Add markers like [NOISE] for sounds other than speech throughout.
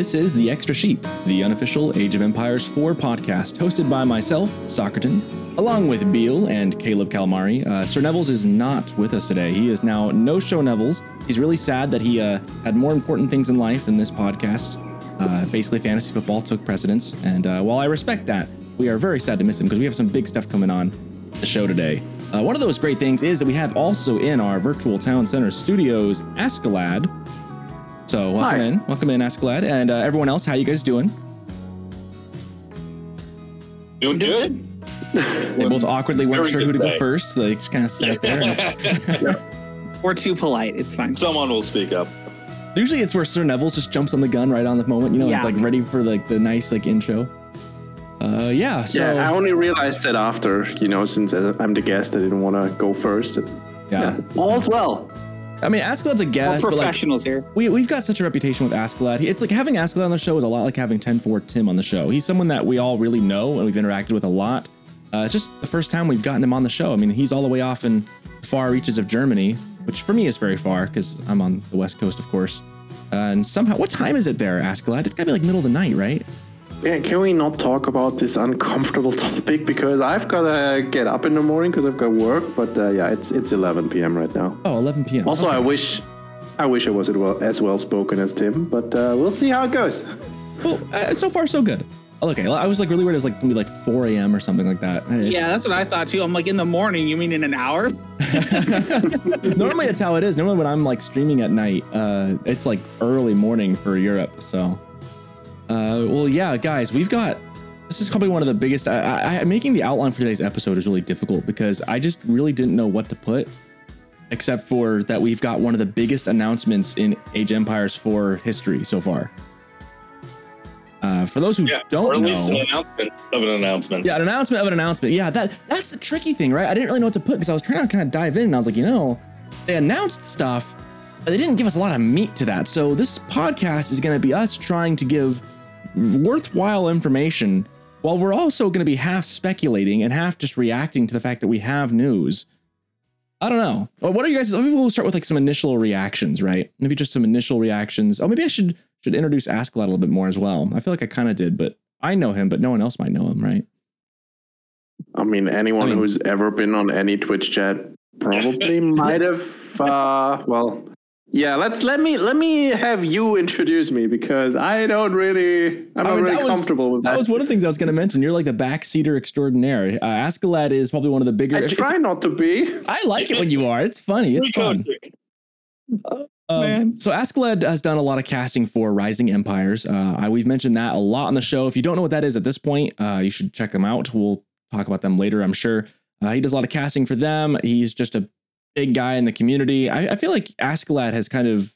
This is The Extra Sheep, the unofficial Age of Empires 4 podcast, hosted by myself, Socerton, along with Beale and Caleb Calamari. Uh, Sir Nevels is not with us today. He is now no show Nevels. He's really sad that he uh, had more important things in life than this podcast. Uh, basically, fantasy football took precedence, and uh, while I respect that, we are very sad to miss him because we have some big stuff coming on the show today. Uh, one of those great things is that we have also in our virtual town center studios Askallad. So welcome Hi. in, welcome in Askallad, and uh, everyone else. How you guys doing? Doing good. [LAUGHS] They both awkwardly weren't Very sure who good to go first, so they just kind of sat there. and- [LAUGHS] [LAUGHS] We're too polite. It's fine. Someone will speak up. Usually, it's where Sir Nevels just jumps on the gun right on the moment. You know, Yeah. it's like ready for like the nice like intro. Uh, yeah. So yeah, I only realized that after, you know, since uh, I'm the guest, I didn't want to go first. yeah. All's well. I mean, Askallad's a We're guest, like professionals here. we we've got such a reputation with Askallad. It's like having Askallad on the show is a lot like having 10-4 Tim on the show. He's someone that we all really know and we've interacted with a lot. Uh, it's just the first time we've gotten him on the show. I mean, he's all the way off in far reaches of Germany, which for me is very far because I'm on the west coast, of course. Uh, and somehow, what time is it there, Askallad? It's gotta be like middle of the night, right? Yeah, can we not talk about this uncomfortable [LAUGHS] topic because I've got to get up in the morning because I've got work. But uh, yeah, it's it's 11 p.m. right now. Oh, 11 p.m. Also, Okay. I wish I wish I was as well, as well spoken as Tim, but uh, we'll see how it goes. [LAUGHS] Well, uh, so far so good. Okay, I was like really worried. It was like gonna be like 4 a.m. or something like that. It- Yeah, that's what I thought too. I'm like, in the morning, you mean in an hour? [LAUGHS] Normally it's how it is. Normally when I'm like streaming at night, uh, it's like early morning for Europe. So, uh, well, yeah, guys, we've got. This is probably one of the biggest. I, I, making the outline for today's episode is really difficult because I just really didn't know what to put, except for that we've got one of the biggest announcements in Age Empires 4 history so far. Uh, for those who Yeah. don't or at know, least an announcement of an announcement. yeah, an announcement of an announcement. Yeah, that that's the tricky thing, right? I didn't really know what to put because I was trying to kind of dive in and I was like, you know, they announced stuff, but they didn't give us a lot of meat to that. So this podcast is going to be us trying to give worthwhile information while we're also going to be half speculating and half just reacting to the fact that we have news. I don't know. What are you guys? Maybe we'll start with like some initial reactions, right? Maybe just some initial reactions. Oh, maybe I should should introduce Askallad a little bit more as well. I feel like I kind of did, but I know him, but no one else might know him, right? I mean, anyone I mean- who's ever been on any Twitch chat probably [LAUGHS] might have. Uh, well, yeah. Let's let me let me have you introduce me because I don't really. I'm I not mean, really that was- comfortable with that. That was one of the things I was going to mention. You're like the backseater extraordinaire. Uh, Askallad is probably one of the bigger. I try not to be. I like it when you are. It's funny. It's fun. Um, so Askallad has done a lot of casting for Rising Empires. Uh, I, we've mentioned that a lot on the show. If you don't know what that is at this point, uh, you should check them out. We'll talk about them later, I'm sure. Uh, he does a lot of casting for them. He's just a big guy in the community. I, I feel like Askallad has kind of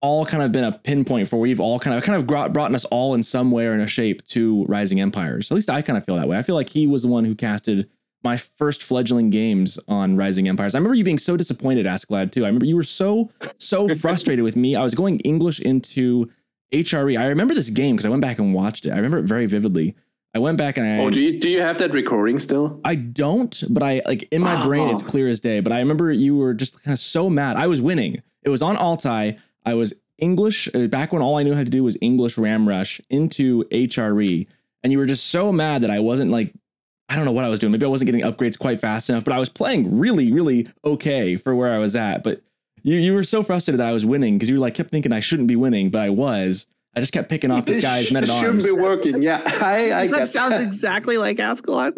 all kind of been a pinpoint for we've all kind of kind of brought, brought us all in some way or in a shape to Rising Empires. At least I kind of feel that way. I feel like he was the one who casted my first fledgling games on Rising Empires. I remember you being so disappointed, Askallad, too. I remember you were so, so [LAUGHS] frustrated with me. I was going English into HRE. I remember this game because I went back and watched it. I remember it very vividly. I went back and I, Oh, do you do you have that recording still? I don't, but I like in my brain it's Oh. clear as day. But I remember you were just kind of so mad. I was winning. It was on Altai. I was English uh, back when all I knew how to do was English Ram Rush into HRE, and you were just so mad that I wasn't like I don't know what I was doing. Maybe I wasn't getting upgrades quite fast enough, but I was playing really, really okay for where I was at. But you you were so frustrated that I was winning because you were like kept thinking I shouldn't be winning, but I was. I just kept picking off this guy's men at shouldn't be working. Yeah, [LAUGHS] I, I that get sounds exactly like Askallad.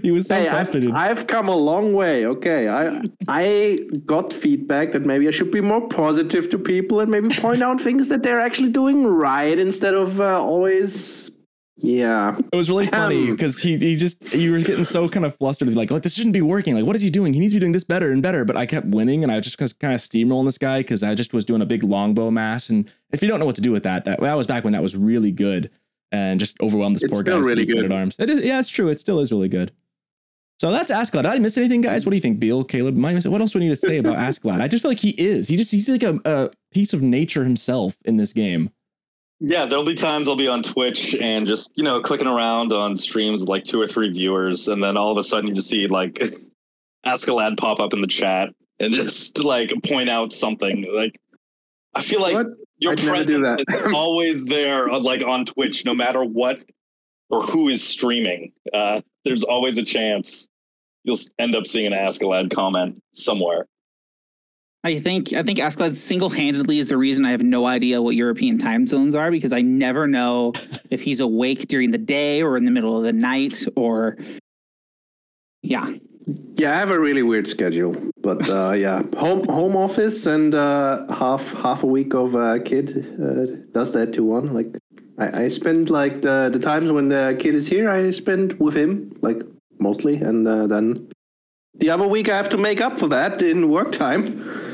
[LAUGHS] he was so Hey, frustrated. I've, I've come a long way. Okay, I I got feedback that maybe I should be more positive to people and maybe point out things that they're actually doing right instead of uh, always. Yeah, It was really funny Um, because he he just you were getting so kind of flustered like like this shouldn't be working like what is he doing he needs to be doing this better and better but I kept winning and I was just kind of steamrolling this guy because I just was doing a big longbow mass and if you don't know what to do with that that that was back when that was really good and just overwhelmed this poor guy. It's poor still guy's really good. at arms it is yeah it's true it still is really good so that's Askallad. Did I miss anything, guys? What do you think, Beale, Caleb? Am I miss- What else do we need to say about [LAUGHS] Askallad? I just feel like he is. He just he's like a, a piece of nature himself in this game. Yeah, there'll be times I'll be on Twitch and just, you know, clicking around on streams with like two or three viewers, and then all of a sudden you just see like [LAUGHS] Askallad pop up in the chat and just like point out something. Like I feel like What? Your I'd never do that. is [LAUGHS] always there, uh, like on Twitch, no matter what or who is streaming. Uh, there's always a chance you'll end up seeing an Askallad comment somewhere. I think I think Askallad single-handedly is the reason I have no idea what European time zones are because I never know [LAUGHS] if he's awake during the day or in the middle of the night or yeah. Yeah, I have a really weird schedule, but uh, [LAUGHS] yeah, home home office and uh, half half a week of uh, kid uh, does that to one. Like I, I spend like the the times when the kid is here, I spend with him like mostly, and uh, then the other week I have to make up for that in work time.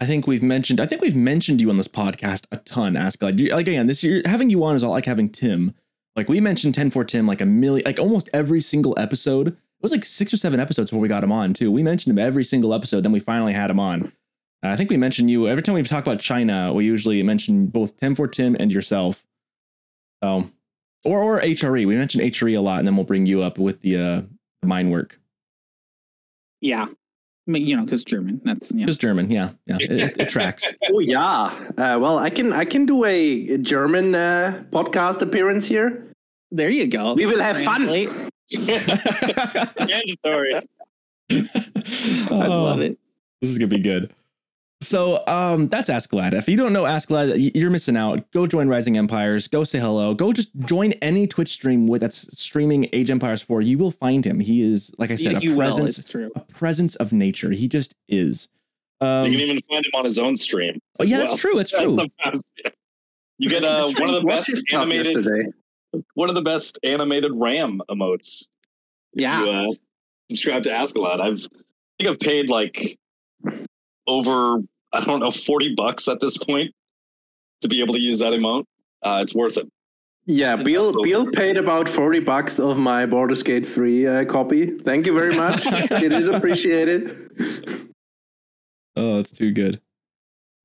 I think we've mentioned. I think we've mentioned you on this podcast a ton. Ask like, again, this year having you on is all like having Tim. Like we mentioned ten for Tim like a million, like almost every single episode. It was like six or seven episodes before we got him on too. We mentioned him every single episode. Then we finally had him on. I think we mentioned you every time we talk about China. We usually mention both Tim for Tim and yourself. So, or or HRE. We mentioned HRE a lot, and then we'll bring you up with the uh, the mine work. Yeah. I mean, you know, because German. That's yeah. Just German, yeah, yeah. It, it, [LAUGHS] it tracks. Oh yeah, uh, well I can I can do a, a German uh, podcast appearance here. There you go. We will have fun. Translate. [LAUGHS] [LAUGHS] Mandatory. I love it. This is gonna be good. So um, that's Askallad. If you don't know Askallad, y- you're missing out. Go join Rising Empires. Go say hello. Go just join any Twitch stream with that's streaming Age Empires 4. You will find him. He is, like I said, You, a presence, a presence of nature. He just is. Um, you can even find him on his own stream. oh, yeah, well. that's true. It's [LAUGHS] true. You get uh, one of the best his animated, yesterday. one of the best animated Ram emotes. If Yeah. you, uh, subscribe to Askallad. I've I think I've paid like over I don't know forty bucks at this point to be able to use that amount. Uh, it's worth it. Yeah, It's Bill. Bill paid about forty bucks of my Baldur's Gate 3 uh, copy. Thank you very much. [LAUGHS] it is appreciated. Oh, that's too good.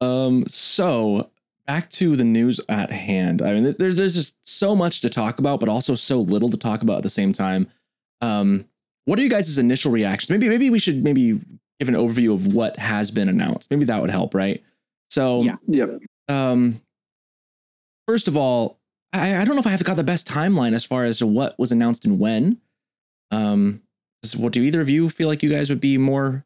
Um, so back to the news at hand. I mean, there's there's just so much to talk about, but also so little to talk about at the same time. Um, what are you guys' initial reactions? Maybe maybe we should maybe give an overview of what has been announced. Maybe that would help, right? So, Yeah. Yep. um, first of all, I, I don't know if I have got the best timeline as far as to what was announced and when. Um, is- what do either of you feel like you guys would be more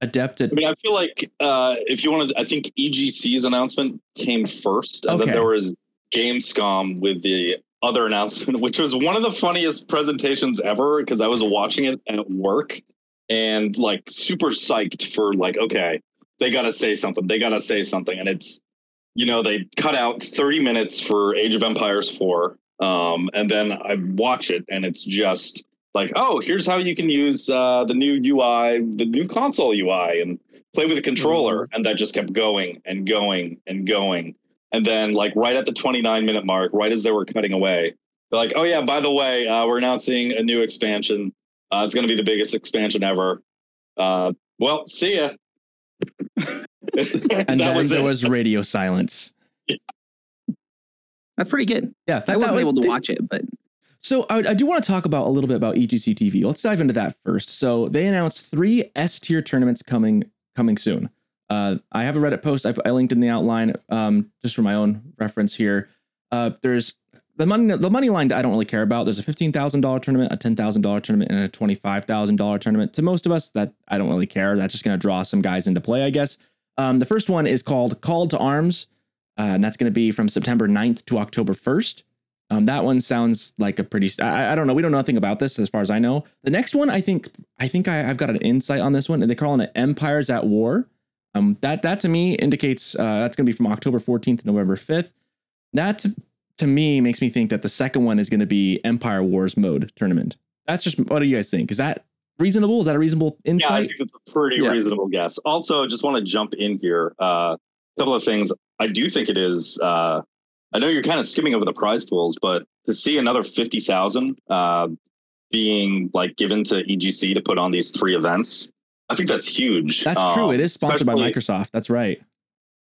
adept at? I mean, I feel like uh, if you wanted, I think EGC's announcement came first, and Okay. then there was Gamescom with the other announcement, [LAUGHS] which was one of the funniest presentations ever because I was watching it at work and like super psyched for like, okay, they got to say something, they got to say something, and it's you know they cut out 30 minutes for Age of Empires 4, um, and then I watch it and it's just like, oh, here's how you can use uh, the new UI, the new console UI, and play with a controller. And that just kept going and going and going. And then, like, right at the 29 minute mark, right as they were cutting away, they're like, oh, yeah, by the way, uh, we're announcing a new expansion. Uh, it's going to be the biggest expansion ever. Uh, well, see ya. [LAUGHS] And that then was there it. was radio silence. That's pretty good. Yeah, that, I wasn't was able to the- watch it, but So I, I do want to talk about a little bit about EGC TV. Let's dive into that first. So they announced three S tier tournaments coming coming soon. Uh, I have a Reddit post I, I linked in the outline um, just for my own reference here. Uh, there's the money the money line I don't really care about. There's a fifteen thousand dollar tournament, a ten thousand dollar tournament, and a twenty five thousand dollar tournament. To most of us, that I don't really care. That's just going to draw some guys into play, I guess. Um, the first one is called Called to Arms, uh, and that's going to be from September 9th to October 1st. Um, that one sounds like a pretty. I, I don't know. We don't know nothing about this as far as I know. The next one, I think, I think I, I've got an insight on this one, and they call it Empires at War. Um, that that to me indicates uh, that's going to be from October 14th to November 5th. That to, me makes me think that the second one is going to be Empire Wars mode tournament. That's just what do you guys think? Is that reasonable? Is that a reasonable insight? Yeah, I think it's a pretty Yeah. reasonable guess. Also, just want to jump in here. A uh, couple of things. I do think it is. Uh, I know you're kind of skimming over the prize pools, but to see another fifty thousand uh, being like given to EGC to put on these three events, I think that's huge. That's Um, true. It is sponsored by Microsoft. That's right.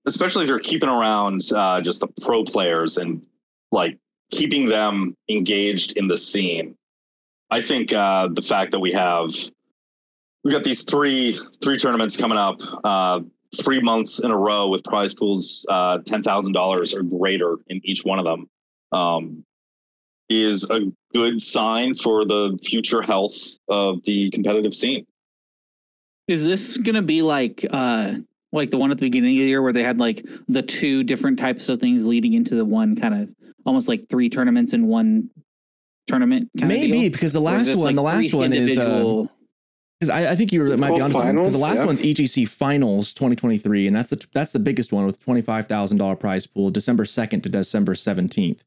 especially if you're keeping around uh, just the pro players and like keeping them engaged in the scene. I think uh, the fact that we have we got these three three tournaments coming up. Uh, three months in a row with prize pools uh, ten thousand dollars or greater in each one of them um, is a good sign for the future health of the competitive scene. Is this gonna be like uh like the one at the beginning of the year where they had like the two different types of things leading into the one kind of almost like three tournaments in one tournament? Kind Maybe deal? because the last one, like, the last one is uh, individual- because I, I think you It's might be called honest because the last yeah. one's EGC Finals 2023, and that's the that's the biggest one with twenty five thousand dollar prize pool, December second to December seventeenth.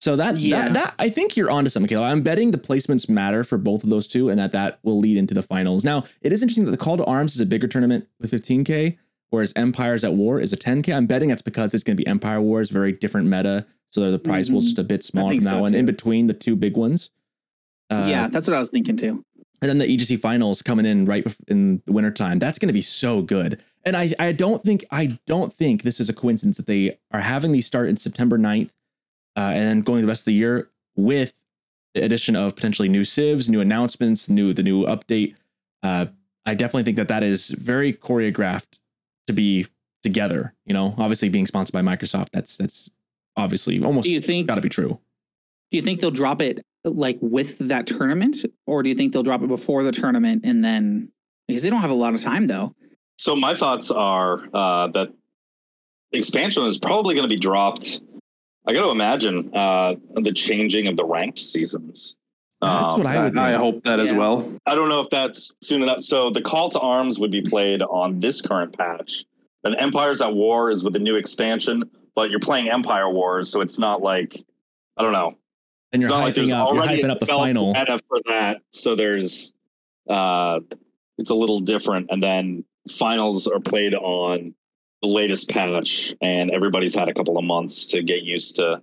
So that, Yeah. that that I think you're onto something, Caleb. I'm betting the placements matter for both of those two, and that that will lead into the finals. Now, it is interesting that the Call to Arms is a bigger tournament with 15k, whereas Empires at War is a 10k. I'm betting that's because it's going to be Empire Wars, very different meta, so the prize pool's Mhm. just a bit smaller from that so, one. In between the two big ones. Uh, yeah, that's what I was thinking too. and then the EGC finals coming in right in the wintertime. That's going to be so good. And I, I don't think I don't think this is a coincidence that they are having these start in September 9th uh, and then going the rest of the year with the addition of potentially new civs, new announcements, new the new update. Uh, I definitely think that that is very choreographed to be together. You know, obviously being sponsored by Microsoft, that's that's obviously almost Do you think got to be true. do you think they'll drop it like with that tournament? Or do you think they'll drop it before the tournament and then because they don't have a lot of time though. So my thoughts are uh, that expansion is probably going to be dropped. I got to imagine uh, the changing of the ranked seasons. That's Um, what I would. I, I hope that as well. I don't know if that's soon enough. So the call to arms would be played on this current patch. Then Empires at War is with the new expansion, but you're playing Empire Wars, so it's not like I don't know. and It's you're not like hyping there's up. You're already hyping up the final. meta for that. So there's uh it's a little different. And then finals are played on the latest patch, and everybody's had a couple of months to get used to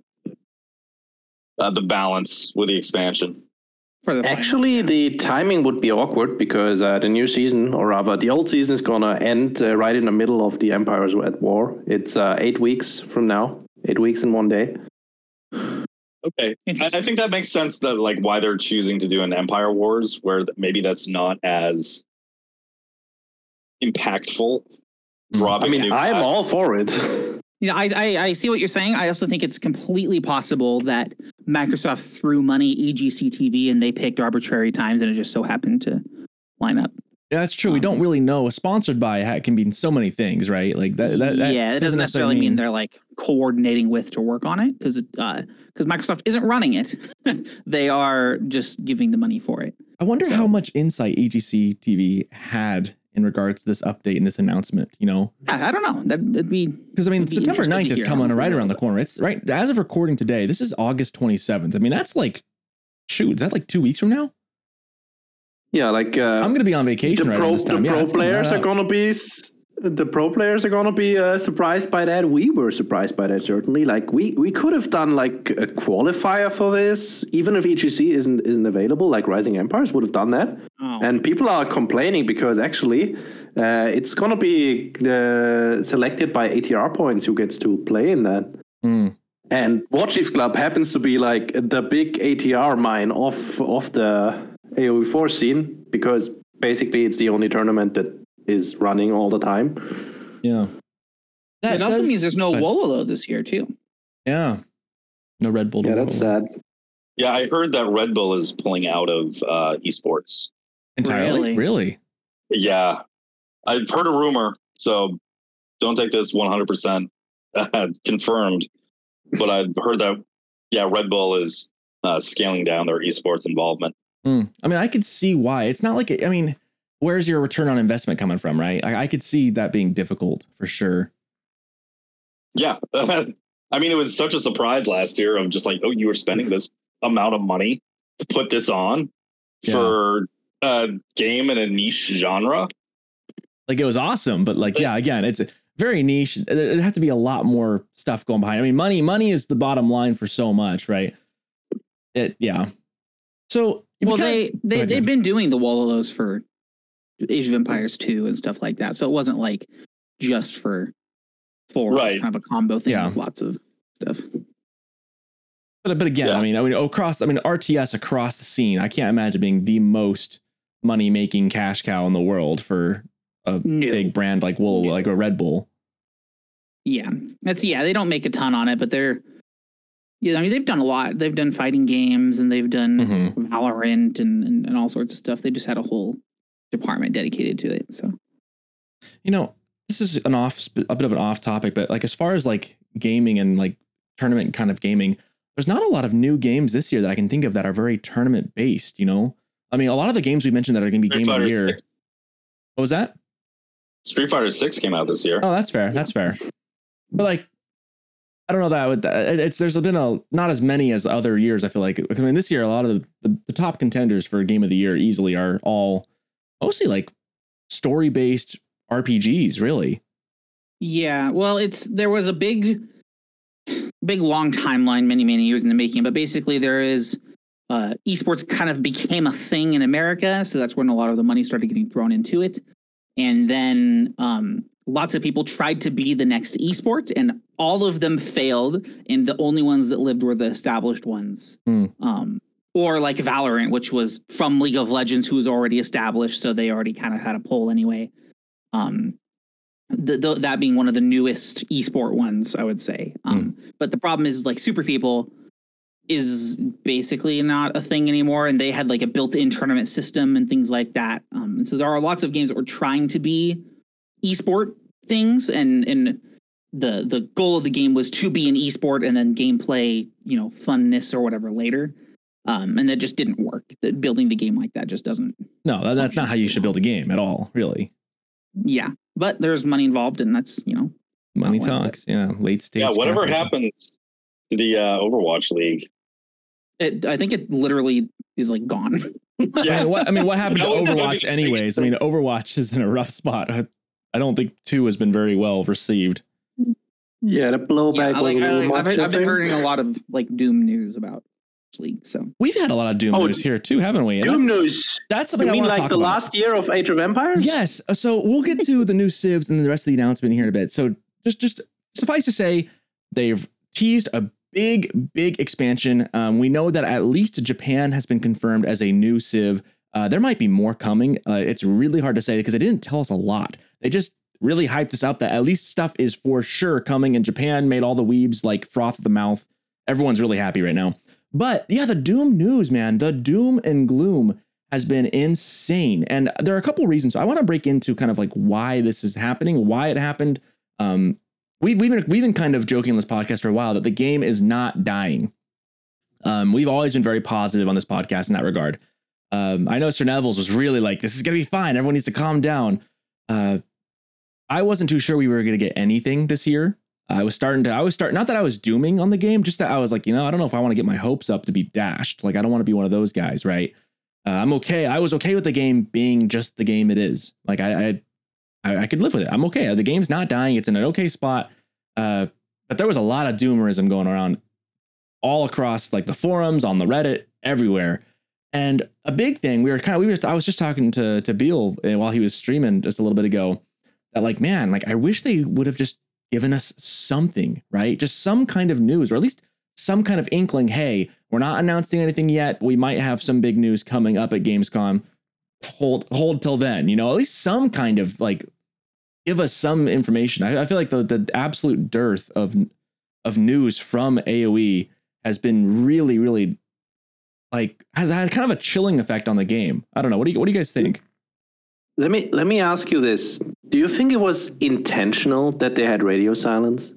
uh, the balance with the expansion. For the Actually, yeah. the timing would be awkward because uh, the new season, or rather, the old season is gonna end uh, right in the middle of the Empires at War. It's uh, eight weeks from now, eight weeks in one day. Okay, I, I think that makes sense. That like why they're choosing to do an Empire Wars, where th- maybe that's not as impactful. Mm. Dropping I a mean, I'm all for it. You know, I, I I see what you're saying. I also think it's completely possible that Microsoft threw money EGC TV and they picked arbitrary times and it just so happened to line up. Yeah, that's true. we don't Um, really know. A sponsored by ha- can mean so many things, right? Like that. that, that yeah, it doesn't necessarily mean, they're like coordinating with to work on it because because Microsoft isn't running it. [LAUGHS] they are just giving the money for it. I wonder so- how much insight EGC TV had in regards to this update and this announcement. You know, I, I don't know. That, that'd be because I mean, be September interesting 9th is coming much right around the corner. It's right as of recording today. This is August 27th. I mean, that's like, shoot, is that like two weeks from now? yeah, like uh, I'm gonna be on the vacation right pro, around this the time. Yeah, pro players are gonna be s- the pro players are gonna be uh, surprised by that. We were surprised by that certainly. Like we we could have done like a qualifier for this, even if EGC isn't isn't available. Like Rising Empires would have done that. oh, And people are complaining because actually, uh, it's gonna be uh, selected by ATR points who gets to play in that. Mm. And War Chiefs Club happens to be like the big ATR mine of of the AOE4 scene because basically it's the only tournament that is running all the time. Yeah. That it also does- means there's no but- Wololo this year too. Yeah. No Red Bull. Yeah, that's sad. Yeah, I heard that Red Bull is pulling out of uh, esports. Entirely. Really? Really? Yeah, I've heard a rumor, so don't take this 100% uh, confirmed. But I've heard that, yeah, Red Bull is uh, scaling down their esports involvement. Mm. I mean, I could see why. It's not like, I mean, where's your return on investment coming from, right? I, I could see that being difficult for sure. Yeah, [LAUGHS] I mean, it was such a surprise last year of just like, oh, you were spending this amount of money to put this on Yeah. for a game in a niche genre. Like it was awesome, but like, yeah, again, it's very niche. It- It'd have to be a lot more stuff going behind. I mean, money, money is the bottom line for so much, right? It, yeah. So, Well, kinda- they they they've been doing the Wololos for Age of Empires 2 and stuff like that. So it wasn't like just for four. It was kind of a combo thing Yeah. with lots of stuff. But but again, Yeah. I mean, I mean across I mean RTS across the scene, I can't imagine being the most money making cash cow in the world for a a New. big brand like wool, New. like a Red Bull. Yeah, that's yeah. They don't make a ton on it, but they're yeah. I mean, they've done a lot. They've done fighting games and they've done Mhm. Valorant and, and and all sorts of stuff. They just had a whole department dedicated to it. So You know, this is an off, a bit of an off topic, but like as far as like gaming and like tournament kind of gaming, there's not a lot of new games this year that I can think of that are very tournament based. You know, I mean, a lot of the games we mentioned that are going to be Street game of the year. 6. What was that? Street Fighter Six came out this year. Oh, that's fair. That's fair. But like, I don't know that would. Uh, it's there's been a not as many as other years. I feel like. I mean, this year a lot of the, the, the top contenders for game of the year easily are all mostly like story based RPGs. Really. yeah, well, it's there was a big, big long timeline, many many years in the making. But basically, there is uh, esports kind of became a thing in America, so that's when a lot of the money started getting thrown into it. And then um, lots of people tried to be the next esport, and all of them failed. And the only ones that lived were the established ones. Hmm. Um, or like Valorant, which was from League of Legends, who was already established, so they already kind of had a poll anyway. Um, the, the, that being one of the newest esport ones, I would say. Um, But the problem is, like Super People is basically not a thing anymore, and they had like a built-in tournament system and things like that. Um, and so there are lots of games that were trying to be esport things, and and the the goal of the game was to be an esport, and then gameplay, you know, funness or whatever later. Um, and that just didn't work. That building the game like that just doesn't. No, that, that's not how you should build a game at all. Really. Yeah, but there's money involved, and that's you know Money talks. Yeah. Late stage. yeah, whatever happens to the uh, Overwatch League. It, I think it literally is like gone. [LAUGHS] I mean, what, I mean, what happened to [LAUGHS] That would- that would be Overwatch, anyways? I mean, Overwatch is in a rough spot. I, I don't think two has been very well received. Yeah, the blowback yeah, like, was a little I, much. have I I've been hearing a lot of like Doom news about League. So We've had a lot of Doom Oh, news here too, haven't we? And Doom that's, news. that's You something I mean like talk the about. last year of Age of Empires? Yes. uh, So we'll get to the new civs and the rest of the announcement here in a bit. So just just suffice to say, they've teased a big big expansion. Um, we know that at least Japan has been confirmed as a new civ. Uh, there might be more coming. Uh, it's really hard to say because they didn't tell us a lot. They just really hyped us up that at least stuff is for sure coming. And Japan made all the weebs like froth at the mouth. Everyone's really happy right now. But yeah, the Doom news, man, the Doom and Gloom has been insane. And there are a couple reasons. So I want to break into kind of like why this is happening, why it happened. Um, we, we've been we've been kind of joking on this podcast for a while that the game is not dying. Um, we've always been very positive on this podcast in that regard. Um, I know Sir Nevels was really like, this is gonna be fine. Everyone needs to calm down. Uh, I wasn't too sure we were gonna get anything this year. I was starting to, I was starting, not that I was dooming on the game, just that I was like, you know, I don't know if I want to get my hopes up to be dashed. Like, I don't want to be one of those guys, right? Uh, I'm okay. I was okay with the game being just the game it is. Like, I, I, I, I could live with it. I'm okay. The game's not dying. It's in an okay spot. Uh, but there was a lot of doomerism going around all across like the forums, on the Reddit, everywhere. And a big thing we were kind of, we were, I was just talking to, to Beale uh, while he was streaming just a little bit ago that like, man, like I wish they would have just given us something, right? Just some kind of news, or at least some kind of inkling. Hey, we're not announcing anything yet. We might have some big news coming up at Gamescom. Hold, hold till then. You know, at least some kind of like, give us some information. I, I feel like the the absolute dearth of of news from AOE has been really, really like has had kind of a chilling effect on the game. I don't know. What do you what do you guys think? Let me let me ask you this: Do you think it was intentional that they had radio silence?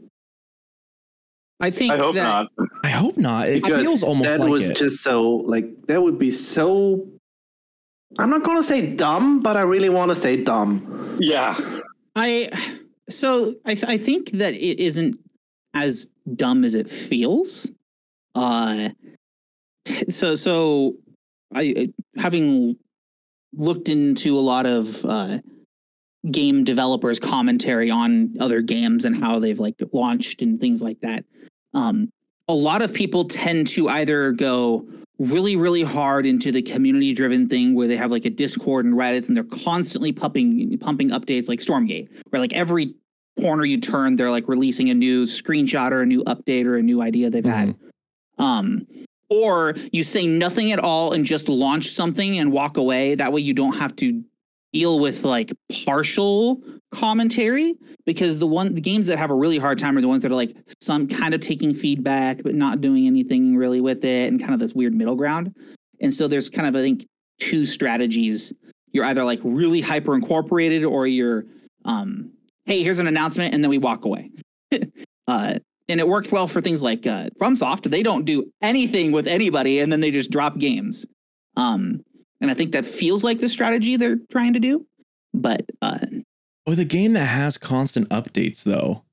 I think I hope that, not. I hope not. It Because feels almost that like was it. just so like that would be so. I'm not gonna say dumb, but I really want to say dumb. Yeah. I so I th- I think that it isn't as dumb as it feels. Uh, t- so so I I- having looked into a lot of uh, game developers commentary on other games and how they've like launched and things like that. Um, a lot of people tend to either go really really hard into the community driven thing where they have like a discord and reddit and they're constantly pumping pumping updates like stormgate where like every corner you turn they're like releasing a new screenshot or a new update or a new idea they've had um or you say nothing at all and just launch something and walk away that way you don't have to deal with like partial commentary because the one the games that have a really hard time are the ones that are like some kind of taking feedback but not doing anything really with it and kind of this weird middle ground. And so there's kind of I think two strategies. You're either like really hyper incorporated or you're um hey, here's an announcement and then we walk away. [LAUGHS] uh and it worked well for things like uh, FromSoft. They don't do anything with anybody, and then they just drop games. Um, and I think that feels like the strategy they're trying to do. But uh, with a game that has constant updates, though,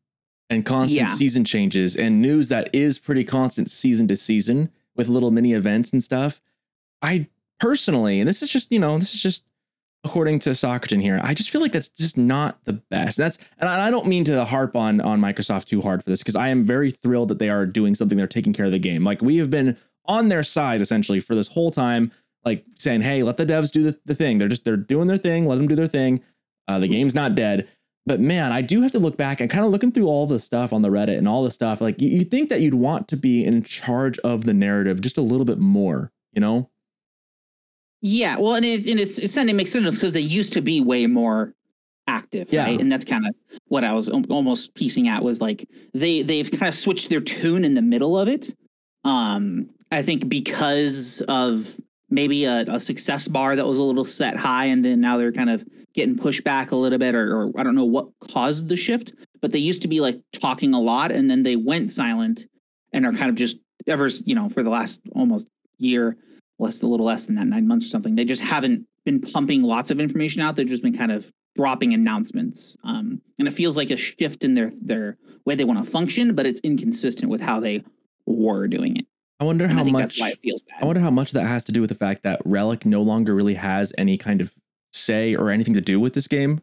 and constant Yeah. season changes and news that is pretty constant season to season with little mini events and stuff, I personally, and this is just you know, this is just according to Socrates here, I just feel like that's just not the best. That's and I I don't mean to harp on on Microsoft too hard for this because I am very thrilled that they are doing something. They're taking care of the game. Like we have been on their side essentially for this whole time, like saying, "Hey, let the devs do the, the thing. They're just they're doing their thing. Let them do their thing. Uh, the game's not dead." But man, I do have to look back and kind of looking through all the stuff on the Reddit and all the stuff. Like you, you think that you'd want to be in charge of the narrative just a little bit more, you know? Yeah, well, and it's and it's, it's it makes sense because they used to be way more active, Yeah. right? And that's kind of what I was almost piecing at was like they they've kind of switched their tune in the middle of it. Um, I think because of maybe a, a success bar that was a little set high, and then now they're kind of getting pushed back a little bit, or, or I don't know what caused the shift. But they used to be like talking a lot, and then they went silent, and are kind of just ever you know for the last almost year, less a little less than that, nine months or something. They just haven't been pumping lots of information out. They've just been kind of dropping announcements, um, and it feels like a shift in their their way they want to function, but it's inconsistent with how they were doing it. I wonder And how I much that's why it feels bad. I wonder how much that has to do with the fact that Relic no longer really has any kind of say or anything to do with this game,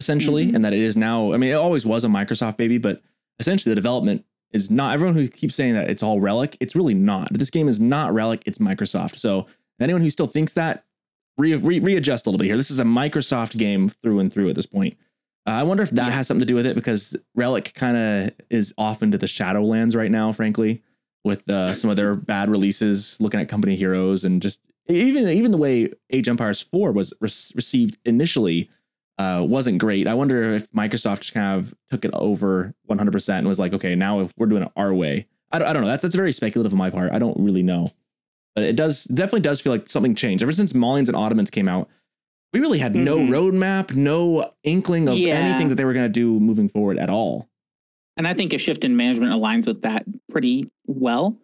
essentially, Mhm. and that it is now. I mean, it always was a Microsoft baby, but essentially the development is not. Everyone who keeps saying that it's all Relic, it's really not. This game is not Relic; it's Microsoft. So anyone who still thinks that, re, re, readjust a little bit here. This is a Microsoft game through and through at this point. Uh, I wonder if that Yeah. has something to do with it because Relic kind of is off into the Shadowlands right now, frankly with uh, some of their bad releases, looking at Company Heroes, and just even even the way Age Empires Four was re- received initially uh, wasn't great. I wonder if Microsoft just kind of took it over 100 percent and was like, okay, now if we're doing it our way, I don't, I don't know. That's that's very speculative on my part. I don't really know, but it does definitely does feel like something changed ever since Malians and Ottomans came out. We really had no Mhm. roadmap, no inkling of Yeah. anything that they were going to do moving forward at all. And I think a shift in management aligns with that pretty well.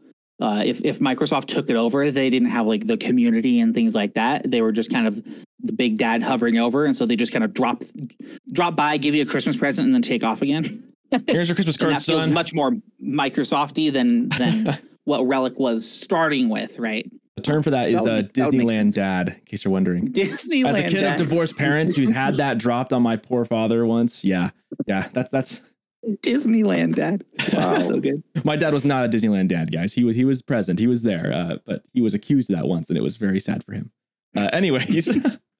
Uh, if if Microsoft took it over, they didn't have like the community and things like that. They were just kind of the big dad hovering over, and so they just kind of drop drop by, give you a Christmas present, and then take off again. [LAUGHS] Here's your Christmas And card, that feels son. much more Microsofty than than [LAUGHS] what Relic was starting with, right? The term for that is That would uh, make- that Disneyland dad, in case you're wondering. Disneyland. As a kid dad. of divorced parents who's had [LAUGHS] that dropped on my poor father once, yeah, yeah, that's that's Disneyland dad. [LAUGHS] Wow. so good. my dad was not a Disneyland dad, guys. He was he was present, he was there, uh, but he was accused of that once, and it was very sad for him. Uh, anyways, [LAUGHS]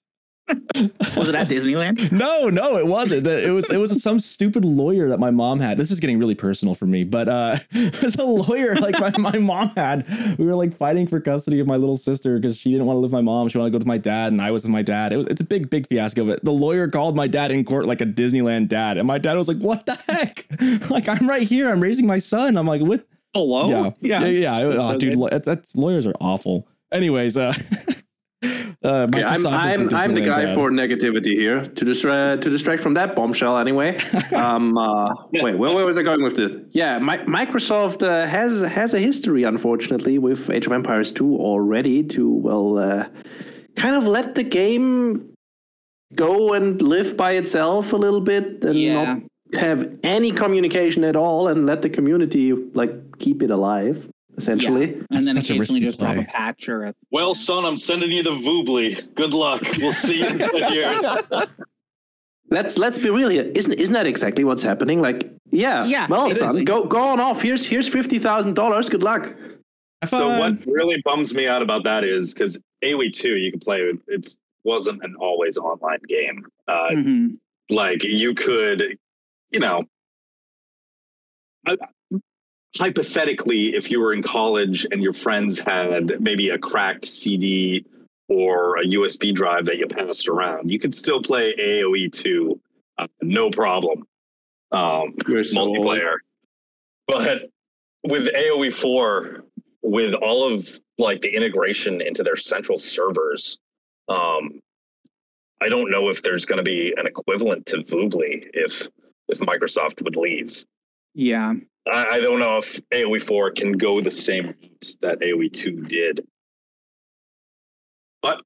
Was it at Disneyland? [LAUGHS] no, no, it wasn't. It was it was some stupid lawyer that my mom had. This is getting really personal for me, but uh, [LAUGHS] it was a lawyer like my, my mom had. We were like fighting for custody of my little sister because she didn't want to live with my mom. She wanted to go with my dad, and I was with my dad. It was it's a big big fiasco. But the lawyer called my dad in court like a Disneyland dad, and my dad was like, "What the heck? [LAUGHS] like I'm right here. I'm raising my son." I'm like, "What?" Hello. yeah, yeah, yeah. That's oh, so dude, that's, that's lawyers are awful. Anyways, uh, uh Okay, I'm I'm I'm the guy for negativity here to distract to distract from that bombshell. Anyway, [LAUGHS] um, uh, wait, where, where was I going with this? Yeah, Mi- Microsoft uh, has has a history, unfortunately, with Age of Empires 2 already. To well, uh, kind of let the game go and live by itself a little bit, and Yeah. not have any communication at all, and let the community like keep it alive. Essentially, And then such occasionally risky just drop a patch or a Well, son, I'm sending you to Voobly. Good luck. We'll see you in ten years. [LAUGHS] Let's let's be real here. Isn't isn't that exactly what's happening? Like, yeah, Yeah, Well, son, is. go go on off. Here's here's fifty thousand dollars. Good luck. Have So fun. what really bums me out about that is because AOE two you can play with it's wasn't an always online game. Uh, Mhm. like you could, you know, uh, hypothetically, if you were in college and your friends had maybe a cracked CD or a USB drive that you passed around. You could still play AoE two, uh, no problem, um, We're old. multiplayer. But with AoE four, with all of like the integration into their central servers, um, I don't know if there's going to be an equivalent to Voobly if if Microsoft would leave. Yeah. I, I don't know if AoE four can go the same route that AoE two did, but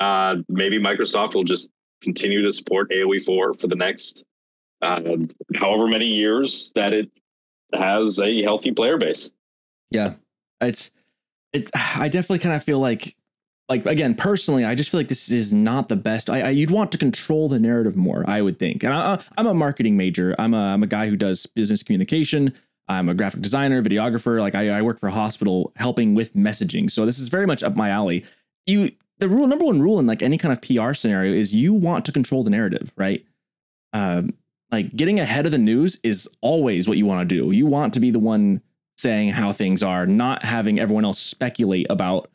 uh, maybe Microsoft will just continue to support AoE four for the next uh, however many years that it has a healthy player base. Yeah, it's it. I definitely kind of feel like, like again, personally, I just feel like this is not the best. I, I you'd want to control the narrative more, I would think. And I, I'm a marketing major. I'm a I'm a guy who does business communication. I'm a graphic designer, videographer. Like I, I work for a hospital helping with messaging. So this is very much up my alley. You the rule number one rule in like any kind of PR scenario is you want to control the narrative, right? Um, like getting ahead of the news is always what you want to do. You want to be the one saying how things are, not having everyone else speculate about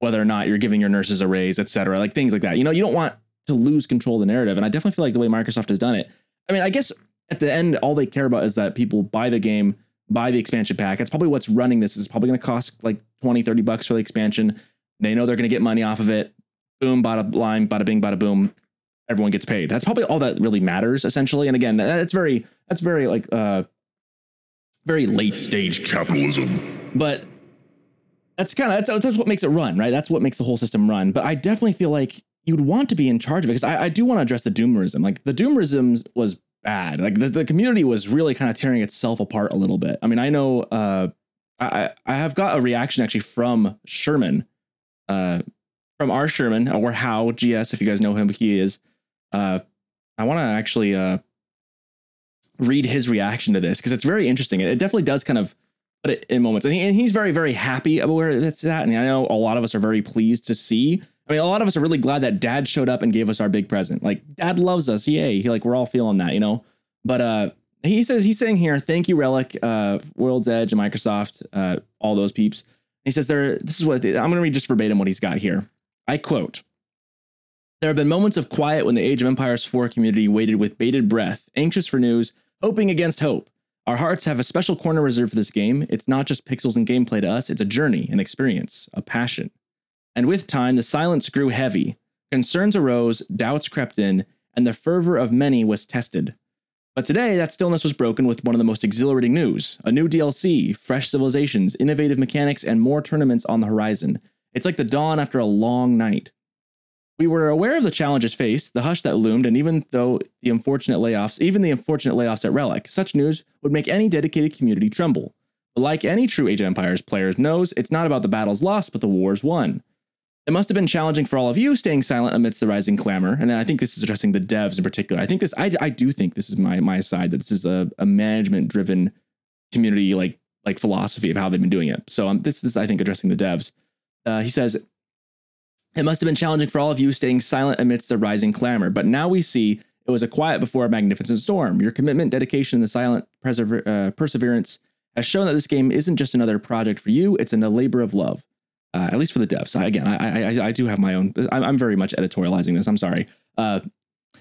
whether or not you're giving your nurses a raise, et cetera, like things like that. You know, you don't want to lose control of the narrative. And I definitely feel like the way Microsoft has done it. I mean, I guess at the end, all they care about is that people buy the game, buy the expansion pack. That's probably what's running this. Is probably going to cost like 20, 30 bucks for the expansion. They know they're going to get money off of it. Boom, bada line, bada bing, bada boom. Everyone gets paid. That's probably all that really matters, essentially. And again, that's very, that's very like, uh, very late stage Capitalism. but that's kind of that's, that's what makes it run right? That's what makes the whole system run. But i definitely feel like you'd want to be in charge of it because I, I do want to address the doomerism. Like the doomerism was bad. Like the, the community was really kind of tearing itself apart a little bit. I mean i know uh i i have got a reaction actually from sherman uh from our sherman or how gs if you guys know him he is uh i want to actually uh read his reaction to this because it's very interesting. It definitely does kind of it in moments. And, he, and he's very, very happy about where it's at. And I know a lot of us are very pleased to see. I mean, a lot of us are really glad that dad showed up and gave us our big present. Like, dad loves us. Yay. He, like, we're all feeling that, you know? But uh, he says, he's saying here, thank you, Relic, uh, World's Edge, and Microsoft, uh, all those peeps. He says, there, this is what I'm going to read just verbatim what he's got here. I quote, there have been moments of quiet when the Age of Empires 4 community waited with bated breath, anxious for news, hoping against hope. Our hearts have a special corner reserved for this game. It's not just pixels and gameplay to us, it's a journey, an experience, a passion. And with time, the silence grew heavy. Concerns arose, doubts crept in, and the fervor of many was tested. But today, that stillness was broken with one of the most exhilarating news a new DLC, fresh civilizations, innovative mechanics, and more tournaments on the horizon. It's like the dawn after a long night. We were aware of the challenges faced, the hush that loomed, and even though the unfortunate layoffs, even the unfortunate layoffs at Relic, such news would make any dedicated community tremble. But like any true Age of Empires players knows, it's not about the battles lost, but the wars won. It must have been challenging for all of you staying silent amidst the rising clamor. And I think this is addressing the devs in particular. I think this, I, I do think this is my my side that this is a, a management driven community like like philosophy of how they've been doing it. So um, this is I think addressing the devs. Uh, he says it must have been challenging for all of you staying silent amidst the rising clamor, but now we see it was a quiet before a magnificent storm. Your commitment, dedication, and the silent persever- uh, perseverance has shown that this game isn't just another project for you; it's a labor of love. Uh, at least for the devs. I, again, I, I I do have my own. I'm, I'm very much editorializing this. I'm sorry, uh,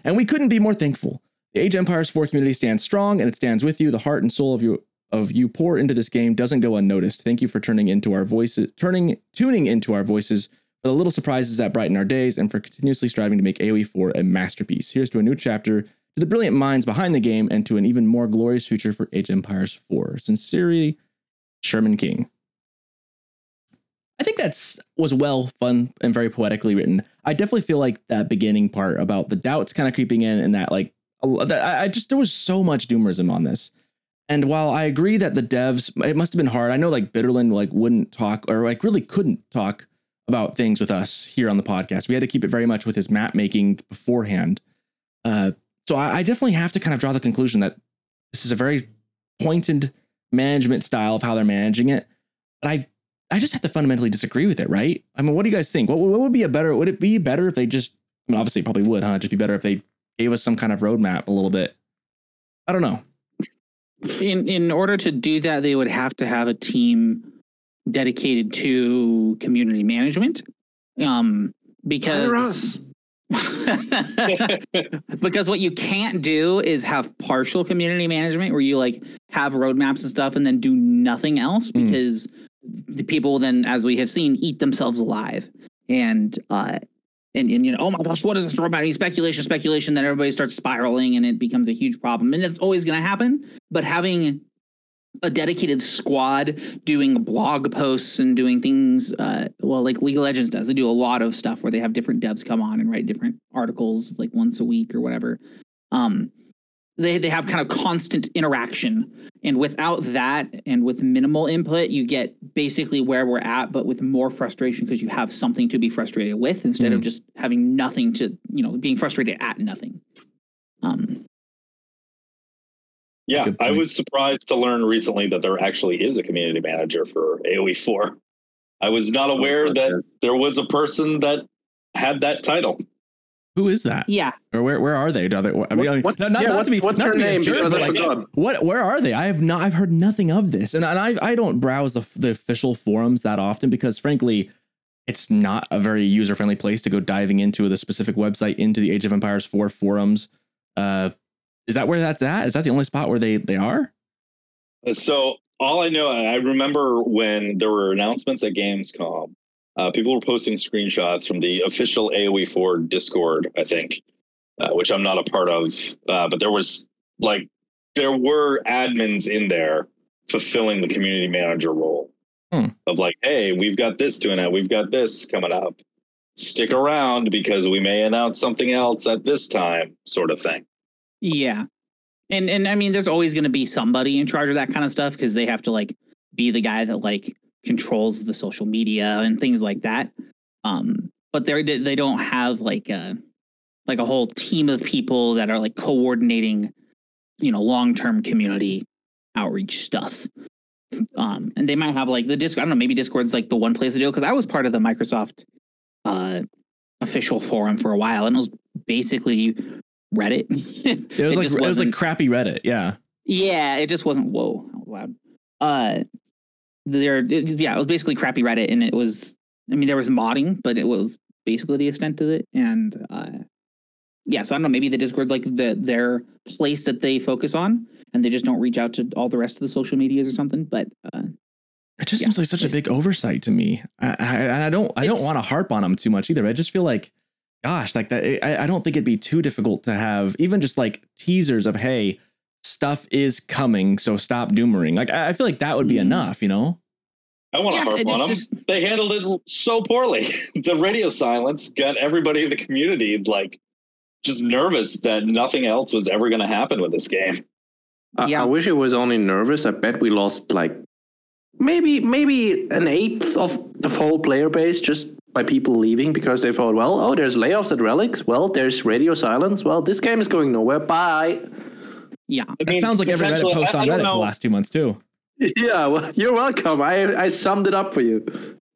and we couldn't be more thankful. The Age Empires 4 community stands strong, and it stands with you. The heart and soul of you of you pour into this game doesn't go unnoticed. Thank you for turning into our voices, turning tuning into our voices for the little surprises that brighten our days, and for continuously striving to make AoE 4 a masterpiece. Here's to a new chapter, to the brilliant minds behind the game, and to an even more glorious future for Age Empires 4. Sincerely, Sherman King. I think that's was well, fun, and very poetically written. I definitely feel like that beginning part about the doubts kind of creeping in, and that like I just there was so much doomerism on this. And while I agree that the devs, it must have been hard. I know like Bitterland like wouldn't talk or like really couldn't talk about things with us here on the podcast. We had to keep it very much with his map making beforehand. Uh, so I, I definitely have to kind of draw the conclusion that this is a very pointed management style of how they're managing it. But I I just have to fundamentally disagree with it, right? I mean, what do you guys think? What, what would be a better? Would it be better if they just? I mean, obviously, probably would, huh? Just be better if they gave us some kind of roadmap a little bit. I don't know. In in order to do that, they would have to have a team dedicated to community management. Um, because [LAUGHS] because what you can't do is have partial community management where you like have roadmaps and stuff and then do nothing else Mm. because the people then as we have seen eat themselves alive. And uh and, and you know oh my gosh what is this roadmap speculation speculation. Then everybody starts spiraling and it becomes a huge problem. And it's always going to happen. But having a dedicated squad doing blog posts and doing things uh, well like league of legends does. They do a lot of stuff where they have different devs come on and write different articles like once a week or whatever. Um they they have kind of constant interaction. And without that and with minimal input you get basically where we're at but with more frustration because you have something to be frustrated with instead of Mm. just having nothing to you know being frustrated at nothing. Um Yeah, I was surprised to learn recently that there actually is a community manager for AoE 4. I was not aware that there was a person that had that title. Who is that? yeah Or where where are they? Are they I mean, What- not, not, yeah, not what's- to be, what's her to be a name? jerk, Because but like, what where are they? I have not I've heard nothing of this. And, and I I don't browse the the official forums that often because frankly it's not a very user friendly place to go diving into the specific website into the Age of Empires 4 forums. Uh is that where that's at? Is that the only spot where they they are? So all I know, I remember when there were announcements at Gamescom, uh, people were posting screenshots from the official AoE 4 Discord, I think, uh, which I'm not a part of. Uh, but there was like, there were admins in there fulfilling the community manager role Hmm. of like, hey, we've got this doing it, we've got this coming up. Stick around because we may announce something else at this time, sort of thing. Yeah. And and I mean there's always going to be somebody in charge of that kind of stuff because they have to like be the guy that like controls the social media and things like that. Um but they they don't have like a like a whole team of people that are like coordinating you know long-term community outreach stuff. Um and they might have like the Discord I don't know maybe Discord's like the one place to do because I was part of the Microsoft uh official forum for a while and it was basically Reddit. [LAUGHS] It was like it was like crappy Reddit. Yeah. yeah, it just wasn't. Whoa, that was loud. Uh, there, it, yeah, it was basically crappy Reddit, and it was. I mean, there was modding, but it was basically the extent of it, and uh, yeah. So I don't know. Maybe the Discord's like the their place that they focus on, and they just don't reach out to all the rest of the social medias or something. But uh, It just Yeah, seems like such a big oversight to me. I, I, I don't I don't want to harp on them too much either. I just feel like, gosh, like that. I, I don't think it'd be too difficult to have even just like teasers of hey, stuff is coming, so stop doomering. Like I, I feel like that would be Mhm. enough, you know. I want to Yeah, harp on them. just- They handled it so poorly. [LAUGHS] the radio silence got everybody in the community like just nervous that nothing else was ever going to happen with this game. I, Yeah. I wish it was only nervous. I bet we lost like maybe maybe an eighth of the whole player base just by people leaving because they thought, well, oh, there's layoffs at Relics. Well, there's radio silence. Well, this game is going nowhere. Bye. yeah, I That sounds like every Reddit potentially- post I- I on don't Reddit for the last two months too. [LAUGHS] Yeah, well, you're welcome. I I summed it up for you.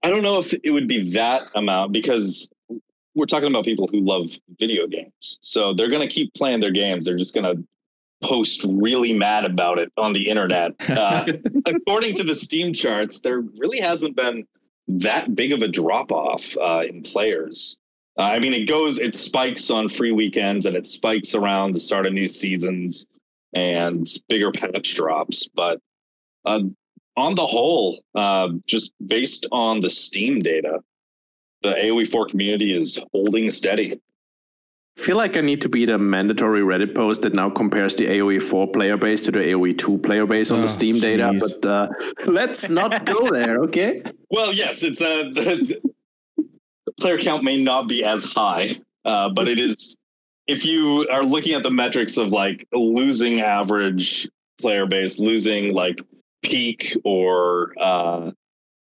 I don't know if it would be that amount because we're talking about people who love video games. So they're going to keep playing their games. They're just going to post really mad about it on the internet. [LAUGHS] Uh, according to the Steam charts, there really hasn't been that big of a drop off uh, in players. Uh, I mean, it goes, it spikes on free weekends and it spikes around the start of new seasons and bigger patch drops. But uh, on the whole, uh, just based on the Steam data, the AoE4 community is holding steady. I feel like I need to be the mandatory Reddit post that now compares the AoE 4 player base to the AoE 2 player base on Oh, the Steam data. But uh, [LAUGHS] let's not go there, okay? Well, yes, it's a the, the player count may not be as high, uh, but it is. If you are looking at the metrics of like losing average player base, losing like peak or uh,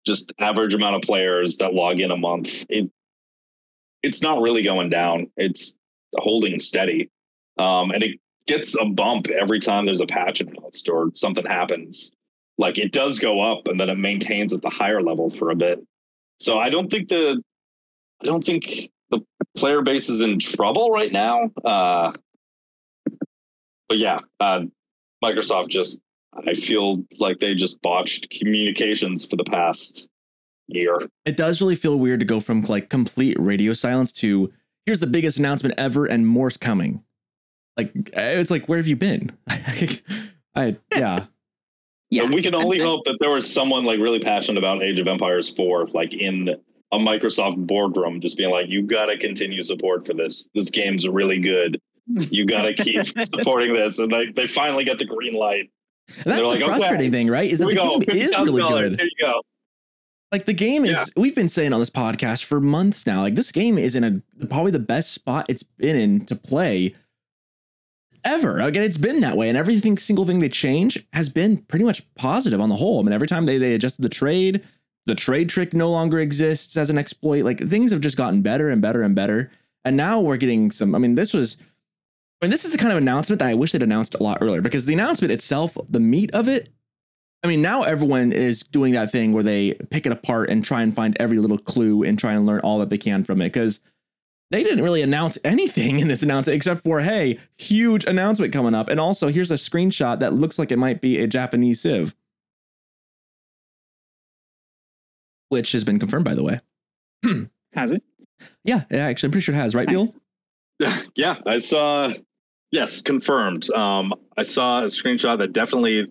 just average amount of players that log in a month, it it's not really going down. It's holding steady, um, and it gets a bump every time there's a patch announced or something happens. Like it does go up, and then it maintains at the higher level for a bit. So I don't think the I don't think the player base is in trouble right now. Uh, but yeah, uh, Microsoft just I feel like they just botched communications for the past year. It does really feel weird to go from like complete radio silence to here's the biggest announcement ever and more's coming. Like eh, it's like where have you been? [LAUGHS] I yeah. Yeah, And we can only I- I- hope that there was someone like really passionate about Age of Empires 4, like in a Microsoft boardroom, just being like, you got to continue support for this. This game's really good. You got to keep [LAUGHS] supporting this. And they, they finally get the green light. And that's They're the like, okay, frustrating thing, right? Is that the go. game is really good. There you go. Like the game is, Yeah. we've been saying on this podcast for months now. Like this game is in a probably the best spot it's been in to play ever. Again, it's been that way, and everything single thing they change has been pretty much positive on the whole. I mean, every time they they adjusted the trade, the trade trick no longer exists as an exploit. Like things have just gotten better and better and better. And now we're getting some. I mean, this was. I mean, this is the kind of announcement that I wish they'd announced a lot earlier because the announcement itself, the meat of it, I mean, now everyone is doing that thing where they pick it apart and try and find every little clue and try and learn all that they can from it because they didn't really announce anything in this announcement except for, hey, huge announcement coming up. And also, here's a screenshot that looks like it might be a Japanese Civ, which has been confirmed, by the way. has it? Yeah, yeah, actually, I'm pretty sure it has, right, Nice. Bill? [LAUGHS] yeah, I saw. Yes, confirmed. Um, I saw a screenshot that definitely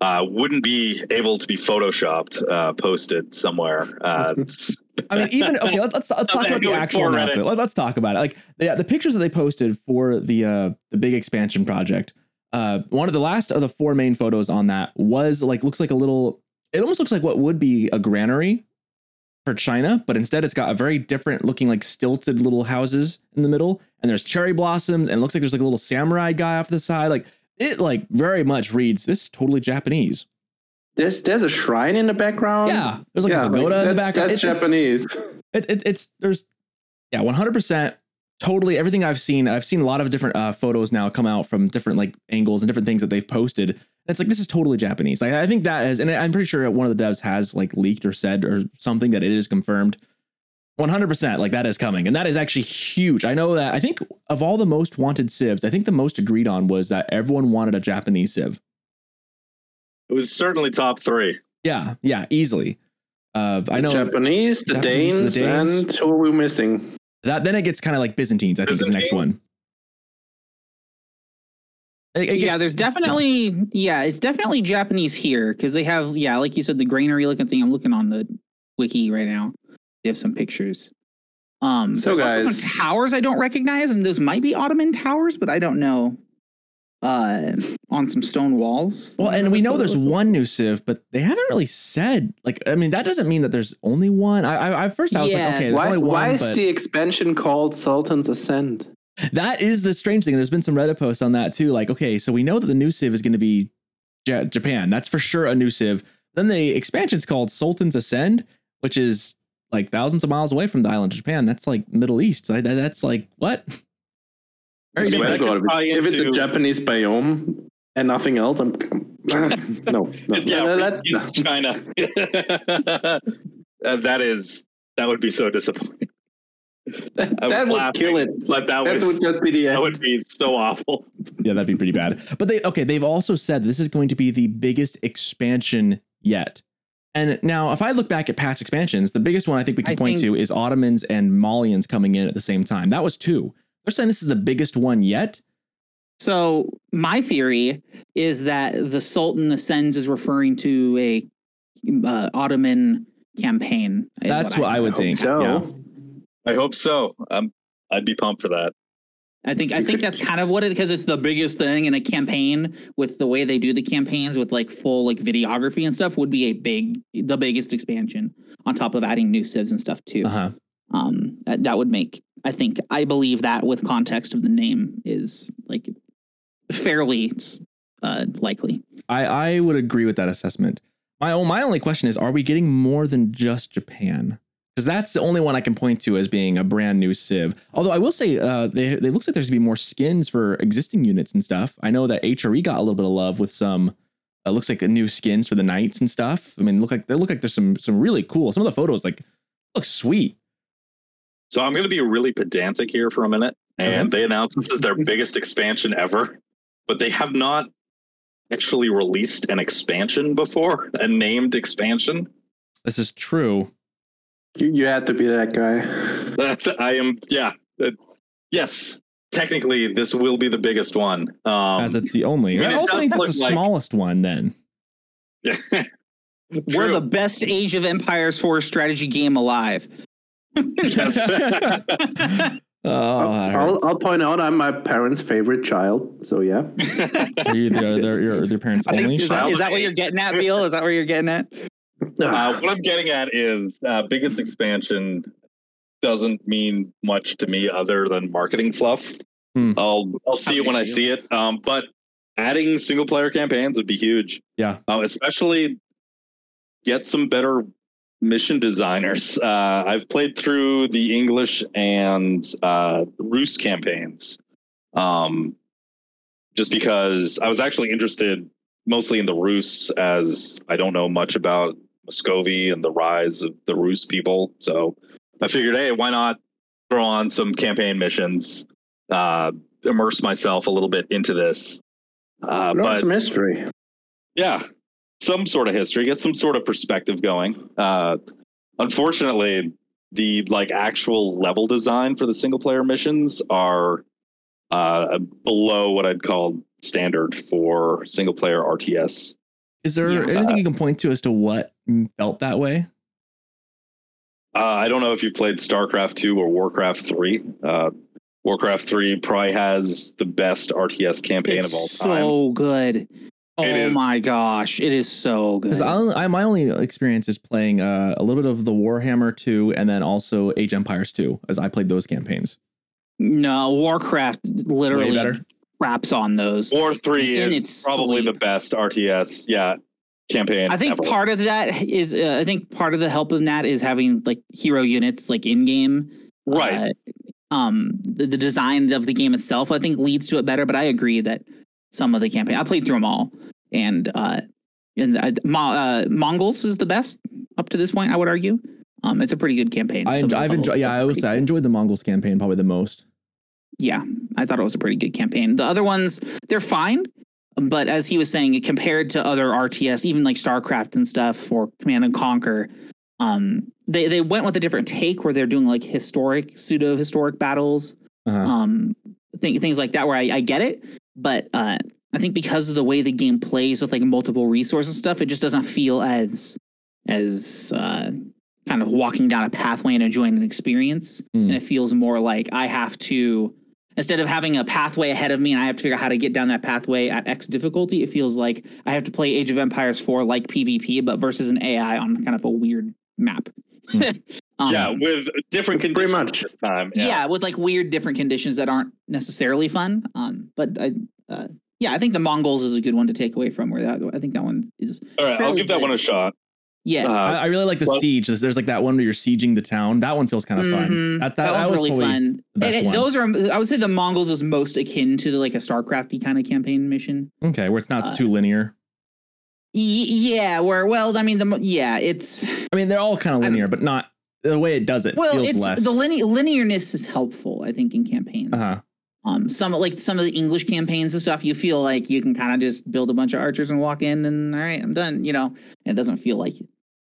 uh, wouldn't be able to be photoshopped, uh, posted somewhere. Uh, [LAUGHS] I mean, even okay. Let's let's, let's talk about the actual announcement. Let, us talk about it. Like the the pictures that they posted for the uh the big expansion project. Uh, one of the last of the four main photos on that was like looks like a little. It almost looks like what would be a granary for China, but instead it's got a very different looking like stilted little houses in the middle, and there's cherry blossoms, and it looks like there's like a little samurai guy off the side. Like it like very much reads this is totally Japanese. There's there's a shrine in the background. Yeah, there's like yeah, a pagoda in the background. That's It's- it's- Japanese. it, it it's there's yeah 100% totally everything i've seen i've seen a lot of different uh, photos now come out from different like angles and different things that they've posted and it's like this is totally japanese like i think that is and i'm pretty sure one of the devs has like leaked or said or something that it is confirmed 100% like that is coming and that is actually huge i know that i think of all the most wanted civs i think the most agreed on was that everyone wanted a japanese civ it was certainly top three. yeah yeah easily uh i know Japanese, the Japanese, Danes, the Danes. and who are we missing? that then it gets kind of like byzantines i think is the next one It- it yeah, gets- there's definitely yeah, it's definitely Japanese here because they have yeah, like you said, the granary looking thing. I'm looking on the wiki right now. They have some pictures. Um, So, there's also some towers I don't recognize, and those might be Ottoman towers, but I don't know. Uh, on some stone walls. Well, and we know there's one new Civ, but they haven't really said like. I mean, that doesn't mean that there's only one. I, I at first I was Yeah. like, okay, Why, only one, why is but the expansion called Sultan's Ascend? that is the strange thing. There's been some Reddit posts on that too. Like, okay, so we know that the new Civ is going to be Ja- Japan. That's for sure a new Civ. Then the expansion's called Sultan's Ascend, which is like thousands of miles away from the island of Japan. That's like Middle East. That- That's like what? Very [LAUGHS] I mean, different. that could tie if it's a Japanese biome and nothing else, I'm [LAUGHS] no, no. [LAUGHS] yeah, no, let, that- China. Uh, that is that would be so disappointing. that, that would laughing, kill it. But that, That would would just be the end. that would be so awful. Yeah, that'd be pretty bad. But they okay, they've also said this is going to be the biggest expansion yet. And now, if I look back at past expansions, the biggest one I think we can I point think- to is Ottomans and Malians coming in at the same time. That was two. They're saying this is the biggest one yet. So my theory is that the Sultan ascends is referring to a uh, Ottoman campaign. That's what I would think. so. Yeah. I hope so. Um, I'd be pumped for that. I think I think that's kind of what it because it's the biggest thing in a campaign with the way they do the campaigns with like full like videography and stuff would be a big the biggest expansion on top of adding new civs and stuff too. Uh huh. Um, that, that would make I think I believe that with context of the name is like fairly uh likely. I I would agree with that assessment. My o- my only question is, are we getting more than just Japan? Because that's the only one I can point to as being a brand new Civ. Although I will say, uh, they, it looks like there's gonna be more skins for existing units and stuff. I know that HRE got a little bit of love with some. Uh, looks like the new skins for the knights and stuff. I mean, look like they look like there's some some really cool. Some of the photos like look sweet. So I'm to be really pedantic here for a minute. And Okay. they announced this is their [LAUGHS] biggest expansion ever, but they have not actually released an expansion before, a named expansion. This is true. You, you had to be that guy. I am, yeah. Uh, yes, technically, this will be the biggest one. Um, As it's the only. I mean, I also think that's the like- smallest one then. yeah. [LAUGHS] We're the best Age of Empires 4 strategy game alive. Yes. [LAUGHS] [LAUGHS] Oh, that I'll. I'll point out I'm my parents' favorite child. So yeah. Are you the, the, your, your parents I think, only? is, that, child is that what you're getting at, Beale? Is that where you're getting at? [LAUGHS] Uh, what I'm getting at is uh, biggest expansion doesn't mean much to me other than marketing fluff. Hmm. I'll I'll see it when I see it. Um, but adding single player campaigns would be huge. Yeah. Uh, especially get some better mission designers. [LAUGHS] Uh, I've played through the English and uh, Rus campaigns. Um, just because I was actually interested mostly in the Rus, as I don't know much about Muscovy and the rise of the Rus people. So I figured, hey, why not throw on some campaign missions, uh, immerse myself a little bit into this. Uh, Learn but some history. yeah, some sort of history, get some sort of perspective going. Uh, unfortunately, the like actual level design for the single player missions are uh, below what I'd call standard for single player RTS. Is there Yeah. anything you can point to as to what felt that way? Uh, I don't know if you've played StarCraft 2 or Warcraft 3. Uh, Warcraft 3 probably has the best RTS campaign It's of all time. so good. Oh It is. my gosh, it is so good. I, I, my only experience is playing uh, a little bit of the Warhammer 2 and then also Age Empires 2, as I played those campaigns. no, Warcraft literally better. Wraps on those. War 3 In is its probably sleep. the best RTS, yeah, campaign. I think ever. part of that is uh, I think part of the help in that is having like hero units like in game. right. um, the, the design of the game itself I think leads to it better. But I agree that some of the campaign I played through them all, and uh, and uh, Mo- uh, Mongols is the best up to this point. I would argue. Um, it's a pretty good campaign. I, Some of the I've enjoyed, yeah, I would say I enjoyed the Mongols campaign probably the most. Yeah, I thought it was a pretty good campaign. The other ones, they're fine, but as he was saying, compared to other RTS, even like StarCraft and stuff or Command and Conquer, um, they they went with a different take where they're doing like historic, pseudo historic battles, Uh-huh. um, th- things like that. Where I, I get it, but uh, I think because of the way the game plays with like multiple resources and stuff, it just doesn't feel as as uh, kind of walking down a pathway and enjoying an experience Mm. and it feels more like I have to instead of having a pathway ahead of me and I have to figure out how to get down that pathway at X difficulty, it feels like I have to play Age of Empires 4 like PvP, but versus an AI on kind of a weird map. Hmm. [LAUGHS] Um, yeah, with different conditions Pretty much. time. yeah. with like weird different conditions that aren't necessarily fun. Um, but I, uh, yeah, I think the Mongols is a good one to take away from where that I think that one is All right, I'll fairly give that good. one a shot. Yeah. Uh, I, I really like the well- siege. There's, there's like that one where you're sieging the town. That one feels kind of fun. Mhm. That, that, that, that one's was really fun. the And it- those are, I would say, the Mongols is most akin to the, like a Starcrafty kind of campaign mission. Okay, where it's not Uh, too linear. Y- yeah, where well, I mean, the yeah, it's I mean, they're all kind of I'm- linear, but not the way it does it well, feels it's less. the line- linearness is helpful, I think, in campaigns. uh-huh. Um, some like some of the English campaigns and stuff, you feel like you can kind of just build a bunch of archers and walk in, and all right, I'm done. You know, and it doesn't feel like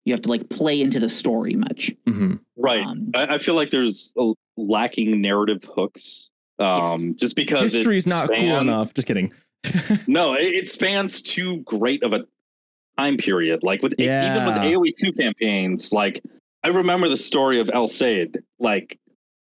you have to like play into the story much. hmm right. Um, I, I feel like there's a lacking narrative hooks. Um, Yes. just because it History's not cool enough. Just kidding. [LAUGHS] No, it, it spans too great of a time period. Like with even with AOE two campaigns, like I remember the story of El Cid. Like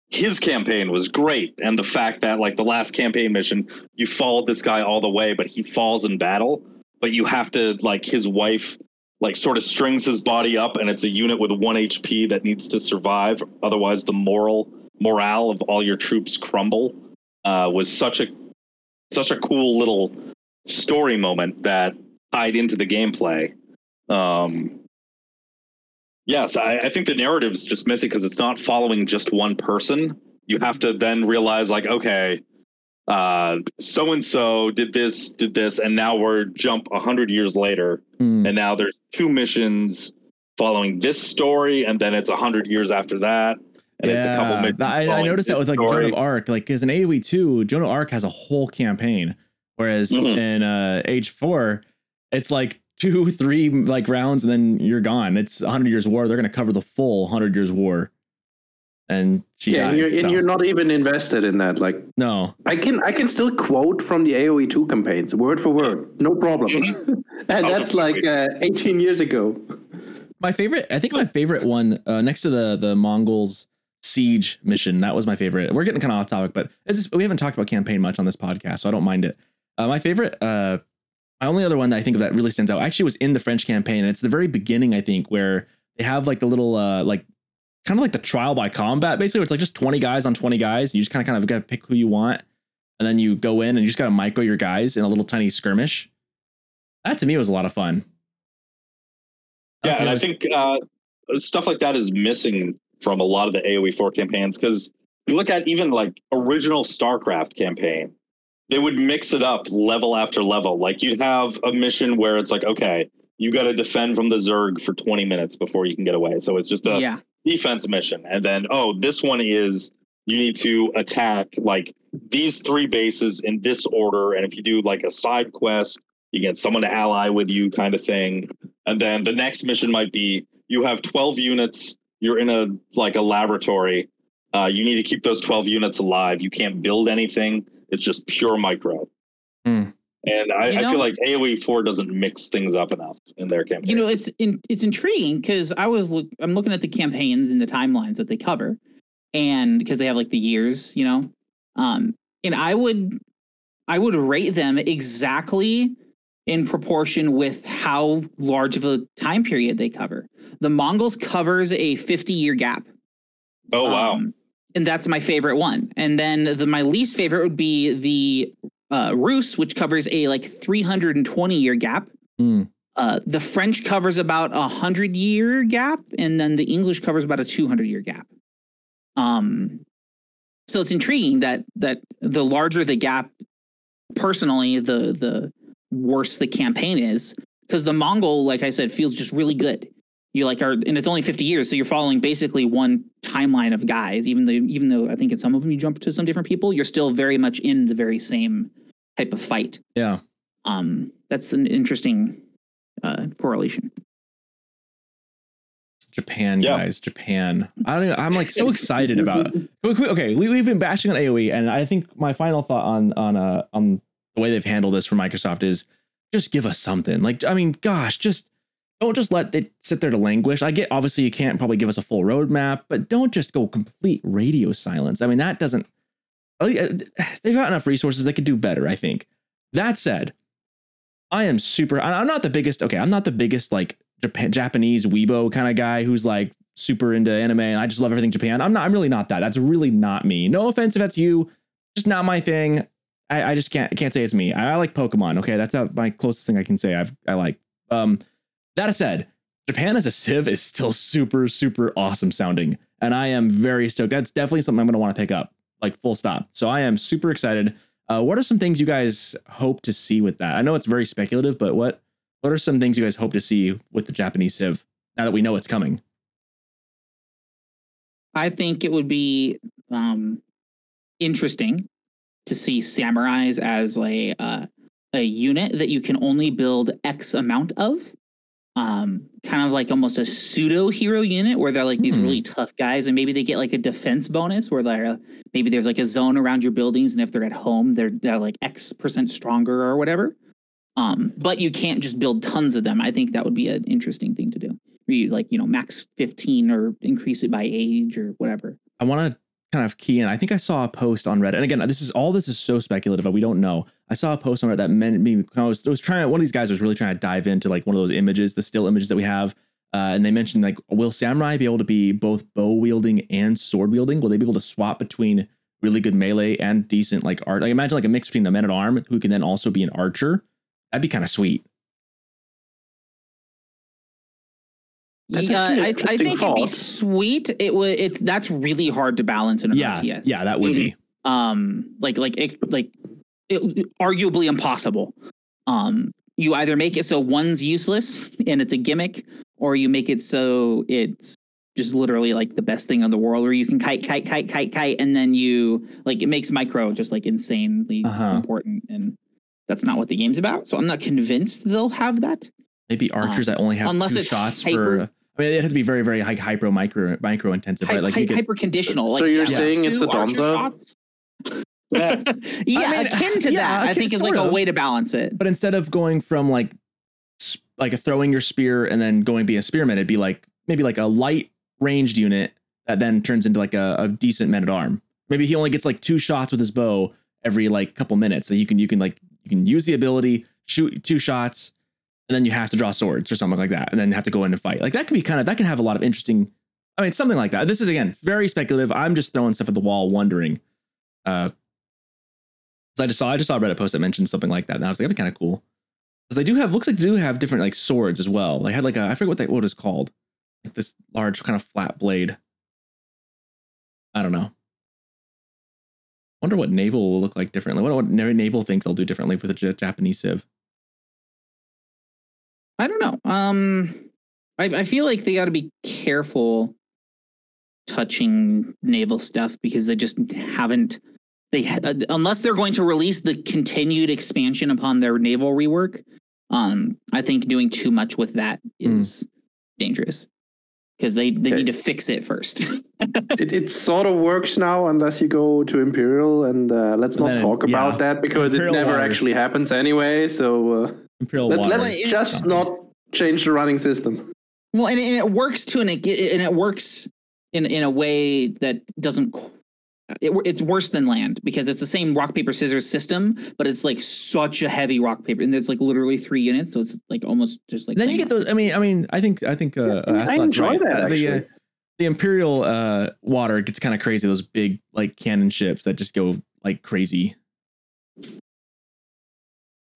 his campaign was great, and the fact that like the last campaign mission, you followed this guy all the way, but he falls in battle. But you have to like his wife like sort of strings his body up, and it's a unit with one HP that needs to survive. Otherwise, the moral morale of all your troops crumble. Uh, was such a such a cool little story moment that tied into the gameplay. Um, yes, I, I think the narrative is just missing because it's not following just one person. You have to then realize, like, okay, uh, so and so did this, did this, and now we're jump a hundred years later, Mm. and now there's two missions following this story, and then it's a hundred years after that, and it's a couple Yeah, missions. I, I noticed that with like story. Joan of Arc, like because in AoE two, Joan of Arc has a whole campaign, whereas Mhm. in uh, Age four, it's like two, three like rounds, and then you're gone. It's a hundred years war. They're gonna cover the full hundred years war. And she yeah, and, you're, and you're not even invested in that. Like no. I can I can still quote from the AOE two campaigns word for word, no problem. [LAUGHS] and Oh, that's like uh, 18 years ago. My favorite, I think my favorite one uh, next to the the Mongols siege mission. That was my favorite. We're getting kind of off topic, but it's just, we haven't talked about campaign much on this podcast, so I don't mind it. Uh, my favorite, uh, my only other one that I think of that really stands out actually was in the French campaign, and it's the very beginning, I think, where they have like the little uh, like kind of like the trial by combat, basically, where it's like just twenty guys on twenty guys. You just kind of kind of got to pick who you want, and then you go in and you just got to micro your guys in a little tiny skirmish. That to me was a lot of fun. Yeah, and I think uh, stuff like that is missing from a lot of the AoE four campaigns because you look at even like original StarCraft campaign, they would mix it up level after level. Like you'd have a mission where it's like, okay, you got to defend from the Zerg for 20 minutes before you can get away. So it's just a yeah. defense mission. And then, oh, this one is you need to attack like these three bases in this order. And if you do like a side quest, you get someone to ally with you, kind of thing. And then the next mission might be you have 12 units, you're in a like a laboratory. Uh, you need to keep those 12 units alive. You can't build anything. It's just pure micro. Hmm. And I, You I feel like AoE 4 doesn't mix things up enough in their campaign. You know, it's in, it's intriguing because I was look, I'm looking at the campaigns and the timelines that they cover, and because they have like the years, you know, um, and I would I would rate them exactly in proportion with how large of a time period they cover. The Mongols covers a 50 year gap. oh, wow. Um, and that's my favorite one. And then the my least favorite would be the uh, Rus, which covers a like 320 year gap. Hmm. Uh, the French covers about a hundred year gap, and then the English covers about a 200 year gap. Um, so it's intriguing that that the larger the gap, personally, the the worse the campaign is because the Mongol, like I said, feels just really good. You like are, and it's only 50 years, so you're following basically one timeline of guys. Even though, even though I think in some of them you jump to some different people, you're still very much in the very same type of fight. Yeah. Um, that's an interesting uh, correlation. Japan, Yeah. guys, Japan. I don't. Know, I'm like so excited about. [LAUGHS] Okay, we, we've been bashing on AOE, and I think my final thought on on uh on the way they've handled this for Microsoft is just give us something. Like, I mean, gosh, just don't just let it sit there to languish. I get obviously you can't probably give us a full roadmap, but don't just go complete radio silence. I mean, that doesn't. uh, They've got enough resources; they could do better. I think. That said, I am super. I'm not the biggest. Okay, I'm not the biggest like Japan, Japanese weebo kind of guy who's like super into anime and I just love everything Japan. I'm not. I'm really not that. That's really not me. No offense if that's you. Just not my thing. I, I just can't can't say it's me. I, I like Pokemon. Okay, that's uh my closest thing I can say. I've I like. Um, that said, Japan as a Civ is still super super awesome sounding, and I am very stoked. That's definitely something I'm gonna want to pick up. Like full stop. So I am super excited. Uh, what are some things you guys hope to see with that? I know it's very speculative, but what what are some things you guys hope to see with the Japanese Civ now that we know it's coming? I think it would be um, interesting to see samurais as a uh, a unit that you can only build X amount of. Um, kind of like almost a pseudo hero unit where they're like these Hmm. really tough guys, and maybe they get like a defense bonus where they're maybe there's like a zone around your buildings, and if they're at home, they're they're like X percent stronger or whatever. Um, but you can't just build tons of them. I think that would be an interesting thing to do. You like you know max 15 or increase it by age or whatever I want to kind of key in. I think I saw a post on Reddit, and again, this is all this is so speculative. We don't know. I saw a post on Reddit that meant me. I was, I was trying. One of these guys was really trying to dive into like one of those images, the still images that we have, uh, and they mentioned like, will samurai be able to be both bow wielding and sword wielding? Will they be able to swap between really good melee and decent like art? Like imagine like a mix between a man at arm who can then also be an archer. That'd be kind of sweet. That's yeah, I, I think it'd be sweet. It would. It's that's really hard to balance in an Yeah, RTS. yeah, that would be. Um, like like it, like it, arguably impossible. Um, you either make it so one's useless and it's a gimmick, or you make it so it's just literally like the best thing in the world, where you can kite, kite, kite, kite, kite, and then you like it makes micro just like insanely Uh-huh. important, and that's not what the game's about. So I'm not convinced they'll have that. maybe archers that only have unless two it's shots hyper- for. I mean, it has to be very, very like hyper micro micro intensive, right? Like hy- hyper conditional. So like, you're yeah, saying it's a Donso? [LAUGHS] Yeah. [LAUGHS] yeah, I mean, akin to [LAUGHS] yeah, that. I think is like sort a way to balance it. but instead of going from like s- like throwing your spear and then going be a spearman, it'd be like maybe like a light ranged unit that then turns into like a, a decent men at arm. Maybe he only gets like two shots with his bow every like couple minutes. So you can you can like you can use the ability, shoot two shots, and then you have to draw swords or something like that, and then have to go in and fight. Like that could be kind of that can have a lot of interesting. I mean, something like that. This is again very speculative. I'm just throwing stuff at the wall, wondering. Uh, I just saw I just saw a Reddit post that mentioned something like that, and I was like, that'd be kind of cool. Because they do have looks like they do have different like swords as well. They had like a I forget what that what it's called, like this large kind of flat blade. I don't know. Wonder what naval will look like differently. What naval thinks they'll do differently with a Japanese civ. I don't know. Um, I, I feel like they got to be careful touching naval stuff because they just haven't. They ha- uh, unless they're going to release the continued expansion upon their naval rework. Um, I think doing too much with that is Hmm. is dangerous because they they Okay. need to fix it first. [LAUGHS] it, it sort of works now unless you go to Imperial, and uh, let's And not then, talk about yeah. that because Imperial it never waters. actually happens anyway. So uh, Imperial let, Water. let's just not change the running system. Well, and, and it works to an and it works in in a way that doesn't. It, it's worse than land because it's the same rock paper scissors system, but it's like such a heavy rock paper, and there's like literally three units, so it's like almost just like. then you get those. I mean, I mean, I think I think uh, Yeah, I Ascot's enjoy right. that, Uh, the, uh, the Imperial uh, water gets kind of crazy. Those big like cannon ships that just go like crazy.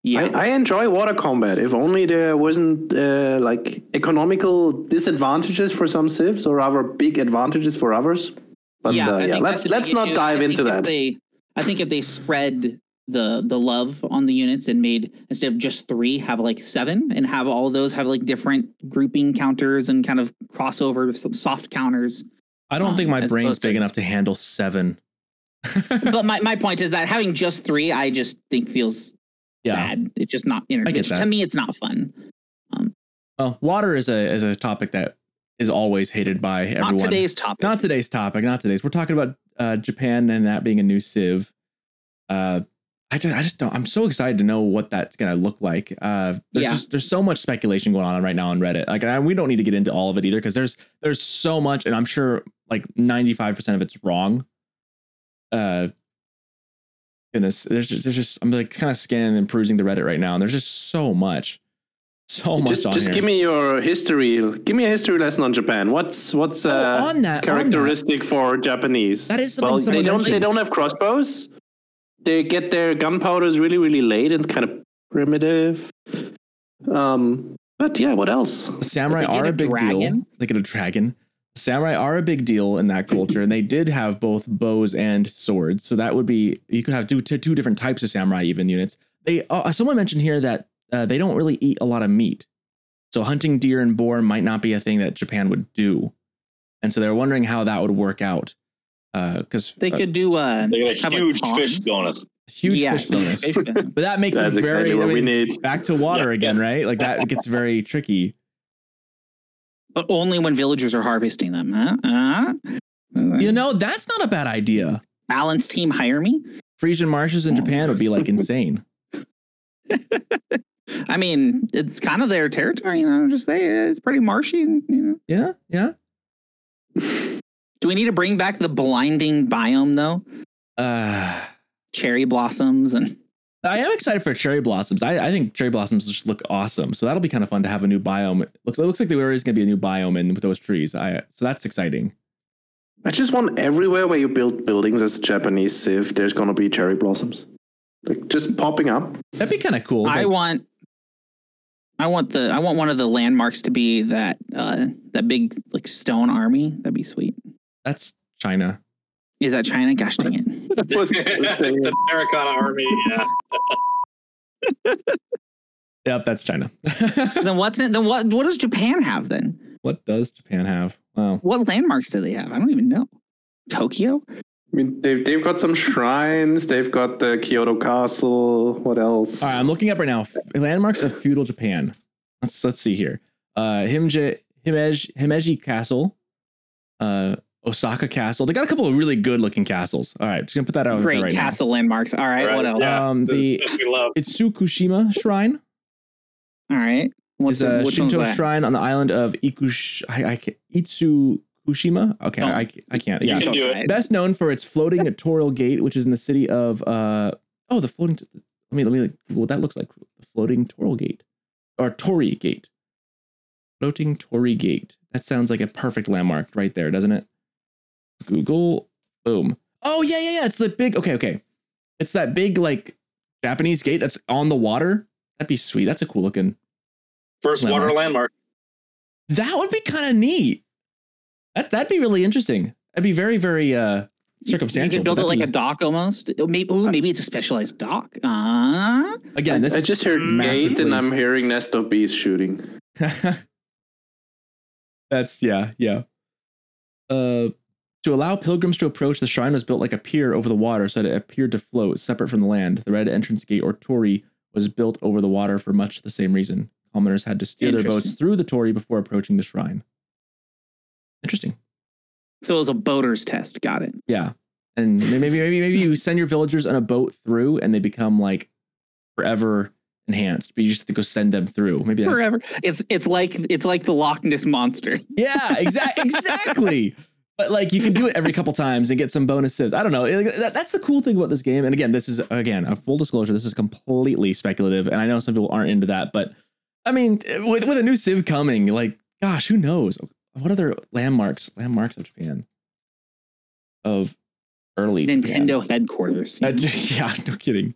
Yeah. I, I enjoy water combat. If only there wasn't uh, like economical disadvantages for some civs, or rather big advantages for others. But yeah, uh, yeah, let's let's not issue. dive into that. They, I think if they spread the the love on the units and made instead of just three, have like seven, and have all of those have like different grouping counters and kind of crossover some soft counters. I don't Um, think my as brain's opposed to- big enough to handle seven. [LAUGHS] but my, my point is that having just three, I just think feels yeah. bad. It's just not. Inter- I get it's- that. To me, it's not fun. Well, water is a is a topic that is always hated by everyone. Not today's topic. Not today's topic. Not today's. We're talking about uh, Japan and that being a new Civ. Uh, I just, I just don't. I'm so excited to know what that's gonna look like. Uh, there's Yeah. just there's so much speculation going on right now on Reddit. Like, I, we don't need to get into all of it either because there's there's so much, and I'm sure like 95 percent of it's wrong. Uh, goodness, there's just, there's just I'm like kind of scanning and perusing the Reddit right now, and there's just so much, so much just on just here. give me your history. Give me a history lesson on Japan. What's what's Oh, uh, on that on that. characteristic for Japanese? That is well, they don't they don't have crossbows. They get their gunpowders really really late and it's kind of primitive. Um, but yeah, what else? samurai are a a big deal. They get a dragon. Samurai are a big deal in that culture, and they did have both bows and swords. So that would be you could have two two, two different types of samurai even units. They uh, someone mentioned here that uh, they don't really eat a lot of meat, so hunting deer and boar might not be a thing that Japan would do, and so they're wondering how that would work out. Because They could do. Uh, They get a have, like, huge fish ponds. bonus. huge yeah, fish bonus, fish but that makes That's it very exactly what I we need. back to water Yeah, again, right? Like that gets very tricky. But only when villagers are harvesting them. Huh? Uh, You know, that's not a bad idea. balance team hire me. Frisian marshes in Japan would be like [LAUGHS] insane. I mean, it's kind of their territory. You know, just say it's pretty marshy. and, You know. Yeah, yeah. Do we need to bring back the blinding biome though? Uh, Cherry blossoms and I am excited for cherry blossoms. I, I think cherry blossoms just look awesome. So that'll be kind of fun to have a new biome. It looks it looks like there is going to be a new biome in with those trees. I so that's exciting. I just want everywhere where you build buildings as Japanese civ, there's gonna be cherry blossoms, like just popping up. That'd be kind of cool. I Like, want I want the I want one of the landmarks to be that uh that big like stone army. That'd be sweet. that's China. Is that China? Gosh dang it. [LAUGHS] Was [LAUGHS] gonna say, the Terracotta Army. Yeah. [LAUGHS] Yep, that's China. then what's in then what what does Japan have then? what does Japan have? Wow. What landmarks do they have? I don't even know. Tokyo? I mean, they've they've got some shrines. They've got the Kyoto Castle. What else? All right, I'm looking up right now. Landmarks of feudal Japan. let's let's see here. Uh, Himje, Himeji, Himeji Castle, uh, Osaka Castle. They got a couple of really good looking castles. All right, just gonna put that out Great there right castle landmarks. All right, Right, what else? Yeah, Um, the the- stuff we love. now. Itsukushima Shrine All right. What's is a the, which one's Shinto that? shrine on the island of Ikush, I, I, can't- Itsukushima. Okay, Don't- I, I can't. You Yeah, can Don't do try it. it. best known for its floating Toriel Gate, which is in the city of uh oh the floating. Let me let me Google what that looks like. The floating Toriel Gate or Torii Gate. Floating Torii Gate. That sounds like a perfect landmark right there, doesn't it? Google. Boom. Oh yeah yeah yeah. It's the big. Okay okay. It's that big like Japanese gate that's on the water. That'd be sweet. That's a cool looking. First water Landmark. landmark. That would be kind of neat. That that'd be really interesting. That'd be very very uh circumstantial. You could build it like that'd a dock almost. Maybe, ooh, maybe it's a specialized dock. Uh, be- again. This I is just heard gate and I'm hearing nest of bees shooting. [LAUGHS] That's yeah, yeah. Uh, to allow pilgrims to approach, the shrine was built like a pier over the water, so that it appeared to float separate from the land. The red entrance gate or torii was built over the water for much the same reason. Commoners had to steer their boats through the torii before approaching the shrine. Interesting. so it was a boater's test. Got it. Yeah, and maybe maybe maybe you send your villagers on a boat through, and they become like forever enhanced, but you just have to go send them through. Maybe Forever. It's it's like it's like the Loch Ness monster. Yeah, [LAUGHS] exactly, exactly. But like you can do it every couple times and get some bonuses. I don't know. It- that- that's the cool thing about this game. And again, this is again a full disclosure. This is completely speculative, and I know some people aren't into that. But I mean, with with a new Civ coming, like, gosh, who knows? What other landmarks? Landmarks of Japan of early Nintendo headquarters. Japan. [LAUGHS] Uh, yeah, no kidding.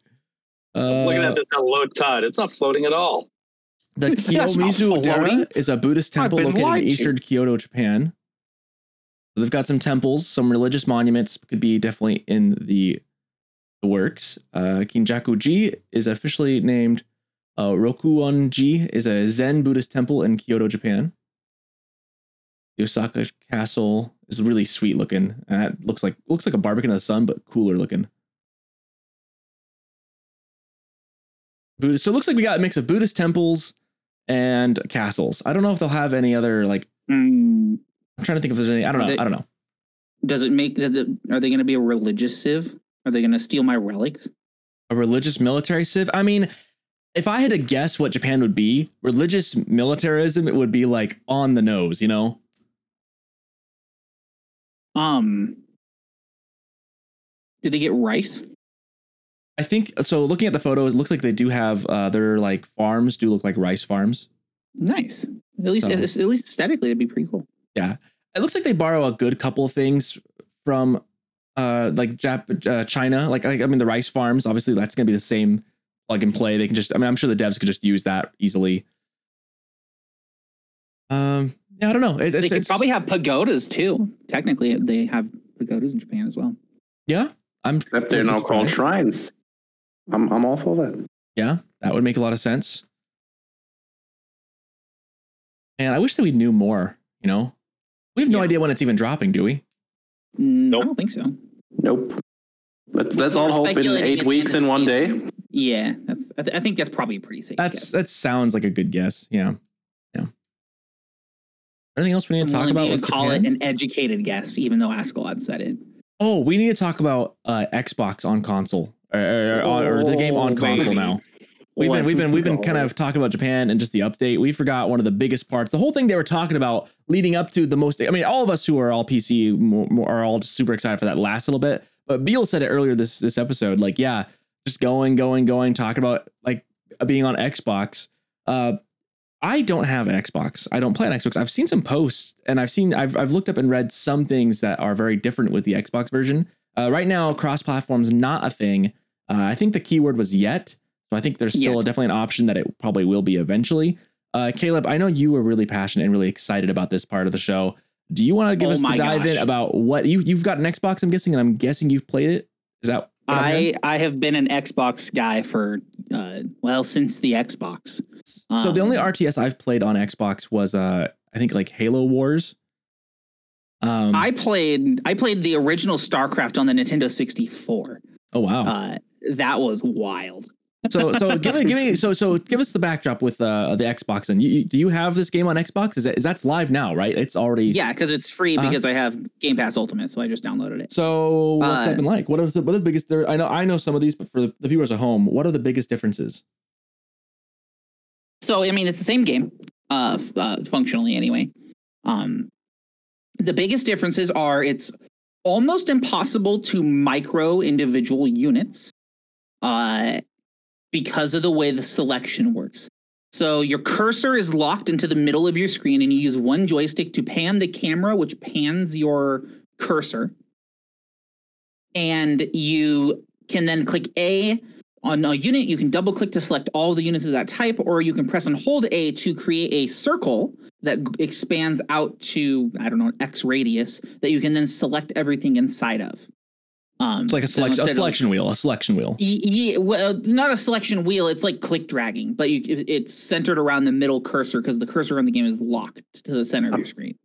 Uh, Looking at this at low tide, it's not floating at all. The [LAUGHS] That's not Kiyomizu Dera is a Buddhist temple located lied in to. eastern Kyoto, Japan. They've got some temples, some religious monuments could be definitely in the, the works. Uh, Kinkaku-ji is officially named uh, Rokuon-ji, is a Zen Buddhist temple in Kyoto, Japan. The Osaka Castle is really sweet looking. Uh, it looks like looks like a barbecue in the sun, but cooler looking. Buddhist. So it looks like we got a mix of Buddhist temples and castles. I don't know if they'll have any other like. Mm, I'm trying to think if there's any. I don't know. They- I don't know. does it make? Does it? Are they going to be a religious civ? Are they going to steal my relics? A religious military civ. I mean, if I had to guess what Japan would be, religious militarism, it would be like on the nose. You know. Um. Did they get rice? I think so. Looking at the photos, it looks like they do have uh, their like farms do look like rice farms. Nice. At least, So- at least aesthetically, it'd be pretty cool. Yeah, it looks like they borrow a good couple of things from uh like Jap- uh, China. Like, like I mean, the rice farms. Obviously, that's gonna be the same plug and play. They can just. I mean, I'm sure the devs could just use that easily. Um. Yeah, I don't know. It, they it's, could it's probably have pagodas too. Technically, they have pagodas in Japan as well. yeah. I'm Except they're wouldn't now called surprised. shrines. I'm I'm all for that. Yeah, that would make a lot of sense. And I wish that we knew more. You know, we have no Yeah. idea when it's even dropping, do we? Mm, Nope. I don't think so. Nope. Let's let's all hope in eight at weeks end in one day. Yeah, that's. I, th- I think that's probably a pretty safe. That's guess. that sounds like a good guess. Yeah, yeah. Anything else we need I'm to talk about? to with call Japan? it an educated guess, even though Askallad said it. Oh, we need to talk about uh, Xbox on console or, or, or- or the game on Oh, console baby. now. We've been we've been we've been kind of talking about Japan and just the update. We forgot one of the biggest parts. The whole thing they were talking about leading up to the most. I mean, all of us who are all PC more, more, are all just super excited for that last little bit. But Beale said it earlier this this episode. Like, yeah, just going, going, going, talking about like being on Xbox. Uh, I don't have an Xbox. I don't play on Xbox. I've seen some posts and I've seen I've I've looked up and read some things that are very different with the Xbox version. Uh, right now, cross-platform is not a thing. Uh, I think the keyword was yet, so I think there's still Yet. definitely an option that it probably will be eventually. Uh, Caleb, I know you were really passionate and really excited about this part of the show. Do you want to give Oh us the dive in about what you you've got an Xbox? I'm guessing, and I'm guessing you've played it. Is that? I I have been an Xbox guy for uh well since the Xbox. so the Um, only RTS I've played on Xbox was uh I think like Halo Wars. Um, I played I played the original StarCraft on the Nintendo 64. oh wow, Uh, that was wild. So so [LAUGHS] give me give me so so give us the backdrop with uh the Xbox and you, you- do you have this game on Xbox? Is that is that's live now, right? It's already Yeah, because it's free Uh-huh. because I have Game Pass Ultimate, so I just downloaded it. So what's Uh, that been like? What are the what are the biggest there I know I know some of these, but for the, the viewers at home, what are the biggest differences? So I mean, it's the same game, uh, uh functionally anyway. Um, the biggest differences are it's almost impossible to micro individual units, uh, because of the way the selection works. So your cursor is locked into the middle of your screen, and you use one joystick to pan the camera, which pans your cursor, and you can then click A on a unit, you can double click to select all the units of that type, or you can press and hold A to create a circle that expands out to, I don't know, X radius that you can then select everything inside of. Um, It's like a so selection instead a of- wheel, a selection wheel. Yeah, well, not a selection wheel. It's like click dragging, but you, it's centered around the middle cursor because the cursor on the game is locked to the center of your screen.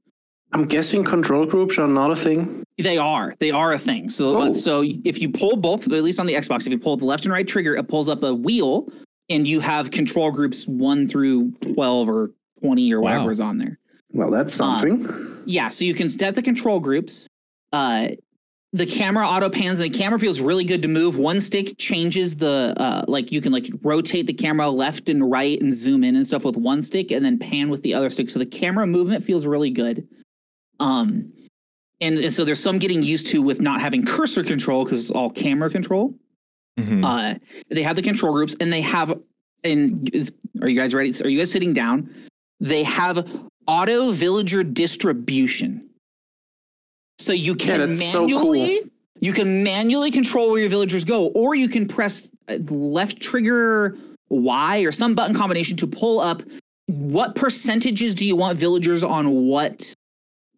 I'm guessing control groups are not a thing. They are. They are a thing. So Oh. so if you pull both, at least on the Xbox, if you pull the left and right trigger, it pulls up a wheel, and you have control groups one through twelve or twenty or whatever Wow. is on there. Well, that's Uh, something. Yeah. So you can set the control groups. Uh, the camera auto pans and the camera feels really good to move. One stick changes the uh, like you can like rotate the camera left and right and zoom in and stuff with one stick, and then pan with the other stick. So the camera movement feels really good. Um, and, and so there's some getting used to with not having cursor control because it's all camera control. Mhm. Uh, they have the control groups and they have. And is, are you guys ready? Are you guys sitting down? They have auto villager distribution. So you can that's so manually you can manually control where your villagers go, or you can press uh, left trigger Y or some button combination to pull up. What percentages do you want villagers on what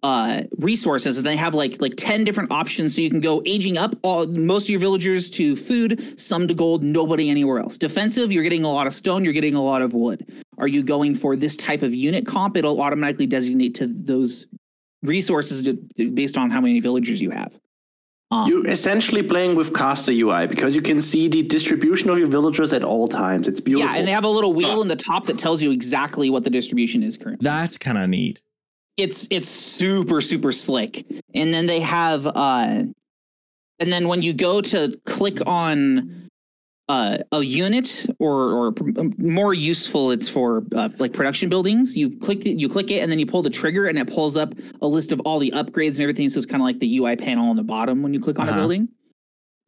uh resources? And they have like like 10 different options so you can go aging up all most of your villagers to food some to gold nobody anywhere else. Defensive you're getting a lot of stone you're getting a lot of wood. Are you going for this type of unit comp? It'll automatically designate to those resources to, based on how many villagers you have um, You're essentially playing with caster UI because you can see the distribution of your villagers at all times. It's beautiful. yeah and they have a little wheel in the top that tells you exactly what the distribution is currently That's kind of neat. it's it's super super slick and then they have uh and then when you go to click on uh, a unit or or more useful it's for uh, like production buildings you click it you click it and then you pull the trigger and it pulls up a list of all the upgrades and everything so it's kind of like the ui panel on the bottom when you click on a Uh-huh. building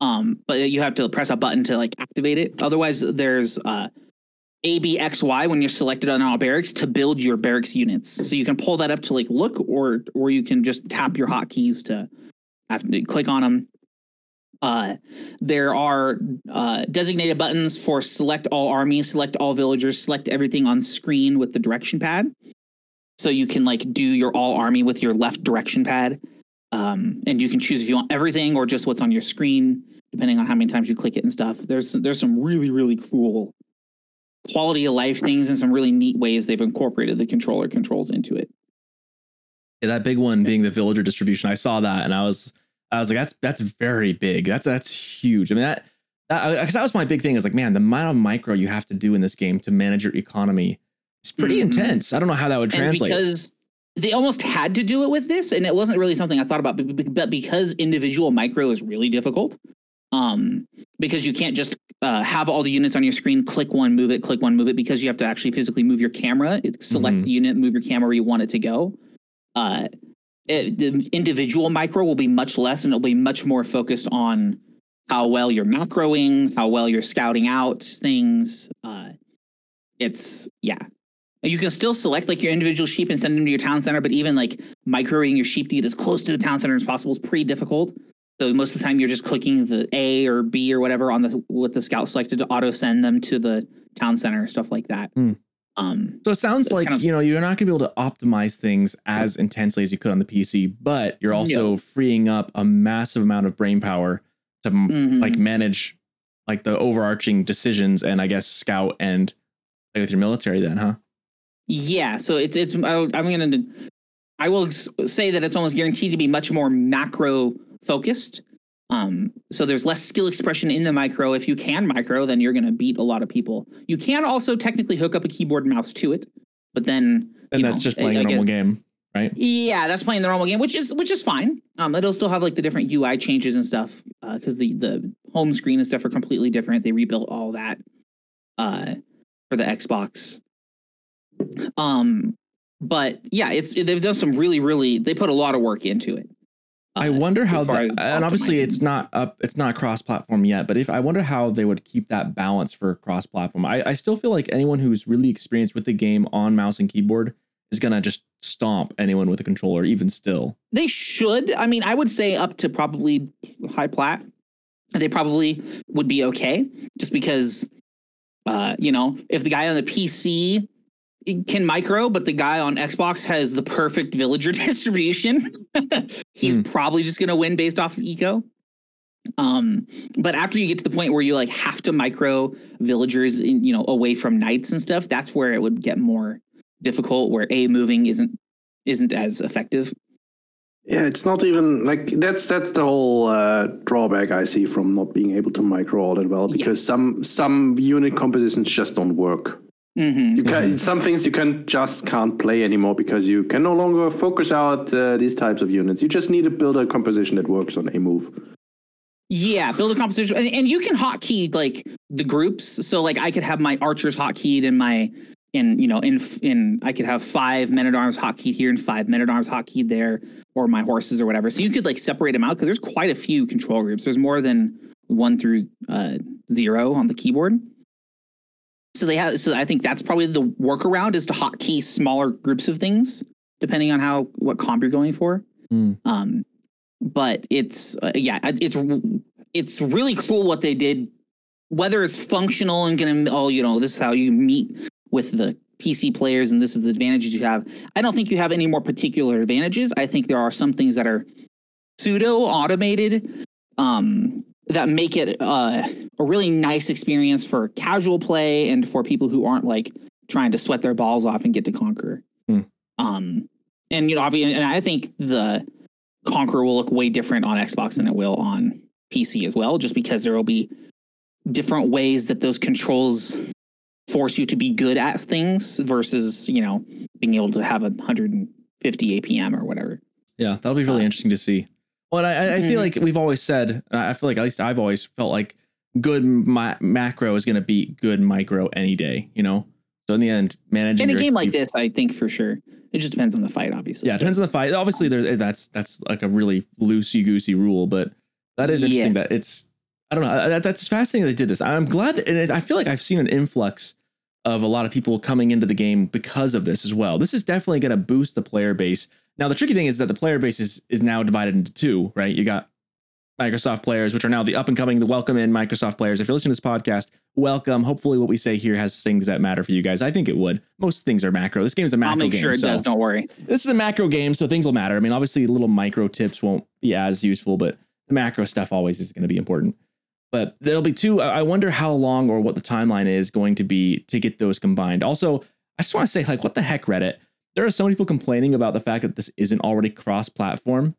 um but you have to press a button to like activate it otherwise there's uh ABXY when you're selected on all barracks to build your barracks units. So you can pull that up to like look, or or you can just tap your hotkeys to have to click on them. Uh, there are uh, designated buttons for select all armies, select all villagers, select everything on screen with the direction pad. So you can like do your all army with your left direction pad, um, and you can choose if you want everything or just what's on your screen, depending on how many times you click it and stuff. There's there's some really really cool quality of life things and some really neat ways they've incorporated the controller controls into it. Yeah, that big one being the villager distribution. I saw that and I was I was like, that's that's very big. That's that's huge. I mean that that because that was my big thing. Is like, man, the amount of micro you have to do in this game to manage your economy is pretty Mhm. intense. I don't know how that would And translate. because they almost had to do it with this, and it wasn't really something I thought about, but, because individual micro is really difficult, um, because you can't just uh, have all the units on your screen, click one, move it, click one, move it, because you have to actually physically move your camera, select Mhm. the unit, move your camera where you want it to go. Uh, it, the individual micro will be much less, and it'll be much more focused on how well you're macroing, how well you're scouting out things. Uh, it's yeah, you can still select like your individual sheep and send them to your town center, but even like microing your sheep to get as close to the town center as possible is pretty difficult. So most of the time you're just clicking the A or B or whatever on the with the scout selected to auto send them to the town center, stuff like that. Hmm. Um, so it sounds like kind of- you know you're not going to be able to optimize things as intensely as you could on the PC, but you're also freeing up a massive amount of brain power to m mhm. like manage like the overarching decisions and I guess scout and like with your military then, huh? Yeah, so it's it's I'm going to I will say that it's almost guaranteed to be much more macro focused Um, so there's less skill expression in the micro. If you can micro, then you're going to beat a lot of people. You can also technically hook up a keyboard and mouse to it, but then And that's know, just playing I- a I normal guess- game, right? Yeah, that's playing the normal game, which is which is fine. Um, it'll still have like the different UI changes and stuff because the the home screen and stuff are completely different. They rebuilt all that uh, for the Xbox. Um, but yeah, it's they've done some really really they put a lot of work into it. I Uh, wonder how as far that, as and obviously it's not up it's not cross platform yet, but if I wonder how they would keep that balance for cross platform. I, I still feel like anyone who's really experienced with the game on mouse and keyboard is gonna just stomp anyone with a controller, even still. They should. I mean, I would say up to probably high plat. They probably would be okay, just because, uh, you know, if the guy on the PC can micro, but the guy on Xbox has the perfect villager [LAUGHS] distribution, [LAUGHS] he's Hmm. probably just going to win based off of eco. Um, but after you get to the point where you like have to micro villagers, in, you know, away from knights and stuff, that's where it would get more difficult. Where a moving isn't isn't as effective. Yeah, it's not even like that's that's the whole uh, drawback I see from not being able to micro all that well Yeah. because some some unit compositions just don't work. Mm-hmm. You can some things you can just can't play anymore because you can no longer focus out uh, these types of units. You just need to build a composition that works on a move. Yeah, build a composition, and, and you can hotkey like the groups. So like I could have my archers hotkeyed in my in you know in in I could have five men at arms hotkeyed here and five men at arms hotkeyed there, or my horses or whatever. So you could like separate them out because there's quite a few control groups. There's more than one through uh, zero on the keyboard. So they have. So I think that's probably the workaround is to hotkey smaller groups of things depending on how what comp you're going for. Hmm. Um, but it's uh, yeah, it's it's really cool what they did. Whether it's functional and gonna oh you know this is how you meet with the PC players and this is the advantages you have. I don't think you have any more particular advantages. I think there are some things that are pseudo automated um, that make it uh, a really nice experience for casual play and for people who aren't like trying to sweat their balls off and get to conquer. Hmm. Um, and you know, obviously, and I think the Conquer will look way different on Xbox than it will on PC as well, just because there will be different ways that those controls force you to be good at things versus, you know, being able to have a 150 APM or whatever. Yeah, that'll be really Uh, interesting to see. And I, I feel mm-hmm. like we've always said, I feel like at least I've always felt like good ma- macro is going to beat good micro any day, you know? So in the end, managing In a game like this, I think for sure. It just depends on the fight, obviously. Yeah, it depends on the fight. Obviously, there's eh, that's that's like a really loosey goosey rule, but that is interesting. That it's I don't know. That, that's fascinating. They did this. I'm glad, that, and it, I feel like I've seen an influx of a lot of people coming into the game because of this as well. This is definitely going to boost the player base. Now, the tricky thing is that the player base is is now divided into two. Right? You got Microsoft players, which are now the up and coming, the welcome in Microsoft players. If you're listening to this podcast, welcome. Hopefully, what we say here has things that matter for you guys. I think it would. Most things are macro. This game's a macro I'll make game. sure it so- does. Don't worry. this is a macro game, so things will matter. I mean, obviously, little micro tips won't be as useful, but the macro stuff always is going to be important. But there'll be two. I I wonder how long or what the timeline is going to be to get those combined. Also, I just want to say, like, what the heck, Reddit? There are so many people complaining about the fact that this isn't already cross-platform,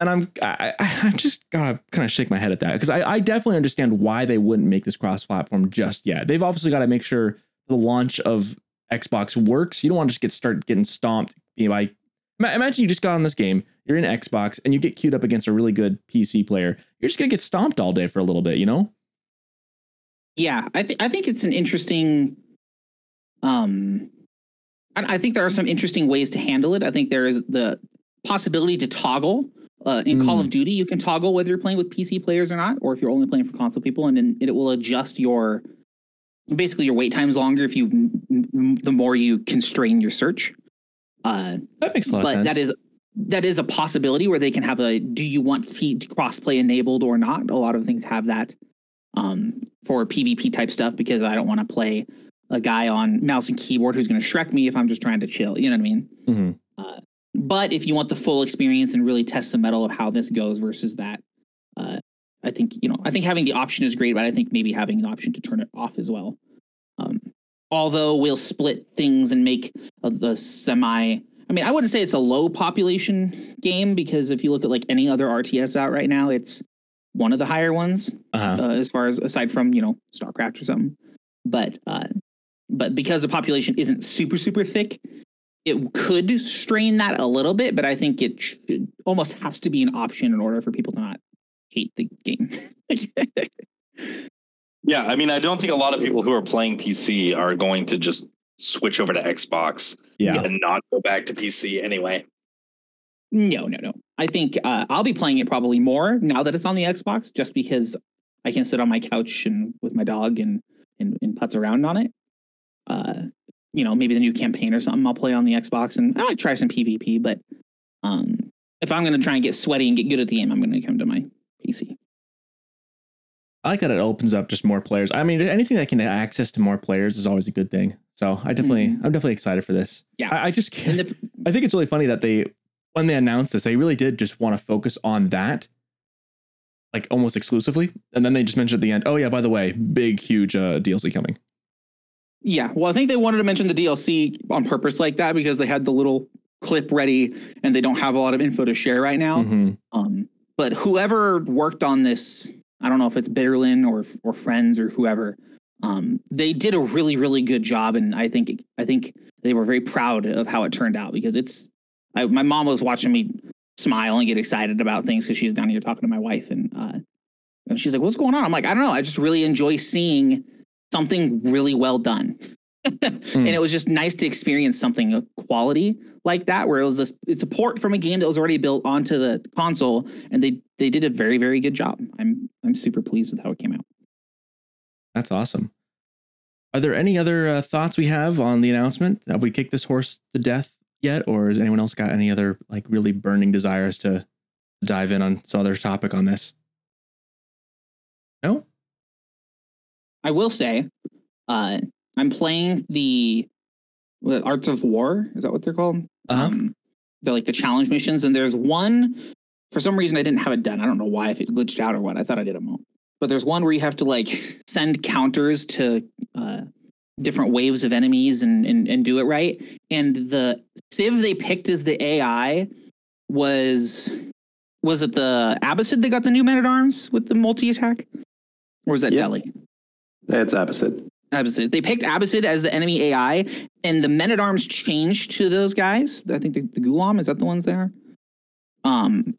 and I'm I, I [LAUGHS] just gotta kind of shake my head at that because I, I definitely understand why they wouldn't make this cross-platform just yet. They've obviously got to make sure the launch of Xbox works. You don't want to just get start getting stomped by. ima- Imagine you just got on this game, you're in Xbox, and you get queued up against a really good PC player. You're just gonna get stomped all day for a little bit, you know? Yeah, I think I think it's an interesting. Um, I, I think there are some interesting ways to handle it. I think there is the possibility to toggle. Uh, in Call of Duty, you can toggle whether you're playing with PC players or not, or if you're only playing for console people, and then it will adjust your basically your wait times longer if you m- m- the more you constrain your search. Uh, That makes a lot but of sense. that is that is a possibility where they can have a do you want P- crossplay enabled or not a lot of things have that um, for pvp type stuff because i don't want to play a guy on mouse and keyboard who's going to shrek me if i'm just trying to chill you know what i mean Mhm. uh, but if you want the full experience and really test the metal of how this goes versus that uh, i think you know i think having the option is great but i think maybe having the option to turn it off as well um, although we'll split things and make a, the semi I mean, I wouldn't say it's a low population game because if you look at like any other RTS out right now, it's one of the higher ones Uh-huh. uh, as far as aside from you know StarCraft or something. But uh, but because the population isn't super super thick, it could strain that a little bit. But I think it should, almost has to be an option in order for people to not hate the game. [LAUGHS] Yeah, I mean, I don't think a lot of people who are playing PC are going to just switch over to Xbox yeah. and not go back to PC anyway. no, no, no. I think uh, I'll be playing it probably more now that it's on the Xbox, just because I can sit on my couch and with my dog and and, and putz around on it. Uh, you know, maybe the new campaign or something I'll play on the Xbox, and I might try some PvP. But um, if I'm going to try and get sweaty and get good at the game, I'm going to come to my PC. I like that it opens up just more players. I mean, anything that can access to more players is always a good thing. So I definitely, I'm definitely excited for this. Yeah. I, I just can't. The, I think it's really funny that they, when they announced this, they really did just want to focus on that, like almost exclusively. And then they just mentioned at the end, oh yeah, by the way, big, huge uh, DLC coming. Yeah, well, I think they wanted to mention the DLC on purpose like that because they had the little clip ready and they don't have a lot of info to share right now. Mhm. Um, but whoever worked on this, I don't know if it's Bitterlin or or friends or whoever, um, they did a really really good job, and I think I think they were very proud of how it turned out because it's. I, my mom was watching me smile and get excited about things because she's down here talking to my wife, and uh, and she's like, "What's going on?" I'm like, "I don't know. I just really enjoy seeing something really well done." and it was just nice to experience something of quality like that where it was this it's a port from a game that was already built onto the console and they they did a very very good job i'm i'm super pleased with how it came out That's awesome. Are there any other uh, thoughts we have on the announcement? Have we kicked this horse to death yet, or has anyone else got any other like really burning desires to dive in on some other topic on this? No. I will say uh i'm playing the what, arts of war is that what they're called? Uh-huh. um they're like the challenge missions and there's one for some reason i didn't have it done. I don't know why if it glitched out or what. I thought i did them all. But there's one where you have to like [LAUGHS] send counters to uh different waves of enemies and, and and do it right. And the civ they picked as the ai was was it the Abbasid that got the new men at arms with the multi attack or was that Yep. delhi That's opposite. Abbasid. They picked Abbasid as the enemy AI, and the men at arms changed to those guys. I think the, the Ghulam is that the ones there. Um,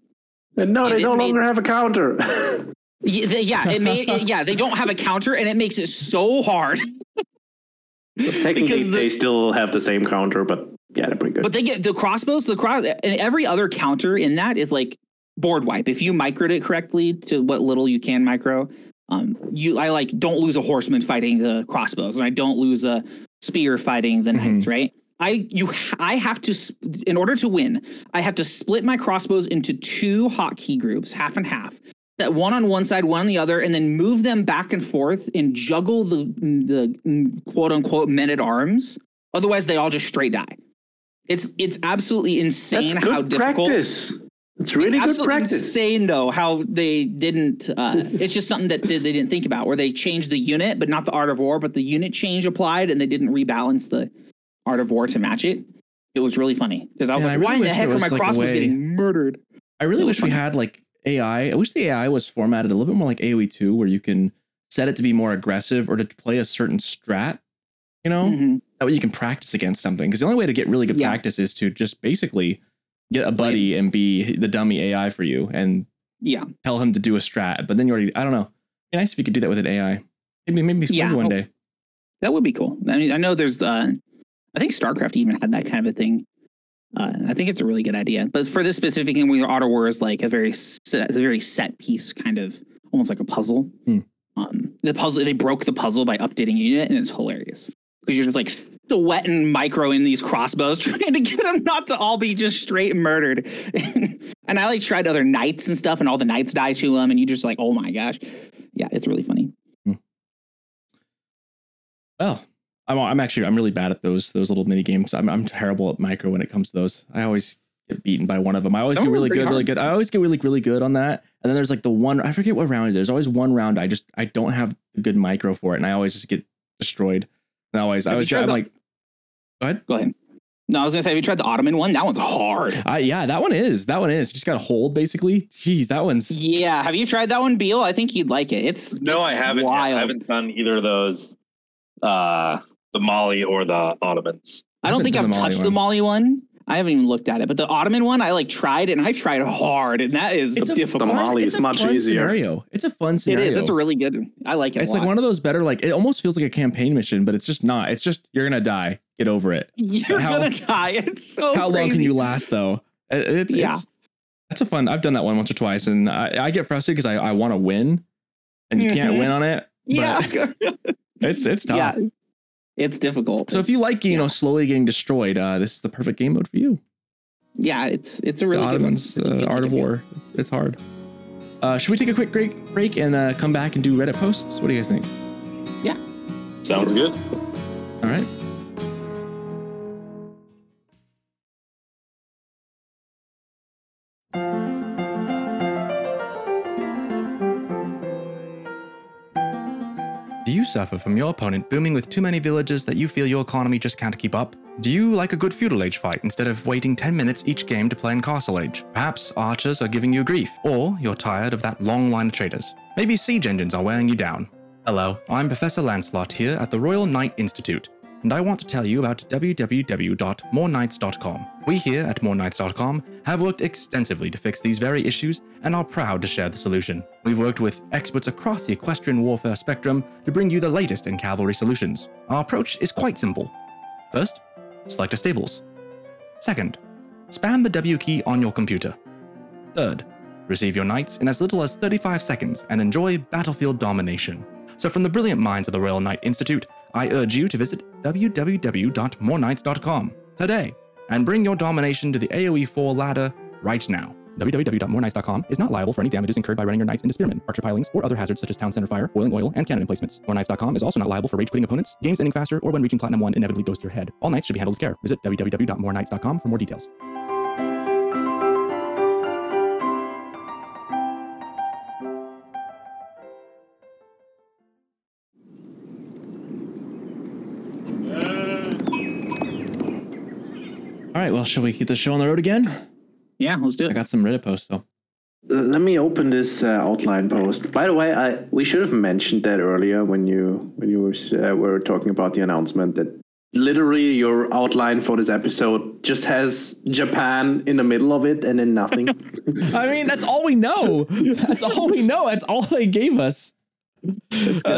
And no, It- they it no made- longer have a counter. [LAUGHS] yeah, they, yeah, it made it, yeah. They don't have a counter, and it makes it so hard. [LAUGHS] Technically, Because the- they still have the same counter, but yeah, they're pretty good. But they get the crossbows. The cross and every other counter in that is like board wipe. If you microed it correctly to what little you can micro, um, you I like don't lose a horseman fighting the crossbows, and I don't lose a spear fighting the knights. Right? I you I have to in order to win, I have to split my crossbows into two hotkey groups, half and half. That one on one side, one on the other, and then move them back and forth and juggle the the mm, quote unquote men at arms. Otherwise, they all just straight die. It's it's absolutely insane how difficult. practice. It's really it's good practice. insane though how they didn't. Uh, it's just something that they didn't think about, where they changed the unit, but not the art of war. But the unit change applied, and they didn't rebalance the art of war to match it. It was really funny because I was Man, I like, really "Why in the heck there are my was, like, crossbows getting murdered?" I really It was wish we had like AI. I wish the AI was formatted a little bit more like AoE two, where you can set it to be more aggressive or to play a certain strat. You know, Mhm. that way you can practice against something. Because the only way to get really good Yeah. practice is to just basically get a buddy and be the dummy AI for you and Yeah, tell him to do a strat. But then you already, I don't know. It'd be nice if you could do that with an AI. Maybe, maybe, Yeah. maybe one day. that would be cool. I mean, I know there's. Uh, I think StarCraft even had that kind of a thing. Uh, I think it's a really good idea. But for this specific game, where Art of War is like a very set, a very set piece, kind of almost like a puzzle. Hmm. Um, the puzzle they broke the puzzle by updating a unit, and it's hilarious because you're just like sweating micro in these crossbows, [LAUGHS] trying to get them not to all be just straight murdered. [LAUGHS] and I like tried other knights and stuff, and all the knights die to them, and you just like, oh my gosh, yeah, it's really funny. Hmm. Well, I'm, I'm actually, I'm really bad at those, those little mini games. I'm, I'm terrible at micro when it comes to those. I always get beaten by one of them. I always Some get of them are really good, really good. I always get really, really good on that. And then there's like the one, I forget what round it is. There's always one round I just, I don't have a good micro for it. And I always just get destroyed. And I always, I you always, tried I'm like, go ahead. Go ahead. No, I was gonna say, have you tried the Ottoman one? That one's hard. Uh, yeah, that one is. That one is. You just got to hold basically. Jeez, that one's. Yeah, have you tried that one, Beale? I think you'd like it. It's No, it's I haven't. Yet. Wild. I haven't done either of those. Uh, the Mali or the Ottomans. I don't think I've the Mali touched the Mali one. I haven't even looked at it, but the Ottoman one, I like tried it and I tried hard, and that is It's a- difficult. the Mali is much easier. Scenario. It's a fun It scenario. is. It's a really good. I like it. It's a like one of those better. Like it almost feels like a campaign mission, but it's just not. It's just you're gonna die. Get over it. You're How- gonna die. It's so. How long can you last though? It's Yeah. it's that's a fun. I've done that one once or twice, and I, I get frustrated because I, I want to win, and you can't Mhm. win on it. But Yeah, [LAUGHS] it's it's tough. yeah. It's difficult. So if you like you know slowly getting destroyed, uh, this is the perfect game mode for you. yeah, it's it's a The really good one. Ottomans, It's a uh, Art of game. War. It's hard. Uh, should we take a quick break, break and uh, come back and do Reddit posts? What do you guys think? Yeah. Sounds good. All right. You suffer from your opponent booming with too many villages that you feel your economy just can't keep up? Do you like a good feudal age fight instead of waiting 10 minutes each game to play in castle age? Perhaps archers are giving you grief, or you're tired of that long line of traders. Maybe siege engines are wearing you down. Hello, I'm Professor Lancelot here at the Royal Knight Institute, and I want to tell you about www.moreknights.com. We here at moreknights.com have worked extensively to fix these very issues and are proud to share the solution. We've worked with experts across the equestrian warfare spectrum to bring you the latest in cavalry solutions. Our approach is quite simple. First, select a stables. Second, spam the W key on your computer. Third, receive your knights in as little as 35 seconds and enjoy battlefield domination. So, from the brilliant minds of the Royal Knight Institute, I urge you to visit www.moreknights.com today and bring your domination to the AoE 4 ladder right now. www.moreknights.com is not liable for any damages incurred by running your knights into spearmen, archer pilings, or other hazards such as town center fire, boiling oil, and cannon emplacements. Moreknights.com is also not liable for rage quitting opponents, games ending faster, or when reaching platinum 1 inevitably goes to your head. All knights should be handled with care. Visit www.moreknights.com for more details. All right, well, shall we keep the show on the road again? Yeah, let's do it. I got some Reddit posts though. Let me open this uh, outline post. By the way, I we should have mentioned that earlier when you when you were, uh, were talking about the announcement that literally your outline for this episode just has Japan in the middle of it and then nothing. [LAUGHS] I mean, that's all we know. That's all we know. That's all they gave us. Uh,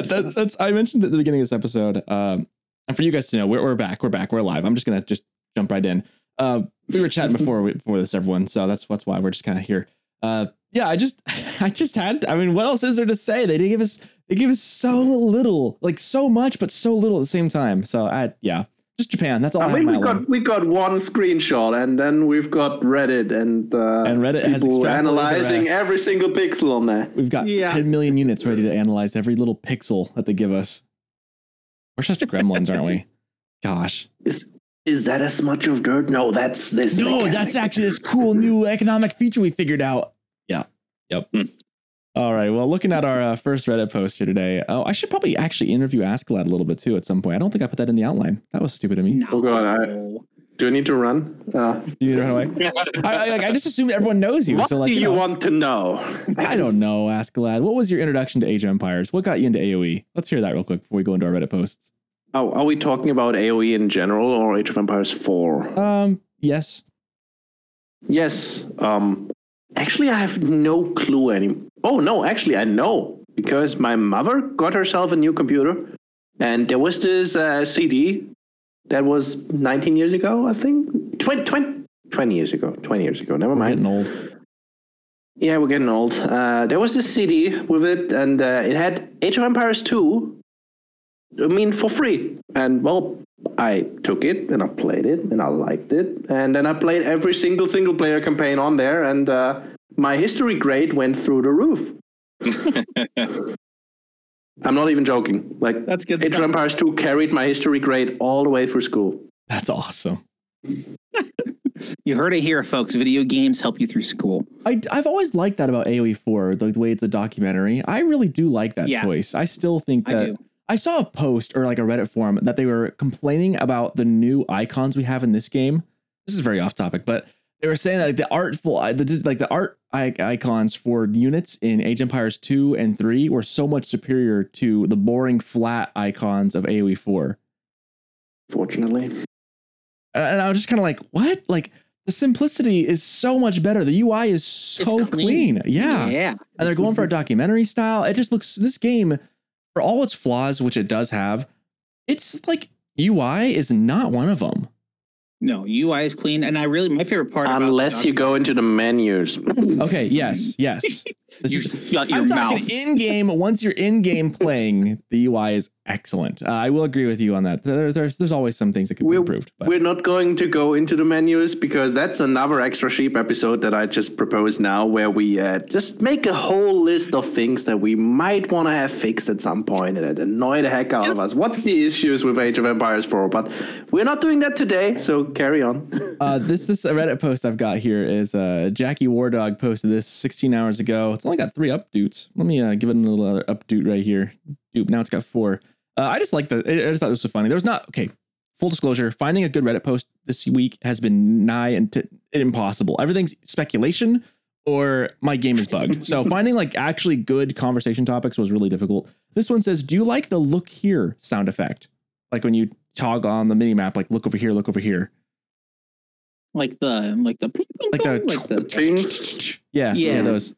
that- that's I mentioned at the beginning of this episode. Um, and for you guys to know, we're, we're back. We're back. We're live. I'm just gonna just jump right in. Uh, we were chatting before we, before this, everyone. So that's that's why we're just kind of here. Uh, yeah, I just [LAUGHS] I just had. I mean, what else is there to say? They did give us they give us so little, like so much, but so little at the same time. So I yeah, just Japan. That's all I, I mean, we my got we got one screenshot, and then we've got Reddit and uh, And Reddit has people extrapolated analyzing every single pixel on there. We've got Yeah. 10 million units ready to analyze every little pixel that they give us. We're such gremlins, aren't we? [LAUGHS] Gosh. Is is that a smudge of dirt? No, that's this. No, mechanic. that's actually this cool new economic feature we figured out. Yeah. Yep. Hmm. All right. Well, looking at our uh, first Reddit post here today, oh, I should probably actually interview Askallad a little bit too at some point. I don't think I put that in the outline. That was stupid of me. No. Oh god, I, do I need to run? Uh, Do you need to run away? [LAUGHS] I, I, like, I just assumed everyone knows you. what so, like, do you know, want to know? I don't know, Askallad. What was your introduction to Age of Empires? What got you into AoE? Let's hear that real quick before we go into our Reddit posts. Oh, are we talking about AOE in general or Age of Empires 4? Um, yes. Yes. Um, actually, I have no clue any. Oh no, actually, I know because my mother got herself a new computer, and there was this uh, CD that was 19 years ago, I think. 20, 20, 20 years ago. 20 years ago. Never We're mind. getting old. Yeah, we're getting old. Uh, there was this CD with it, and uh, it had Age of Empires 2. I mean, for free. And well, I took it and I played it and I liked it, and then I played every single single player campaign on there, and uh, my history grade went through the roof. [LAUGHS] I'm not even joking. Like That's good. Age of stuff. Empires 2 carried my history grade all the way through school. That's awesome. [LAUGHS] You heard it here, folks. Video games help you through school. I, I've always liked that about AoE 4, the, the way it's a documentary. I really do like that Yeah. choice. I still think I that do. I saw a post or like a Reddit forum that they were complaining about the new icons we have in this game. This is very off topic, but they were saying that like the artful, uh, the, like the art icons for units in Age Empires 2 and 3 were so much superior to the boring flat icons of AoE 4. Fortunately. And I was just kind of like, what? Like the simplicity is so much better. The UI is so clean. clean. Yeah. Yeah. And they're going for a [LAUGHS] documentary style. It just looks this game, for all its flaws, which it does have, it's like UI is not one of them. No, UI is clean, and I really my favorite part. Unless the you go into the menus. Okay, yes, [LAUGHS] yes. This you is- shut your I'm talking in game. Once you're in game playing, [LAUGHS] the UI is excellent. Uh, I will agree with you on that. There, there's there's always some things that could be We're- improved. But We're not going to go into the menus because that's another extra sheep episode that I just proposed now, where we uh, just make a whole list of things that we might want to have fixed at some point and annoy the heck out Just- of us. What's the issues with Age of Empires 4? But we're not doing that today, so carry on. uh, this this Reddit post I've got here is uh, Jackie Wardog posted this 16 hours ago. It's only got three updates. Let me uh, give it a little other right here. Dude, now it's got four. Uh, I just like the. I just thought this was funny. There was not okay. Full disclosure: finding a good Reddit post this week has been nigh and t- impossible. Everything's speculation or my game is bugged. so [LAUGHS] finding like actually good conversation topics was really difficult. This one says, "Do you like the look here sound effect? Like when you toggle on the mini map, like look over here, look over here." like the like the like the, like the [LAUGHS] yeah, Yeah. those.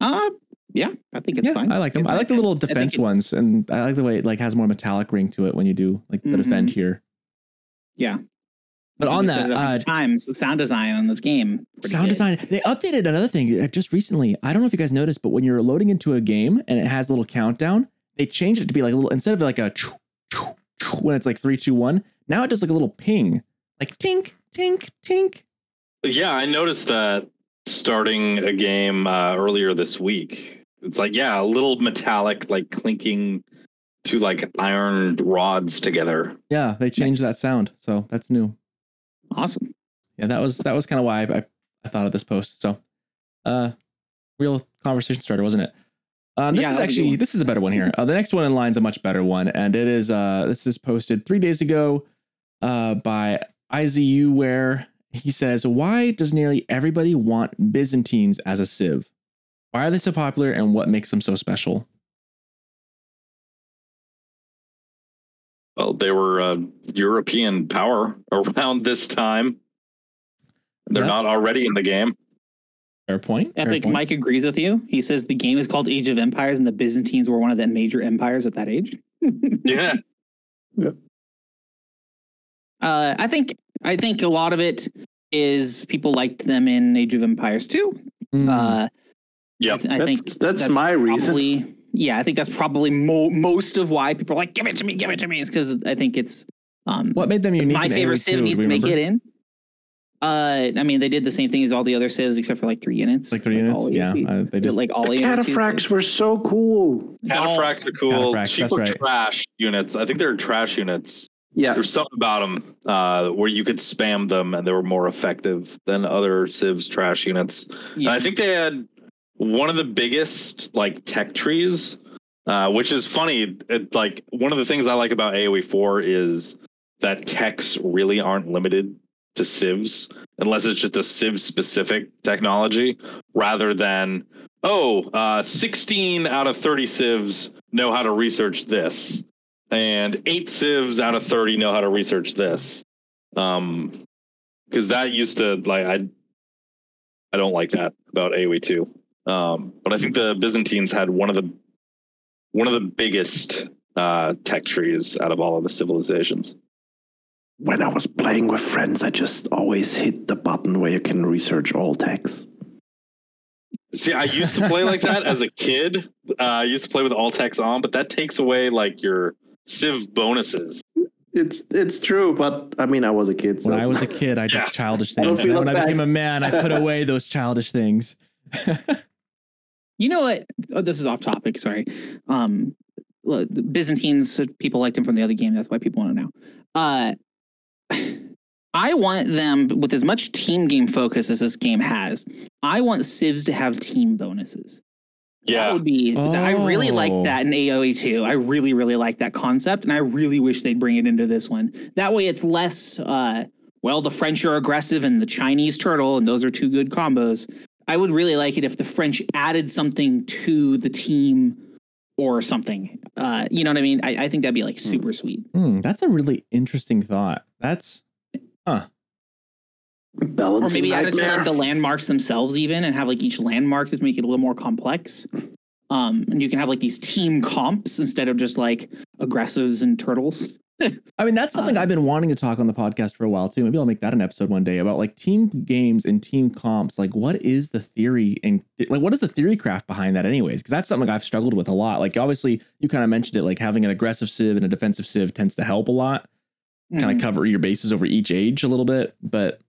Uh yeah, I think it's yeah, fine. I like them. I like the little defense ones, and I like the way it like has more metallic ring to it when you do like the defend here. Yeah. But Like on that, it a hundred uh, times the sound design on this game. sound good. design, they updated another thing uh, just recently. I don't know if you guys noticed, but when you're loading into a game and it has a little countdown, they changed it to be like a little instead of like a choo, choo, choo, when it's like three, two, one. Now it does like a little ping, like tink, tink, tink. Yeah, I noticed that starting a game uh, earlier this week. It's like, yeah, a little metallic, like clinking two like iron rods together. Yeah, they changed Nice. that sound, so that's new. Awesome. yeah that was that was kind of why I, I thought of this post so uh real conversation starter wasn't it um this Yeah, is that was a good actually this is a better one here uh, the next one in line is a much better one and it is uh this is posted three days ago uh by izu where he says why does nearly everybody want byzantines as a civ why are they so popular and what makes them so special Well, they were a European power [LAUGHS] around this time. They're Yeah. not already in the game. fair point fair Epic point. Mike agrees with you. He says the game is called Age of Empires, and the Byzantines were one of the major empires at that age. [LAUGHS] Yeah. Uh, I think I think a lot of it is people liked them in Age of Empires too. Mm. Uh, Yep. I, th- I That's, think that's, my reason. probably yeah. I think that's probably mo- most of why people are like, "Give it to me, give it to me." Is because I think it's um, what made them unique my favorite AoE Civ needs to make it in. Uh, I mean, they did the same thing as all the other Civs except for like three units. like three units all yeah uh, they just like all the AOP. cataphracts were so cool. Cataphracts are cool. Cataphracts, Cheaper right. trash units. I think they're trash units. Yeah. There's something about them uh, where you could spam them and they were more effective than other Civs trash units. Yeah. I think they had one of the biggest like tech trees, uh, which is funny. It, like one of the things I like about AoE four is that techs really aren't limited to civs unless it's just a civ specific technology, rather than oh, uh, 16 out of 30 civs know how to research this, and eight civs out of 30 know how to research this. Um, because that used to like I I don't like that about AoE two. Um, but I think the Byzantines had one of the one of the biggest uh, tech trees out of all of the civilizations. When I was playing with friends, I just always hit the button where you can research all techs See, I used to play like that as a [LAUGHS] kid. Uh, I used to play with all techs on, but that takes away like your civ bonuses. It's it's true, but I mean, I was a kid. So. when I was a [LAUGHS] kid, I did Yeah. childish things. And when I became a man, I put away [LAUGHS] those childish things. [LAUGHS] You know what? Oh, this is off topic. Sorry. Um, look, the Byzantines people liked him from the other game. That's why people want to know. Uh, I want them with as much team game focus as this game has. I want civs to have team bonuses. That Yeah. would be. I really like Oh. that in AOE two. I really, really like that concept, and I really wish they'd bring it into this one. That way, it's less. Uh, well, the French are aggressive, and the Chinese turtle, and those are two good combos. I would really like it if the French added something to the team or something. Uh, you know what I mean? I, I think that'd be like super sweet. Hmm, that's a really interesting thought. That's Or Balancing maybe add it to nightmare. like the landmarks themselves, even, and have like each landmark to make it a little more complex. Um, and you can have like these team comps instead of just like aggressives and turtles. [LAUGHS] I mean, that's something Uh, I've been wanting to talk on the podcast for a while too. Maybe I'll make that an episode one day about like team games and team comps. Like, what is the theory and like what is the theory craft behind that, anyways? Because that's something I've struggled with a lot. Like, obviously, you kind of mentioned it. Like having an aggressive civ and a defensive civ tends to help a lot. Kind Mhm. of cover your bases over each age a little bit. But Yep.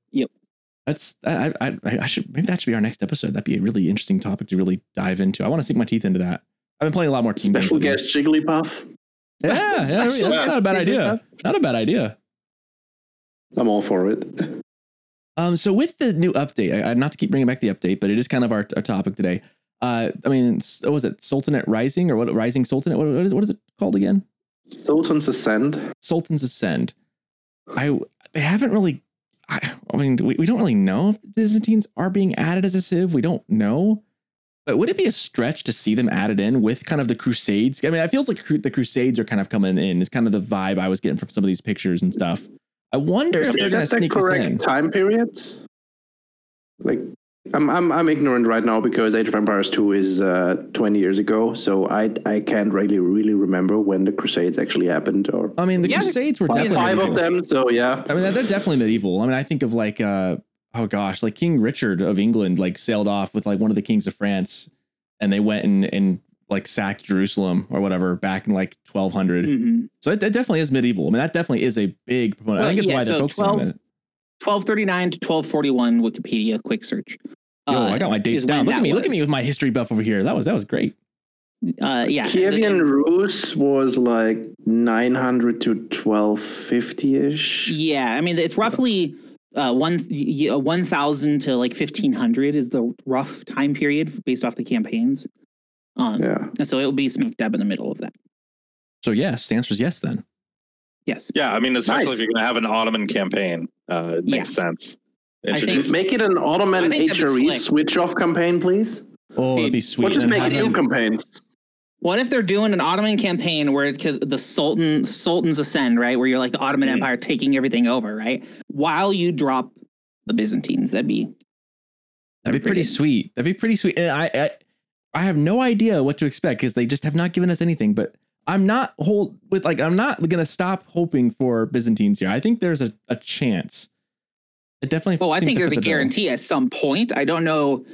That's I, I I should maybe that should be our next episode. That'd be a really interesting topic to really dive into. I want to sink my teeth into that. I've been playing a lot more team Special guest Jigglypuff. Yeah, yeah, [LAUGHS] that's not a bad idea. Not a bad idea. I'm all for it. Um, so with the new update, I, I, not to keep bringing back the update, but it is kind of our, our topic today. Uh, I mean, what was it Sultanate Rising or what? Rising Sultanate? What, what is what is it called again? Sultan's Ascend. Sultan's Ascend. I they haven't really. I, I mean, we, we don't really know if the Byzantines are being added as a civ. We don't know. But would it be a stretch to see them added in with kind of the Crusades? I mean, it feels like the Crusades are kind of coming in. It's kind of the vibe I was getting from some of these pictures and stuff. I wonder if they're going to the sneak this in. correct time period? Like, I'm I'm I'm ignorant right now because Age of Empires 2 is uh, 20 years ago, so I I can't really really remember when the Crusades actually happened or I mean, the Yeah, Crusades were five, definitely five medieval. of them. So yeah, I mean, they're definitely medieval. I mean, I think of like, uh, oh gosh, like King Richard of England, like sailed off with like one of the kings of France, and they went and and like sacked Jerusalem or whatever back in like 1200. Mhm. So it, it definitely is medieval. I mean, that definitely is a big proponent. I think it's yeah, why they're focusing 12 on it. 1239 to 1241 Wikipedia quick search. Yo, Uh, I got my dates is down. Look at that me. Look at me with my history buff over here. That was that was great. Uh, yeah. Kievan Rus was like 900 to 1250 ish. Yeah, I mean it's roughly uh, one y- y- 1000 to like 1500 is the rough time period based off the campaigns. Um, Yeah, and so it will be smack dab in the middle of that. So yes, the answer is yes. Then Yes. Yeah, I mean, especially Nice. if you're going to have an Ottoman campaign, uh, it makes sense. I think- Introduce- make it an Ottoman I think that'd be HRE switch off campaign, please. oh, that'd be sweet. Or just make it two campaigns. What if they're doing an Ottoman campaign where because the Sultan Sultans ascend, right? Where you're like the Ottoman Mhm. Empire taking everything over, right? While you drop the Byzantines, that'd be That'd be pretty sweet. That'd be pretty sweet. And I, I, I have no idea what to expect because they just have not given us anything. But I'm not hold with like I'm not gonna stop hoping for Byzantines here. I think there's a, a chance. It definitely. Oh, I think there's a the bill. guarantee at some point. I don't know.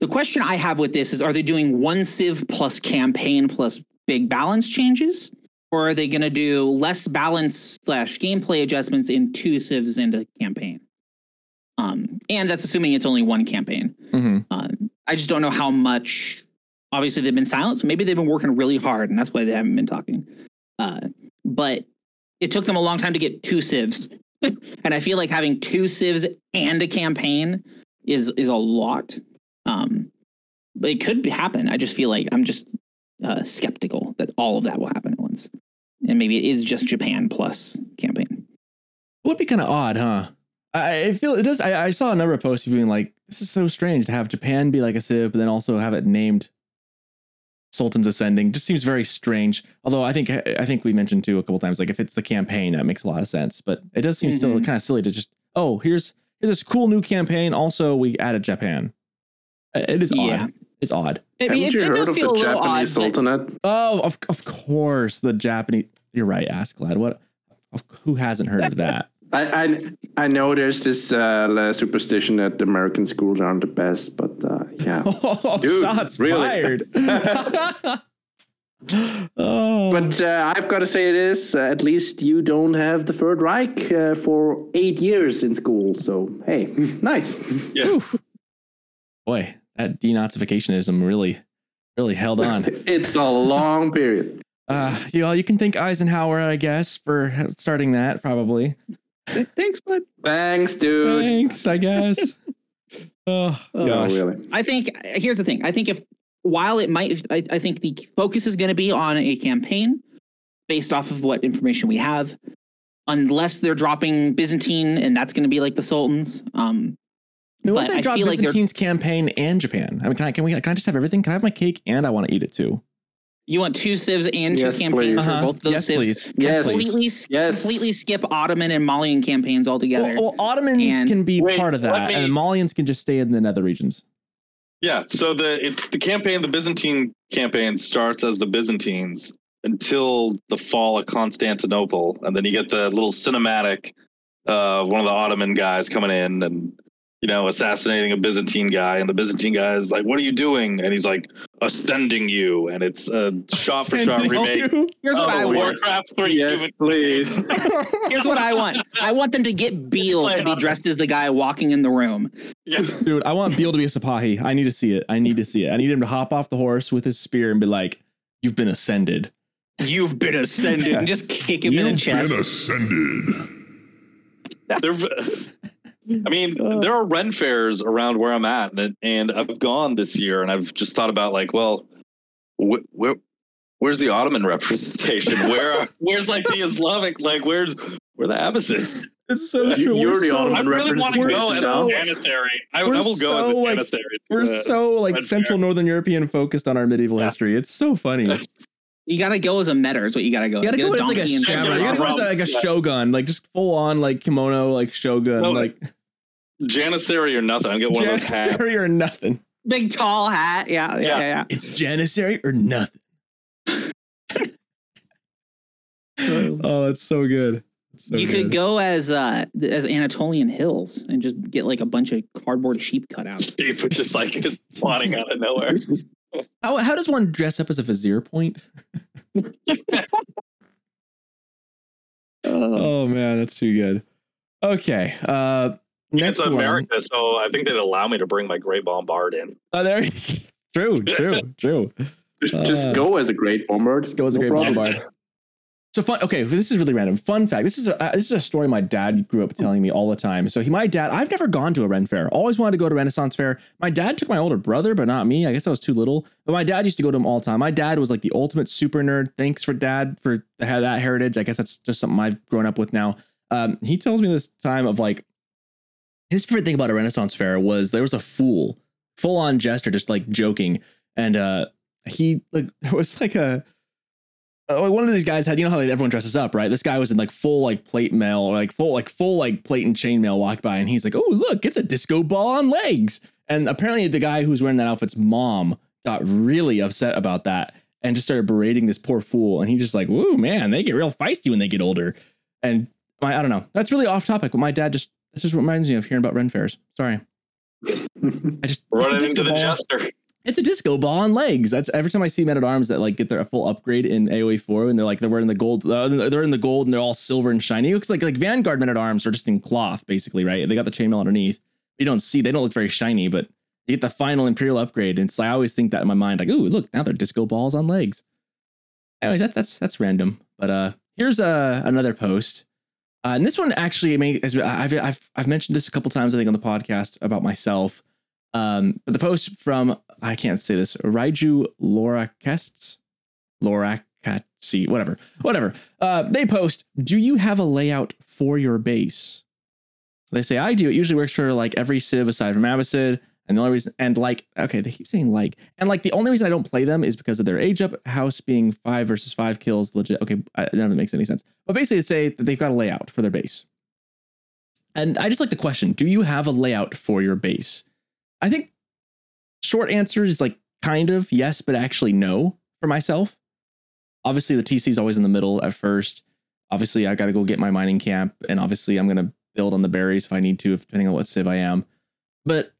The question I have with this is are they doing one Civ plus campaign plus big balance changes? Or are they going to do less balance slash gameplay adjustments in two Civs into campaign? Um, and that's assuming it's only one campaign. Mhm. Um, I just don't know how much. Obviously, they've been silent, so maybe they've been working really hard, and that's why they haven't been talking. Uh, but it took them a long time to get two civs, [LAUGHS] and I feel like having two civs and a campaign is is a lot. Um, but it could happen. I just feel like I'm just uh, skeptical that all of that will happen at once, and maybe it is just Japan plus campaign. It would be kind of odd, huh? I, feel it does. I, I saw a number of posts being like, "This is so strange to have Japan be like a civ, but then also have it named Sultan's Ascending." Just seems very strange. Although I think I think we mentioned too a couple times, like if it's the campaign, that makes a lot of sense. But it does seem still Mhm. kind of silly to just, oh, here's here's this cool new campaign. Also, we added Japan. It is Yeah. odd. It's odd. It, Haven't it, you it heard does of feel the a little odd. Japanese but- Sultanate? Oh, of of course, the Japanese. You're right, Askallad. What? Of, who hasn't heard of [LAUGHS] that? I, I I know there's this uh, superstition that American schools aren't the best, but uh, yeah. [LAUGHS] Oh, Dude, shots really? fired. [LAUGHS] [LAUGHS] oh, But uh, I've got to say this: uh, at least you don't have the Third Reich uh, for eight years in school. So hey, nice. yeah. boy, that denazificationism really, really held on. it's a long period. Uh, you know, you can thank Eisenhower, I guess, for starting that. Probably. Thanks, bud. Thanks, dude. Thanks, I guess. [LAUGHS] oh, No, gosh. really. I think here's the thing. I think if while it might, I, I think the focus is going to be on a campaign based off of what information we have, unless they're dropping Byzantine, and that's going to be like the Sultans. Um, I mean, what but if they I drop feel like they're- Byzantine's campaign and Japan? I mean, can I can we can I just have everything? Can I have my cake and I want to eat it too? You want two civs and two Yes, campaigns please. for Uh-huh. both those yes, civs. please. Yes. please. Completely, s- Yes. completely skip Ottoman and Malian campaigns altogether. Well, well, Ottomans And- can be Wait, part of let that, me- and Malians can just stay in the nether regions. Yeah. So the it, the campaign, the Byzantine campaign, starts as the Byzantines until the fall of Constantinople, and then you get the little cinematic uh, of one of the Ottoman guys coming in and you know assassinating a Byzantine guy, and the Byzantine guy is like, "What are you doing?" And he's like, "Ascending you," and it's a shot for shot remake. you. Here's what of I the want. Warcraft 3 Yes, please. [LAUGHS] Here's what I want. I want them to get Beale to be dressed as the guy walking in the room. Yeah. Dude, I want Beale to be a Sipahi. I need to see it. I need to see it. I need him to hop off the horse with his spear and be like, "You've been ascended." You've been ascended. And just kick him in the chest. You've. Been ascended. [LAUGHS] There, I mean, there are Ren fairs around where I'm at, and, and I've gone this year, and I've just thought about like, well, wh- where, where's the Ottoman representation? Where, are- [LAUGHS] where's like the Islamic? Like, where's where the Abbasids? It's so You- true. you're We're the so- Ottoman I really want to we're go as so- a janissary. I, I we're will go as so, a like, janissary. We're Uh, so like Red Central Fair. Northern European focused on our medieval Yeah. history. It's so funny. [LAUGHS] You gotta go as a meta is what you gotta go. You gotta Get go a as like a donkey samurai. You gotta go as like a shogun, like just full on like kimono, like shogun, No, like janissary or nothing. I'm get one of those hats. janissary or nothing. big tall hat. Yeah, yeah, Yeah. yeah. yeah. It's janissary or nothing. oh, that's so good. That's so you good. could go as uh as Anatolian Hills and just get like a bunch of cardboard sheep cutouts. Steve was just like spawning out of nowhere. [LAUGHS] How, how does one dress up as a vizier point? [LAUGHS] oh man, that's too good. Okay. Uh next it's one. America, so I think they'd allow me to bring my Great bombard in. Oh, there. [LAUGHS] true, true, [LAUGHS] true. Just, just Uh, go as a great bomber. Just go as a No great problem. bombard. So fun. Okay, this is really random. Fun fact. This is a uh, this is a story my dad grew up telling me all the time. So he, my dad, I've never gone to a Ren fair. Always wanted to go to Renaissance fair. My dad took my older brother, but not me. I guess I was too little. But my dad used to go to them all the time. My dad was like the ultimate super nerd. Thanks for dad for to that heritage. I guess that's just something I've grown up with now. Um, he tells me this time of like his favorite thing about a Renaissance fair was there was a fool, full on jester, just like joking, and uh, he like [LAUGHS] there was like a uh, one of these guys had you know how like, everyone dresses up right? This guy was in like full like plate mail or like full like full like plate and chain mail walked by and he's like oh look it's a disco ball on legs. And apparently the guy who's wearing that outfit's mom got really upset about that and just started berating this poor fool and he just like whoa man they get real feisty when they get older. And my, i don't know that's really off topic but my dad just this just reminds me of hearing about ren fairs sorry i just Running into the ball. jester. It's a disco ball on legs. That's every time I see men at arms that like get their full upgrade in AOE four, and they're like they're wearing the gold. Uh, they're in the gold, and they're all silver and shiny. It looks like like Vanguard men at arms are just in cloth, basically, right? They got the chainmail underneath. You don't see. They don't look very shiny, but you get the final Imperial upgrade. And so I always think that in my mind, like, ooh, look, now they're disco balls on legs. Anyways, that's that's that's random. But uh, here's uh another post. Uh, and this one actually, may, I've, I've I've mentioned this a couple times, I think, on the podcast about myself. Um, but the post from I can't say this Raiju Laura Kests, Laura Katsi, whatever, whatever. Uh, they post, do you have a layout for your base? They say I do. It usually works for like every civ aside from Abbasid. And the only reason, and like, okay, they keep saying like, and like the only reason I don't play them is because of their age up house being five versus five kills. Legit. Okay, I, none of it makes any sense. But basically, say that they've got a layout for their base. And I just like the question: Do you have a layout for your base? I think short answer is like kind of yes, but actually no for myself. Obviously, the TC is always in the middle at first. Obviously, I got to go get my mining camp, and obviously, I'm gonna build on the berries if I need to, depending on what civ I am. But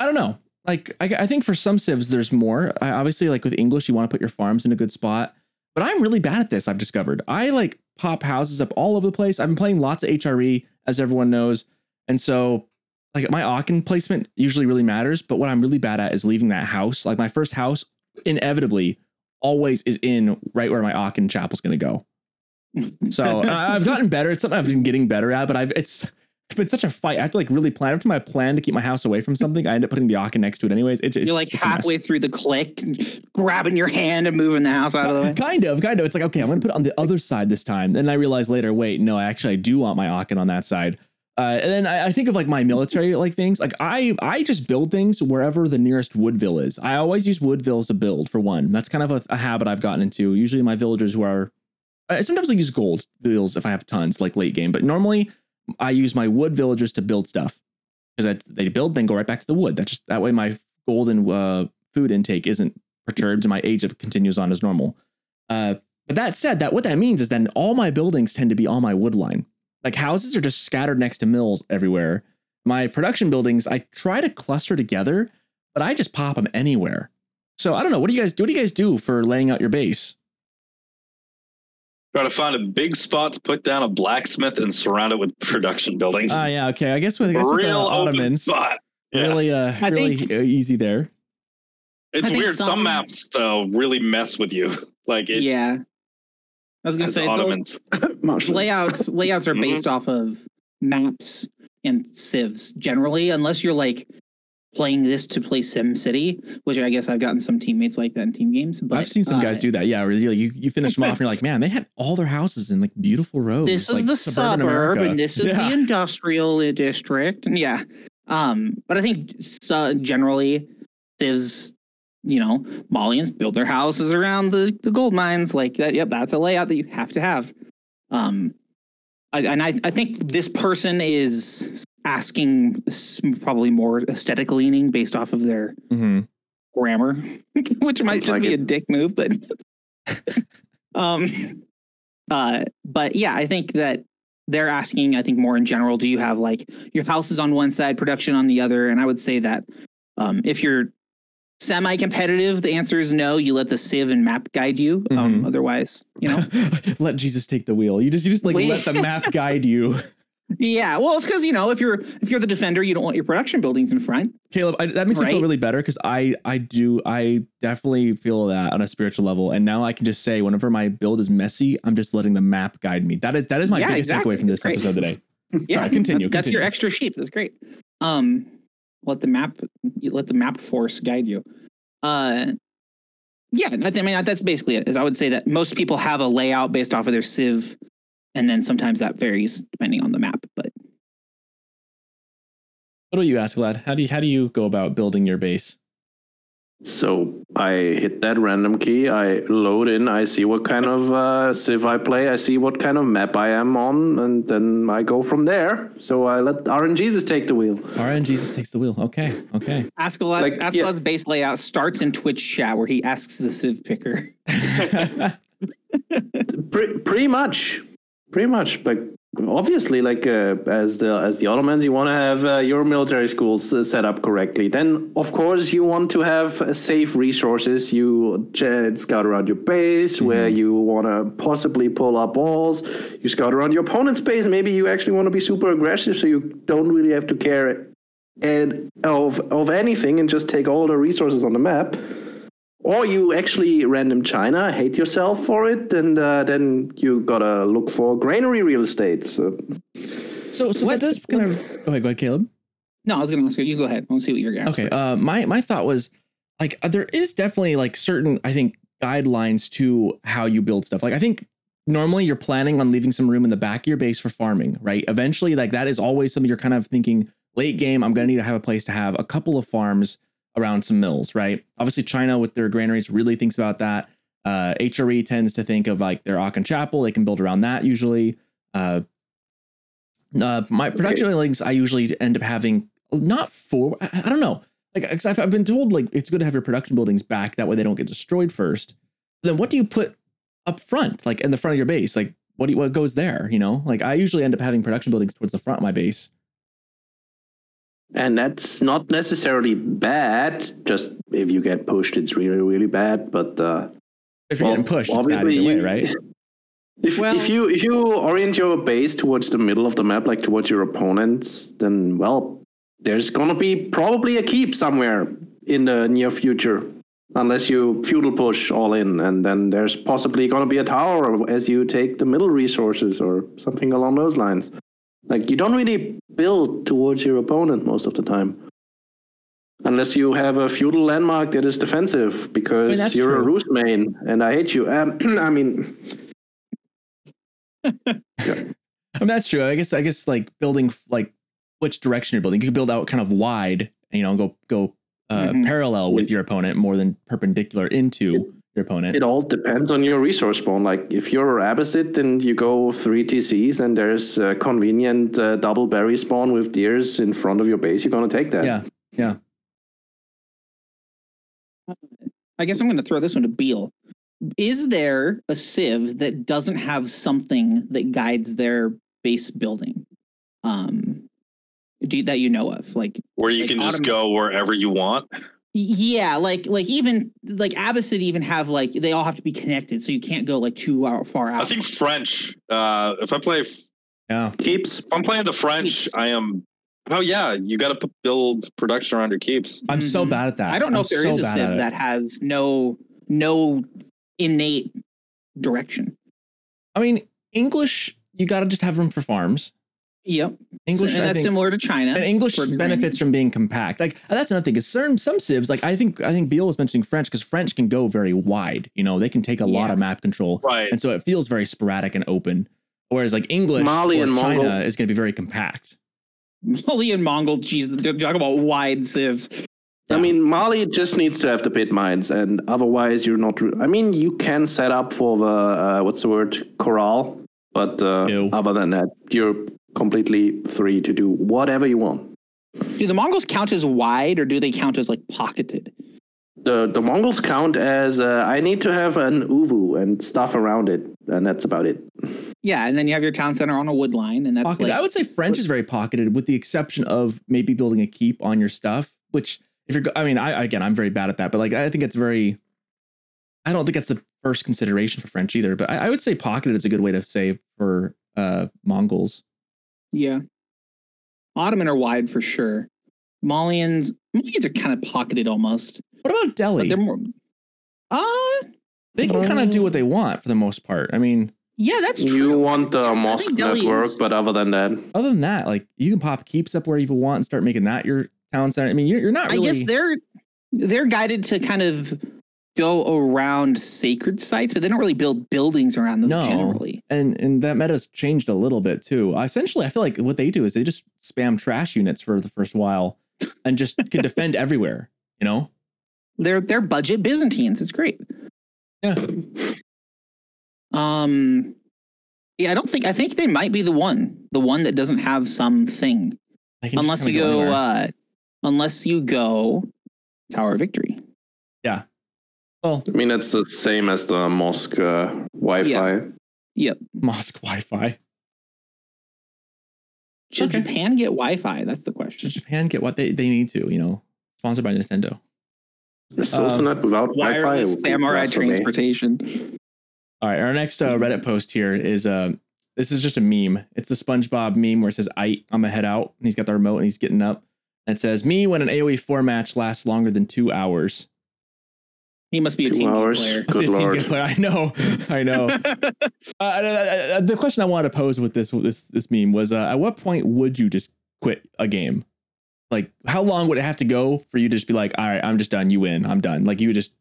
I don't know. Like, I, I think for some civs, there's more. I, obviously, like with English, you want to put your farms in a good spot. But I'm really bad at this. I've discovered. I like pop houses up all over the place. I've been playing lots of HRE, as everyone knows, and so like my Aachen placement usually really matters. But what I'm really bad at is leaving that house. Like my first house, inevitably, always is in right where my Aachen chapel's going to go. So I've gotten better. It's something I've been getting better at, but I've it's it's been such a fight. I have to like really plan. Every time I plan to keep my house away from something, I end up putting the Aachen next to it anyways. It, You're like halfway through the click, grabbing your hand and moving the house out of the way. [LAUGHS] Kind of, kind of. It's like, okay, I'm going to put it on the other side this time. Then I realize later, wait, no, I actually I do want my Aachen on that side. Uh, and then I, I, think of like my military like things. Like I I just build things wherever the nearest Woodville is. I always use Woodvilles to build for one. That's kind of a, a habit I've gotten into. Usually my villagers who are I sometimes I use gold bills if I have tons like late game, but normally I use my wood villagers to build stuff because they build then go right back to the wood. That's just that way my golden uh, food intake isn't perturbed and my age continues on as normal. Uh, but that said, that what that means is then all my buildings tend to be on my wood line. Like houses are just scattered next to mills everywhere. My production buildings, I try to cluster together, but I just pop them anywhere. So I don't know. What do you guys do? What do you guys do for laying out your base? Try to find a big spot to put down a blacksmith and surround it with production buildings. Ah, uh, yeah, okay. I guess with, I guess with real uh, Ottomans, spot. Yeah. Really, uh, I really think- easy there. It's weird. Some, some- maps though really mess with you. [LAUGHS] Like it yeah. I was gonna as say it's all- Ottomans. [COUGHS] Marshall. layouts layouts are Mhm. based off of maps and civs generally, unless you're like playing this to play Sim City, which I guess I've gotten some teammates like that in team games. But I've seen some uh, guys do that. Yeah, really, you you finish them off and you're like, man, they had all their houses in like beautiful rows. This is like the suburb, America. and this is Yeah. the industrial district, and yeah. Um, but I think so, generally, civs, you know, Malians build their houses around the the gold mines like that. Yep, that's a layout that you have to have. Um, I, and I I think this person is asking probably more aesthetic leaning based off of their Mhm. grammar, [LAUGHS] which might Sounds just like be it. a dick move, but [LAUGHS] um, uh, but yeah, I think that they're asking. I think more in general. Do you have like your house is on one side, production on the other? And I would say that um, if you're semi-competitive, the answer is no. You let the civ and map guide you. Um, Mhm. otherwise, you know, [LAUGHS] let Jesus take the wheel. You just you just like let the map guide you. Yeah. Well, it's because you know if you're if you're the defender, you don't want your production buildings in front. Caleb, I, that makes me feel really better because I I do I definitely feel that on a spiritual level, and now I can just say whenever my build is messy, I'm just letting the map guide me. That is that is my Yeah, biggest exactly. takeaway from this Great. episode today. [LAUGHS] Yeah, Sorry, continue, That's, that's your extra sheep. That's great. Um, let the map, you let the map force guide you. Uh, yeah, I, I mean that's basically it. Is I would say that most people have a layout based off of their civ, and then sometimes that varies depending on the map. But What do you ask, lad? How do you how do you go about building your base? So I hit that random key. I load in. I see what kind of uh, civ I play. I see what kind of map I am on, and then I go from there. So I let RNGesus take the wheel. RN Jesus takes the wheel. Okay, okay. Askallad's Like, Askallad's base layout starts in Twitch chat where he asks the civ picker. [LAUGHS] Pre- pretty much, pretty much. Like obviously, like uh, as the as the Ottomans, you want to have uh, your military schools uh, set up correctly. Then, of course, you want to have uh, safe resources. You uh, scout around your base where you want to possibly pull up walls. You scout around your opponent's base. Maybe you actually want to be super aggressive, so you don't really have to care and of of anything and just take all the resources on the map. Or you actually random China, hate yourself for it, and uh, then you gotta look for granary real estate. So so so What- that does kind of go ahead, go ahead, Caleb. No, I was going to ask you. You go ahead. I want to see what you're going to ask. Okay. Uh, my my thought was like uh, there is definitely like certain I think guidelines to how you build stuff. Like I think normally you're planning on leaving some room in the back of your base for farming, right? Eventually, like that is always something you're kind of thinking late game. I'm gonna need to have a place to have a couple of farms around some mills, right? Obviously, China with their granaries really thinks about that. Uh, HRE tends to think of like their Aachen Chapel. They can build around that usually. Uh, uh, my production buildings, I usually end up having not four. I, I don't know. Like 'cause I've, I've been told like it's good to have your production buildings back that way they don't get destroyed first. Then what do you put up front, like in the front of your base? Like what do you, what goes there? You know, like I usually end up having production buildings towards the front of my base. And that's not necessarily bad. Just if you get pushed, it's really really bad. But uh, If you're well, getting pushed, it's bad obviously either way, you- right? [LAUGHS] If, Well- if you if you orient your base towards the middle of the map, like towards your opponents, then well, there's gonna be probably a keep somewhere in the near future, unless you feudal push all in, and then there's possibly gonna be a tower as you take the middle resources or something along those lines. Like you don't really build towards your opponent most of the time. Unless you have a feudal landmark that is defensive because that's you're a true. Rus main and I hate you. Um, [CLEARS THROAT] I mean, [LAUGHS] I mean, that's true. I guess I guess like building like which direction you're building. You could build out kind of wide, and, you know, go go uh, Mhm. parallel with your opponent more than perpendicular into your opponent. it all depends on your resource spawn. Like if you're Abbasid and you go three TCs and there's a convenient uh, double berry spawn with deers in front of your base, you're gonna take that. yeah, yeah. I guess I'm going to throw this one to Beale. Is there a Civ that doesn't have something that guides their base building? Um, do that you know of? Like, Where you Like can just autom- go wherever you want. Yeah, like like even like Abbasid even have like they all have to be connected, so you can't go like too out, far out. I think French. Uh, if I play, if yeah. Keeps I'm playing the French, Keeps. I am. Oh yeah, you got to build production around your keeps. I'm so Mhm. bad at that. I don't know I'm if there so is a bad Civ that has no no innate direction. I mean, English, you got to just have room for farms. Yep, English, and I that's think, similar to China. and English for the benefits from being compact. Like that's another thing. Is certain some civs, like I think I think Beale was mentioning French because French can go very wide. You know, they can take a lot of map control, Right. and so it feels very sporadic and open. Whereas like English Mali or and China Mongol. is going to be very compact. Mali and Mongol, geez, talk about wide civs. I mean, Mali just needs to have the pit mines, and otherwise, you're not. Re- I mean, you can set up for the uh, what's the word corral, but uh, other than that, you're completely free to do whatever you want. Do the Mongols count as wide or do they count as like pocketed? The the Mongols count as uh, I need to have an ovoo and stuff around it, and that's about it. Yeah, and then you have your town center on a wood line, and that's Pocketed. like I would say French is very pocketed, with the exception of maybe building a keep on your stuff. Which, if you're, I mean, I again, I'm very bad at that, but like, I think it's very. I don't think that's the first consideration for French either, but I, I would say pocketed is a good way to say for uh Mongols. Yeah. Ottoman are wide for sure. Malians, Malians are kind of pocketed almost, What about but Delhi? they're more. Uh They can kind of do what they want for the most part. I mean, yeah, that's true. You want the I mosque network, is- but other than that, other than that, like you can pop keeps up where you want and start making that your town center. I mean, you're, you're not I really. guess they're they're guided to kind of go around sacred sites, but they don't really build buildings around them No. generally. and and that meta's changed a little bit too. Essentially, I feel like what they do is they just spam trash units for the first while, and just can defend [LAUGHS] everywhere. You know, They're they're budget Byzantines. It's great. yeah. Um, yeah, I don't think I think they might be the one, the one that doesn't have something, They can just unless you kinda go, uh, unless you go Tower of Victory. Well, I mean it's the same as the mosque uh, Wi-Fi. Yep. Mosque Wi-Fi. Should Okay. Japan get Wi-Fi? That's the Should question. Japan get what they, they need to? You know, sponsored by Nintendo. The Sultanate without Wi-Fi. Wireless samurai transportation. All right, our next uh, Reddit post here is uh, this is just a meme. It's the SpongeBob meme where it says "I I'm gonna head out," and he's got the remote and he's getting up. And it says, "Me when an AOE four match lasts longer than two hours." He must be a Two team game hours. player. Good a team lord. game player. I know, I know. [LAUGHS] uh, uh, uh, the question I wanted to pose with this this this meme was, uh, at what point would you just quit a game? Like, how long would it have to go for you to just be like, "All right, I'm just done. You win. I'm done." Like, you would just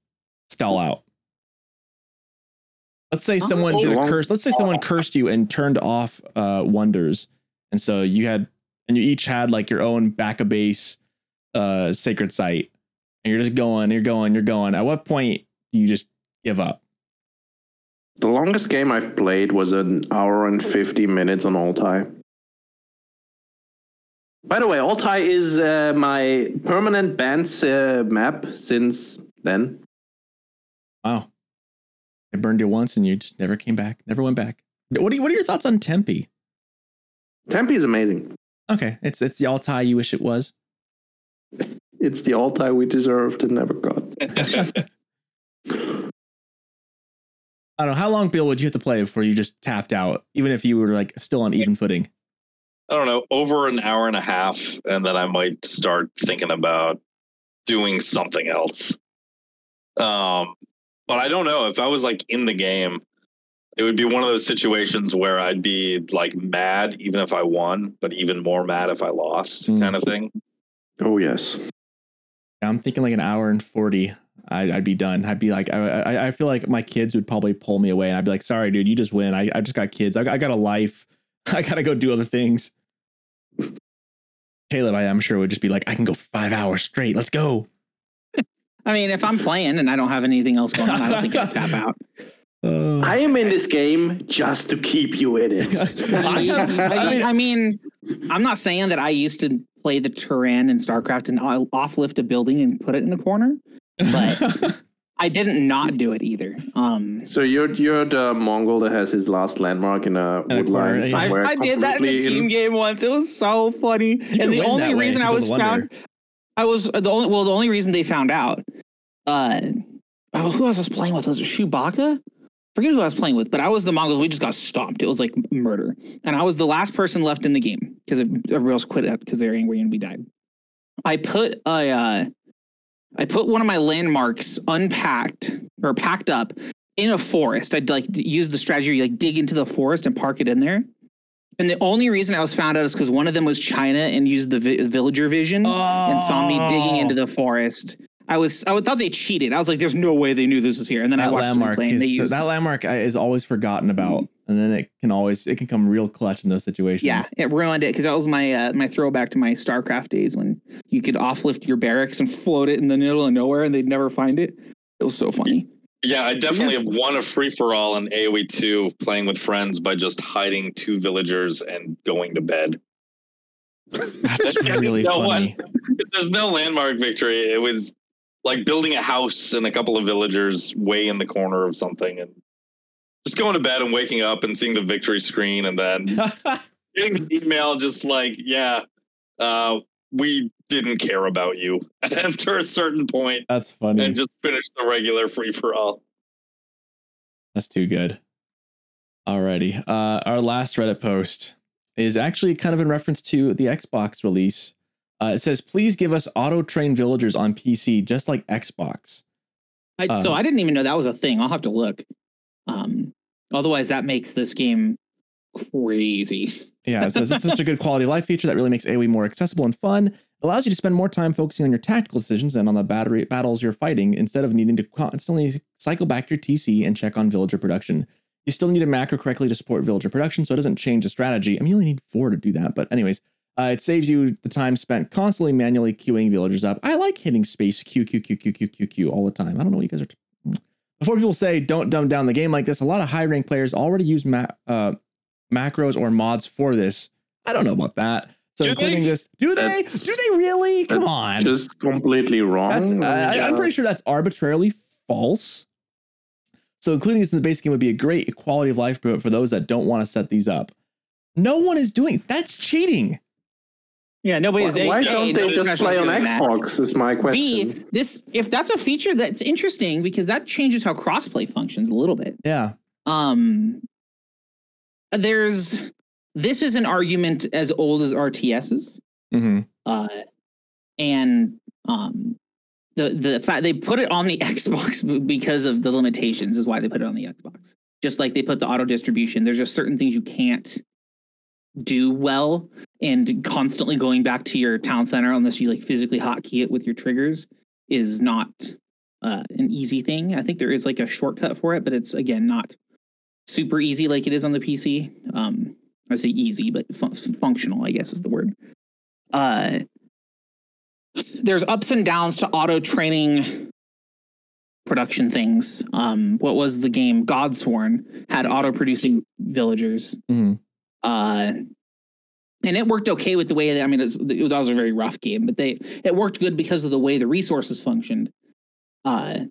stall out. Let's say someone did a curse. Let's say someone cursed you and turned off uh, wonders, and so you had, and you each had like your own back of base, uh, sacred site, and you're just going, you're going, you're going. At what point do you just give up? The longest game I've played was an hour and 50 minutes on Altai. By the way, Altai is uh, my permanent bands uh, map since then. Wow. I burned you once and you just never came back, never went back. What are, you, what are your thoughts on Tempe? Tempe is amazing. Okay, it's it's the Altai you wish it was. It's the Altai we deserved and never got. [LAUGHS] I don't know. How long, Bill, would you have to play before you just tapped out, even if you were like still on even footing? I don't know, over an hour and a half, and then I might start thinking about doing something else. Um, but I don't know if I was like in the game. it would be one of those situations where I'd be like mad even if I won, but even more mad if I lost, Mm. kind of thing. Oh yes. I'm thinking like an hour and 40. I'd, I'd be done. I'd be like, I, I, I feel like my kids would probably pull me away and I'd be like, sorry, dude, you just win. I, I just got kids. I, I got a life. [LAUGHS] I got to go do other things. Caleb, I am sure would just be like, I can go for five hours straight. Let's go. I mean, if I'm playing and I don't have anything else going on, I don't think I'd tap [LAUGHS] out. Uh, I am in this game just to keep you in it. [LAUGHS] I, I mean- I mean, I'm not saying that I used to play the Terran in StarCraft and I'll offlift a building and put it in a corner. but- [LAUGHS] I didn't not do it either. Um, so you're you're the Mongol that has his last landmark in a In a wood corner, line yeah. I, somewhere. I did that in a completely team game once. It was so funny. can and the only reason I was people wonder. found, I was the only well, the only reason they found out. Uh, oh, who else was playing with? Was it Chewbacca? Forget who I was playing with, but I was the Mongols. We just got stomped. It was like murder, and I was the last person left in the game because everybody else quit it because they're angry and we died. I put a, uh, I put one of my landmarks unpacked or packed up in a forest. I'd like use the strategy, like dig into the forest and park it in there. And the only reason I was found out is because one of them was China and used the vi- villager vision and saw me digging into the forest. I was I thought they cheated. I was like, "There's no way they knew this was here." And then I that watched them landmark play, and they is, used that landmark uh, is always forgotten about and then it can always it can come real clutch in those situations yeah, it ruined it because that was my uh, my throwback to my StarCraft days when you could offlift your barracks and [LAUGHS] float it in the middle of nowhere and they'd never find it. It was so funny. Yeah, I definitely have won a free for all in AoE two playing with friends by just hiding two villagers and going to bed. that's [LAUGHS] really No funny If there's no landmark victory, it was like building a house and a couple of villagers way in the corner of something and just going to bed and waking up and seeing the victory screen and then [LAUGHS] getting the email just like, yeah, uh, we didn't care about you [LAUGHS] after a certain point that's funny and just finish the regular free for all. That's too good. Alrighty. Uh, our last Reddit post is actually kind of in reference to the Xbox release. Uh, it says, please give us auto train villagers on PC, just like Xbox. I, so Uh, I didn't even know that was a thing. I'll have to look. Um, otherwise, that makes this game crazy. [LAUGHS] Yeah, it says this is such a good quality of life feature that really makes AoE more accessible and fun. It allows you to spend more time focusing on your tactical decisions and on the battery battles you're fighting instead of needing to constantly cycle back to your TC and check on villager production. You still need a macro correctly to support villager production, so it doesn't change the strategy. I mean, you only need four to do that, but anyways, uh, it saves you the time spent constantly manually queuing villagers up. I like hitting space Q Q Q Q Q Q Q all the time. I don't know what you guys are. T- Before people say don't dumb down the game like this, a lot of high rank players already use ma- uh, macros or mods for this. I don't know about that. So Do including they? this, do they? That's- do they really? Come on. Just completely wrong. That's uh, I. I'm pretty sure that's arbitrarily false. So including this in the base game would be a great quality of life improvement for those that don't want to set these up. No one is doing that's cheating. Yeah, nobody's. why A, don't A, they just play on. Xbox? Is my question. B, this if that's a feature that's interesting because that changes how crossplay functions a little bit. Yeah. Um, there's this is an argument as old as RTS's, hmm uh, and um, the the fact they put it on the [LAUGHS] Xbox because of the limitations is why they put it on the Xbox. Just like they put the auto distribution, there's just certain things you can't do well, and constantly going back to your town center unless you like physically hotkey it with your triggers is not uh, an easy thing. I think there is like a shortcut for it, but it's again not super easy like it is on the PC. Um, I say easy, but fun- functional, I guess is the word. Uh, there's ups and downs to auto training production things. Um, what was the game? Godsworn had auto producing villagers. hmm Uh, and it worked okay with the way that I mean, it was, it was also a very rough game, but they it worked good because of the way the resources functioned. Uh, I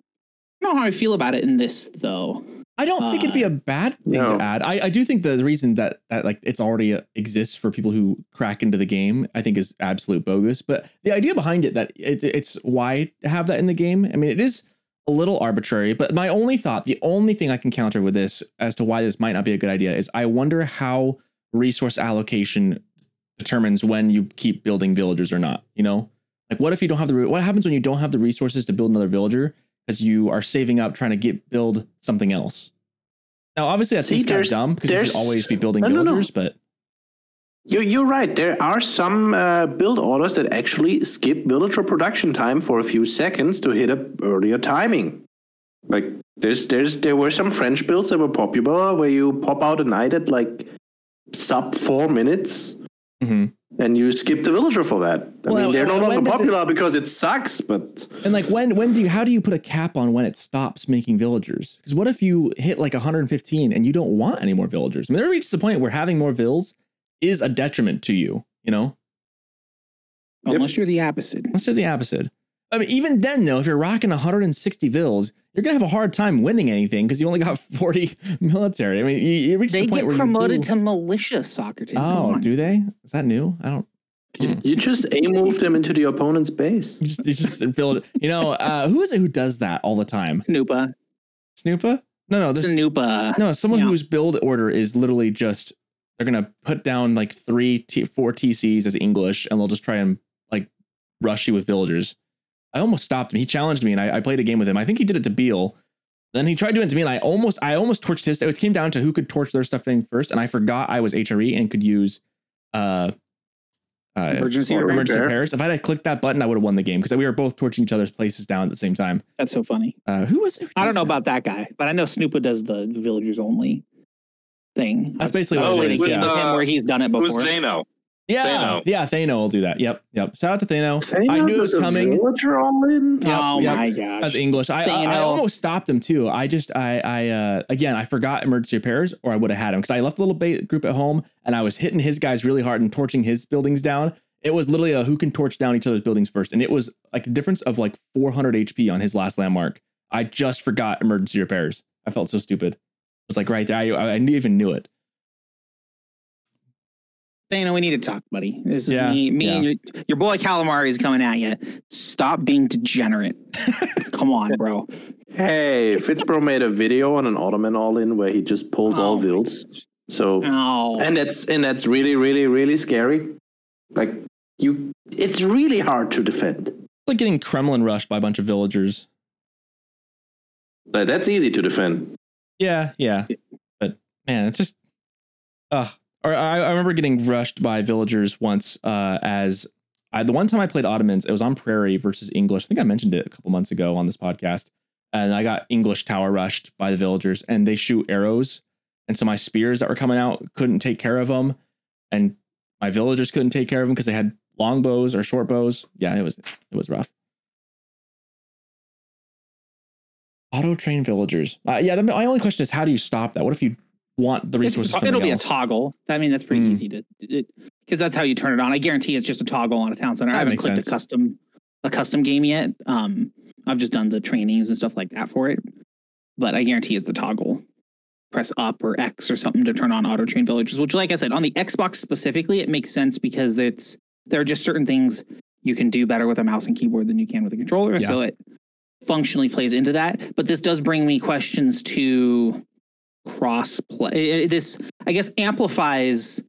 don't know how I feel about it in this though. I don't think it'd be a bad thing No. to add. I, I do think the reason that that like it's already uh, exists for people who crack into the game, I think is absolute bogus. But the idea behind it that it, it's why have that in the game. I mean, it is a little arbitrary. But my only thought, the only thing I can counter with this as to why this might not be a good idea is I wonder how resource allocation determines when you keep building villagers or not. You know, like what if you don't have the what happens when you don't have the resources to build another villager because you are saving up trying to get build something else. Now, obviously, that See, seems kind of dumb because you should always be building No, no, no. villagers, but You, you're right. There are some uh, build orders that actually skip villager production time for a few seconds to hit a earlier timing. Like there's there's there were some French builds that were popular where you pop out a knight at like sub four minutes Mhm. and you skip the villager for that. I Well, mean they're no longer does it- popular because it sucks, but and like when when do you how do you put a cap on when it stops making villagers? Because what if you hit like 115 and you don't want any more villagers? I mean, there reaches a point where having more vills is a detriment to you. You know, Yep. Unless you're the opposite. let's say the opposite. I mean, even then though, if you're rocking 160 vills, you're gonna have a hard time winning anything because you only got [LAUGHS] 40 military. I mean, you, you reach They the point get where promoted you do, to militia soccer team. Oh, do they? Is that new? I don't. you, you just a move them into the opponent's base. You just, you just build. You know, uh, who is it who does that all the time? Snoopa. Snoopa? No, no, this Snoopa. no. Someone Yeah. whose build order is literally just they're gonna put down like three, T, four TCs as English, and they'll just try and like rush you with villagers. I almost stopped him. He challenged me, and I, I played a game with him. I think he did it to Beale. Then he tried doing it to me, and I almost, I almost torched his. It came down to who could torch their stuff thing first, and I forgot I was HRE and could use uh, uh Emergency or emergency repairs. If I had clicked that button, I would have won the game because we were both torching each other's places down at the same time. That's so funny. Uh, who was? Who I don't know that? about that guy, but I know Snoopa does the villagers only thing. That's I've- basically what it played a is, game yeah. with him where he's done it It was before. Thano. Yeah, Thano. yeah, Thano will do that. Yep, yep. Shout out to Thano. I knew it was coming. Villager all in. Yep, oh yep. my That's gosh. English. I, I, I almost stopped him too. I just I I uh again I forgot emergency repairs or I would have had him because I left a little bait group at home and I was hitting his guys really hard and torching his buildings down. It was literally a who can torch down each other's buildings first, and it was like a difference of like 400 HP on his last landmark. I just forgot emergency repairs. I felt so stupid. It was like right there. I I even knew it. Dana, we need to talk, buddy. This is Yeah, me, me yeah. and your, your boy Calamari is coming at you. Stop being degenerate. [LAUGHS] Come on, bro. Hey, Fitzbro made a video on an Ottoman all in where he just pulls all Oh. vills. So Oh, and that's and that's really really really scary like you it's really hard to defend It's like getting Kremlin rushed by a bunch of villagers. but that's easy to defend Yeah, yeah. But man, it's just uh or I, I remember getting rushed by villagers once uh as I the one time I played Ottomans, it was on Prairie versus English. I think I mentioned it a couple months ago on this podcast. And I got English tower rushed by the villagers and they shoot arrows. And so my spears that were coming out couldn't take care of them. And my villagers couldn't take care of them because they had long bows or short bows. Yeah, it was it was rough. Auto train villagers. Uh, yeah, my only question is how do you stop that? What if you want the It's- resources? from it'll be something a toggle. I mean, that's pretty Hmm. easy to because that's how you turn it on. I guarantee it's just a toggle on a town center. That I haven't clicked sense. a custom a custom game yet. Um, I've just done the trainings and stuff like that for it. But I guarantee it's a toggle. Press up or X or something to turn on auto train villages. Which, like I said, on the Xbox specifically, it makes sense because it's there are just certain things you can do better with a mouse and keyboard than you can with a controller. Yeah. So it functionally plays into that. But this does bring me questions to cross play. This, I guess, amplifies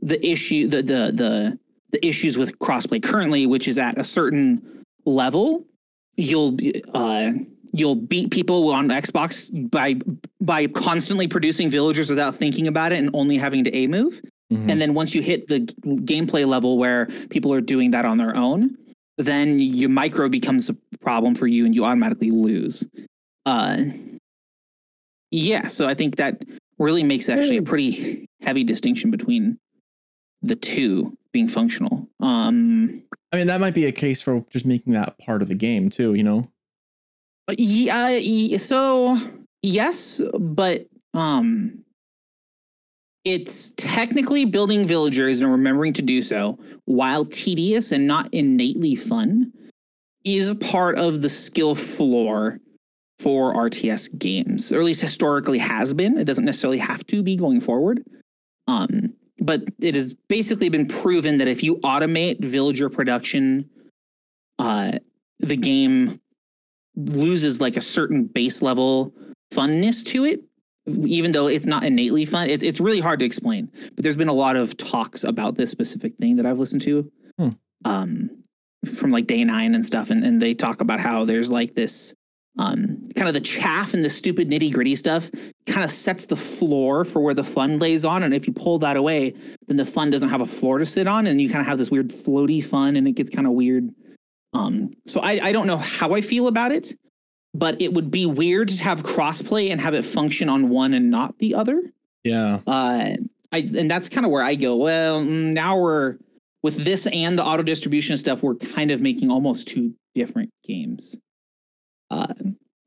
the issue, the the the the issues with crossplay currently, which is at a certain level, you'll uh you'll beat people on Xbox by by constantly producing villagers without thinking about it and only having to a move. Mhm. And then once you hit the gameplay level where people are doing that on their own, then your micro becomes a problem for you and you automatically lose. Uh, yeah, so I think that really makes actually a pretty heavy distinction between the two being functional. Um, I mean, that might be a case for just making that part of the game too. You know, yeah, so yes, but um, it's technically building villagers and remembering to do so, while tedious and not innately fun, is part of the skill floor for RTS games, or at least historically has been. It doesn't necessarily have to be going forward. Um, but it has basically been proven that if you automate villager production, uh, the game loses like a certain base level funness to it even though it's not innately fun it's, it's really hard to explain but there's been a lot of talks about this specific thing that i've listened to Hmm. um, from like day nine and stuff and, and they talk about how there's like this um, kind of the chaff and the stupid nitty gritty stuff kind of sets the floor for where the fun lays on. And if you pull that away, then the fun doesn't have a floor to sit on, and you kind of have this weird floaty fun, and it gets kind of weird. Um, so I, I don't know how I feel about it, but it would be weird to have crossplay and have it function on one and not the other. Yeah. Uh, I and that's kind of where I go. Well, now we're with this and the auto distribution stuff. We're kind of making almost two different games. Uh,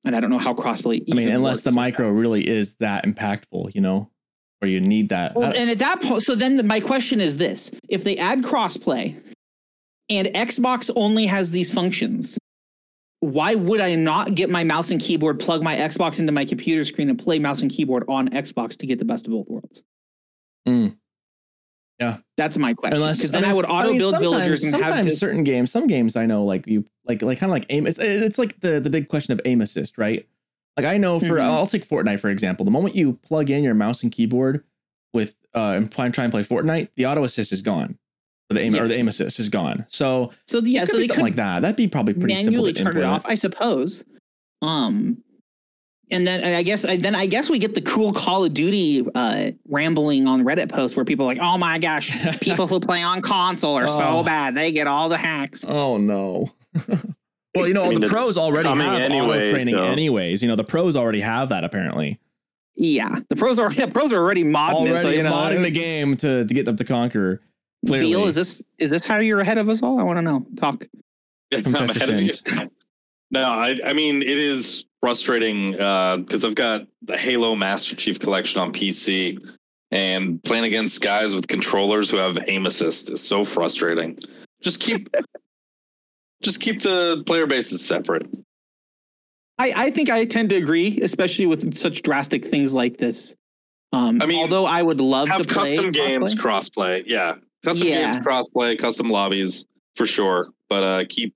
and I don't know how crossplay. I mean, unless the micro really is that impactful, you know, or you need that. that. Well, and at that point, so then the, my question is this: If they add crossplay, and Xbox only has these functions, why would I not get my mouse and keyboard, plug my Xbox into my computer screen, and play mouse and keyboard on Xbox to get the best of both worlds? Mm. Yeah. that's my question. Unless Because then I, mean- would auto mean, build sometimes- villagers and have sometimes to, certain games. Some games I know, like you, like like kind of like aim. It's it's like the the big question of aim assist, right? Like I know for Mhm. I'll take Fortnite for example. The moment you plug in your mouse and keyboard with uh and try try and play Fortnite, the auto assist is gone, or the aim or the aim assist is gone. So So yeah, it could so be they something could like that. That'd be probably pretty simple manually to turn it off, I suppose. Um, and then I guess then I guess we get the cool Call of Duty uh, rambling on Reddit posts where people are like, oh my gosh, [LAUGHS] people who play on console are Oh. so bad, they get all the hacks. Oh no. [LAUGHS] well, you know, I mean, the pros already coming have auto anyway, training, so- anyways. You know, the pros already have that apparently. Yeah, the pros are yeah, pros are already modding Already it. So, you know, modding the game to to get them to conquer. Clearly, Beale, is this is this how you're ahead of us all? I want to know. Talk. Confess I'm ahead of you. [LAUGHS] No, I, I mean it is frustrating because I've got the Halo Master Chief Collection on PC, and playing against guys with controllers who have aim assist is so frustrating. Just keep, [LAUGHS] just keep the player bases separate. I, I think I tend to agree, especially with such drastic things like this. Um, I mean, although I would love Have to play custom games crossplay. crossplay, yeah, custom Yeah. games crossplay, custom lobbies for sure. But uh, keep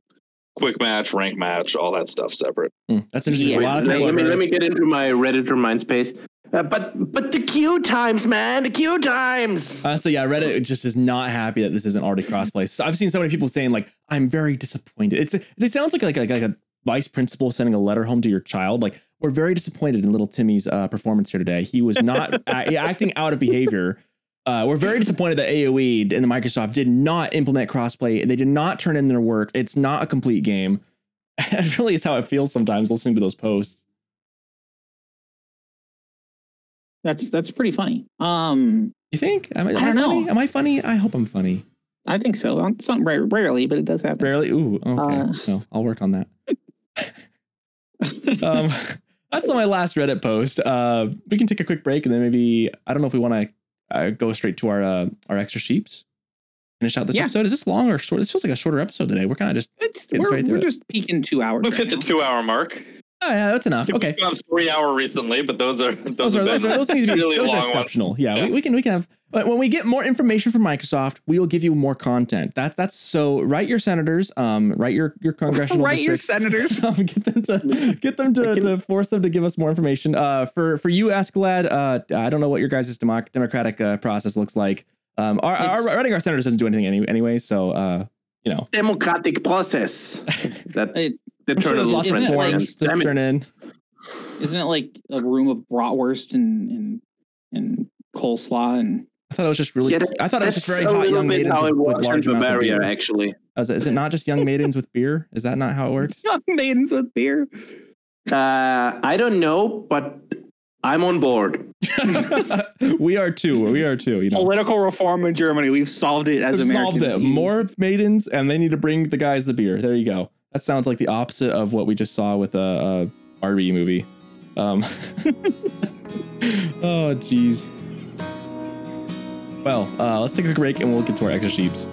quick match, rank match, all that stuff separate. Hmm, that's interesting. Yeah. A lot of let, let me let me get into my redditor mind space. Uh, but but the queue times, man, the queue times. Honestly, yeah, Reddit just is not happy that this isn't already crossplay. So I've seen so many people saying like, "I'm very disappointed." It's it sounds like like like, like a vice principal sending a letter home to your child. Like, we're very disappointed in little Timmy's uh, performance here today. He was not [LAUGHS] a- acting out of behavior. Uh, we're very disappointed that AOE and the Microsoft did not implement crossplay. They did not turn in their work. It's not a complete game. [LAUGHS] it really is how it feels sometimes listening to those posts. That's that's pretty funny. Um, You think? Am I, am I don't funny? know. Am I funny? I hope I'm funny. I think so. Um, Some rare, rarely, but it does happen. Rarely. Ooh, okay. Uh. no, I'll work on that. [LAUGHS] um, [LAUGHS] that's my last Reddit post. Uh, we can take a quick break and then maybe I don't know if we want to uh, go straight to our uh, our extra sheeps. Finish out this Yeah. episode. Is this long or short? This feels like a shorter episode today. We're kind of just It's Getting we're, right we're just peaking two hours. We've right hit the two hour mark. Oh yeah, that's enough. We've Okay. gone three hour recently, but those are those, Those are, those, been are, those things be [LAUGHS] really those are long ones. exceptional. Yeah, Yeah. We, we can we can have. But when we get more information from Microsoft, we will give you more content. That's that's so. Write your senators. Um, write your your congressional. write your senators. [LAUGHS] Um, get them to get them to, can- to force them to give us more information. Uh, for for you, Askallad, uh, I don't know what your guys' democ- democratic uh, process looks like. Um, our, our writing our senators doesn't do anything any, anyway. So uh, you know, Democratic process. [LAUGHS] That It- the I'm sure there's lots of Isn't it like- forms to turn in. Isn't it like a room of bratwurst and and and coleslaw and I thought it was just really. Yeah, that- I thought it was just very hot little young bit maidens how with, it with works in large amounts of Bavaria, beer. actually. Is it, is it not just young maidens with beer? Is that not how it works? [LAUGHS] young maidens with beer? Uh, I don't know, but I'm on board. [LAUGHS] we are too. We are too. You know, Political reform in Germany. We've solved it as We've Americans. solved it. More maidens, and they need to bring the guys the beer. There you go. That sounds like the opposite of what we just saw with a, a Barbie movie. Um, [LAUGHS] oh, jeez. Well, uh, let's take a quick break and we'll get to our extra sheeps.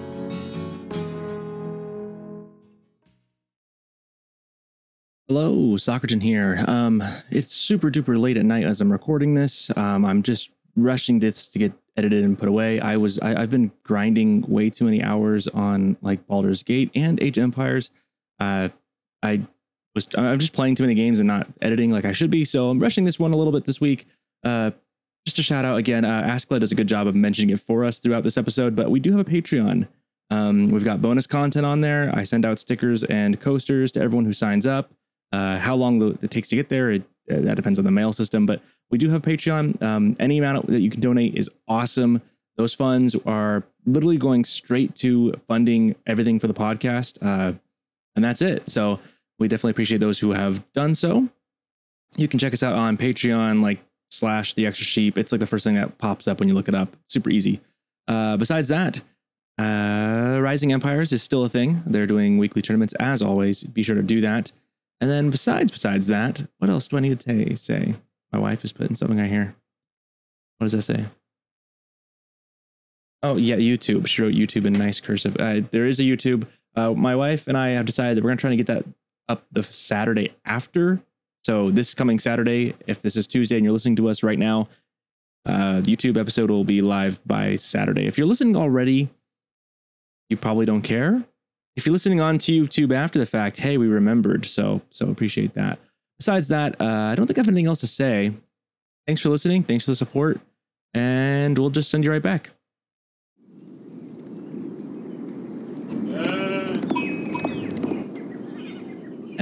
Hello, Socerton here. Um, it's super duper late at night as I'm recording this. Um, I'm just rushing this to get edited and put away. I was I, I've been grinding way too many hours on like Baldur's Gate and Age Empires. Uh, I was I'm just playing too many games and not editing like I should be. So I'm rushing this one a little bit this week. Uh, just a shout out again. Uh, Askla does a good job of mentioning it for us throughout this episode, but we do have a Patreon. Um, we've got bonus content on there. I send out stickers and coasters to everyone who signs up. Uh, how long it takes to get there, it, uh, that depends on the mail system. But we do have Patreon. Um, any amount that you can donate is awesome. Those funds are literally going straight to funding everything for the podcast. Uh, and that's it. So we definitely appreciate those who have done so. You can check us out on Patreon, like slash the extra sheep. It's like the first thing that pops up when you look it up. Super easy. Uh, besides that, uh, Rising Empires is still a thing. They're doing weekly tournaments as always. Be sure to do that. And then besides besides that, what else do I need to say? My wife is putting something right here. What does that say? Oh yeah, YouTube. She wrote YouTube in nice cursive. Uh, there is a YouTube. Uh, my wife and I have decided that we're gonna try to get that up the Saturday after. So this coming Saturday, if this is Tuesday and you're listening to us right now, uh, the YouTube episode will be live by Saturday. If you're listening already, you probably don't care. If you're listening on to YouTube after the fact, hey, we remembered. So so appreciate that. Besides that, uh, I don't think I have anything else to say. Thanks for listening. Thanks for the support, and we'll just send you right back.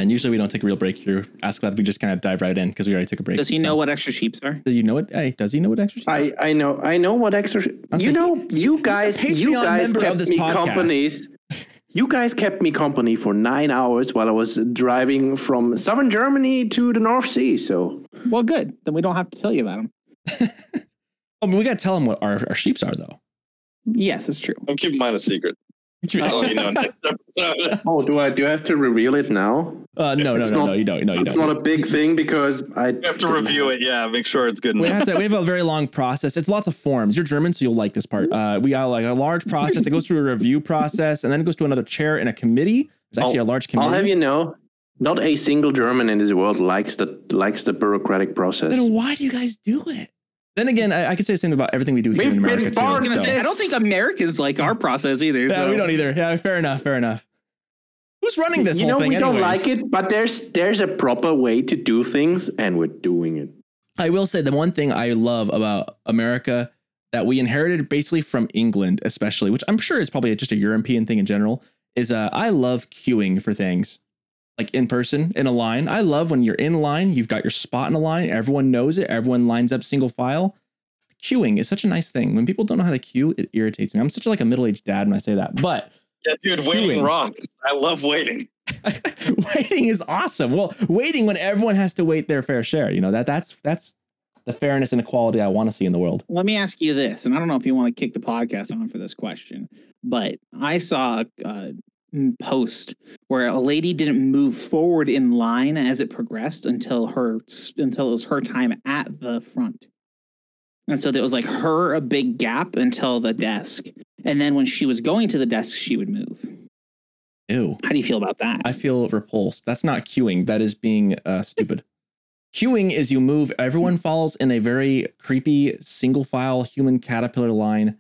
And usually we don't take a real break here. Ask that we just kind of dive right in because we already took a break. Does he So- know what extra sheeps are? Does you know what? Hey, does he know what extra? I, I know I know what extra I'm you saying know he- you guys you guys kept this me podcast. companies you guys kept me company for nine hours while I was driving from southern Germany to the North Sea. So Well, good. Then we don't have to tell you about them. [LAUGHS] Oh, but we got to tell them what our, our sheeps are, though. Yes, it's true. I'm keeping mine a secret. I'll [LAUGHS] you know [LAUGHS] oh do I do I have to reveal it now? Uh, no, no, no, not- no, you don't. No, you It's don't. not a big thing because I You have to review it. Yeah, make sure it's good we enough. have to. We have a very long process. It's lots of forms. You're German, so you'll like this part. Uh, we got like a large process. It goes through a review process, and then it goes to another chair in a committee. There's actually a large committee. I'll have you know, not a single German in this world likes the likes the bureaucratic process. Then why do you guys do it? Then again, I, I could say the same about everything we do here We've in America too. I so- I don't think Americans like our process either. Yeah, so. we don't either. Yeah, fair enough. Fair enough. Who's running this you whole know, thing? we don't like it, but there's there's a proper way to do things, and we're doing it. I will say the one thing I love about America that we inherited basically from England, especially, which I'm sure is probably just a European thing in general, is uh, I love queuing for things like in person in a line. I love when you're in line, you've got your spot in a line, everyone knows it, everyone lines up single file. Queuing is such a nice thing. When people don't know how to queue, it irritates me. I'm such like a middle aged dad when I say that, but Yeah, dude, waiting Queuing. rocks. I love waiting. [LAUGHS] waiting is awesome. Well, waiting when everyone has to wait their fair share, you know that that's that's the fairness and equality I want to see in the world. Let me ask you this, and I don't know if you want to kick the podcast on for this question, but I saw a mm, post where a lady didn't move forward in line as it progressed until her until it was her time at the front, and so there was like her a big gap until the desk, and then when she was going to the desk, she would move. Ew. How do you feel about that? I feel repulsed. That's not queuing. That is being uh, stupid. queuing is you move, everyone falls in a very creepy single file human caterpillar line.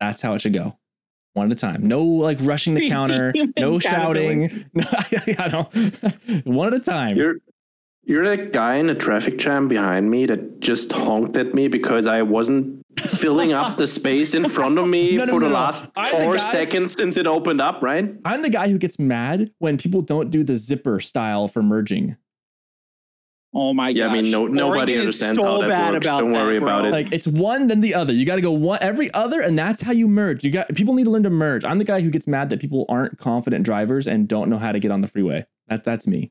That's how it should go. One at a time. No like rushing the [LAUGHS] counter, [LAUGHS] no shouting. [LAUGHS] No, I don't. One at a time. You're you're that guy in the traffic jam behind me that just honked at me because I wasn't filling up the space in front of me No, no, for no, the no. last I'm four guy- seconds since it opened up, right? I'm the guy who gets mad when people don't do the zipper style for merging. Oh my Yeah, I mean, no- nobody Oregon is understands so how that bad works. about Don't that, worry bro. about it. Like it's one then the other. You got to go one every other, and that's how you merge. You got people need to learn to merge. I'm the guy who gets mad that people aren't confident drivers and don't know how to get on the freeway. That that's me.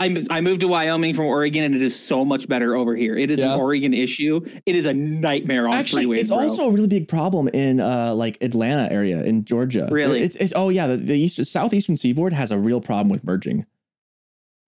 I, I moved to Wyoming from Oregon, and it is so much better over here. It is Yeah. an Oregon issue. It is a nightmare on Actually, freeways. it's bro. also a really big problem in uh like Atlanta area in Georgia. Really? It's, it's oh yeah, the, the east southeastern seaboard has a real problem with merging.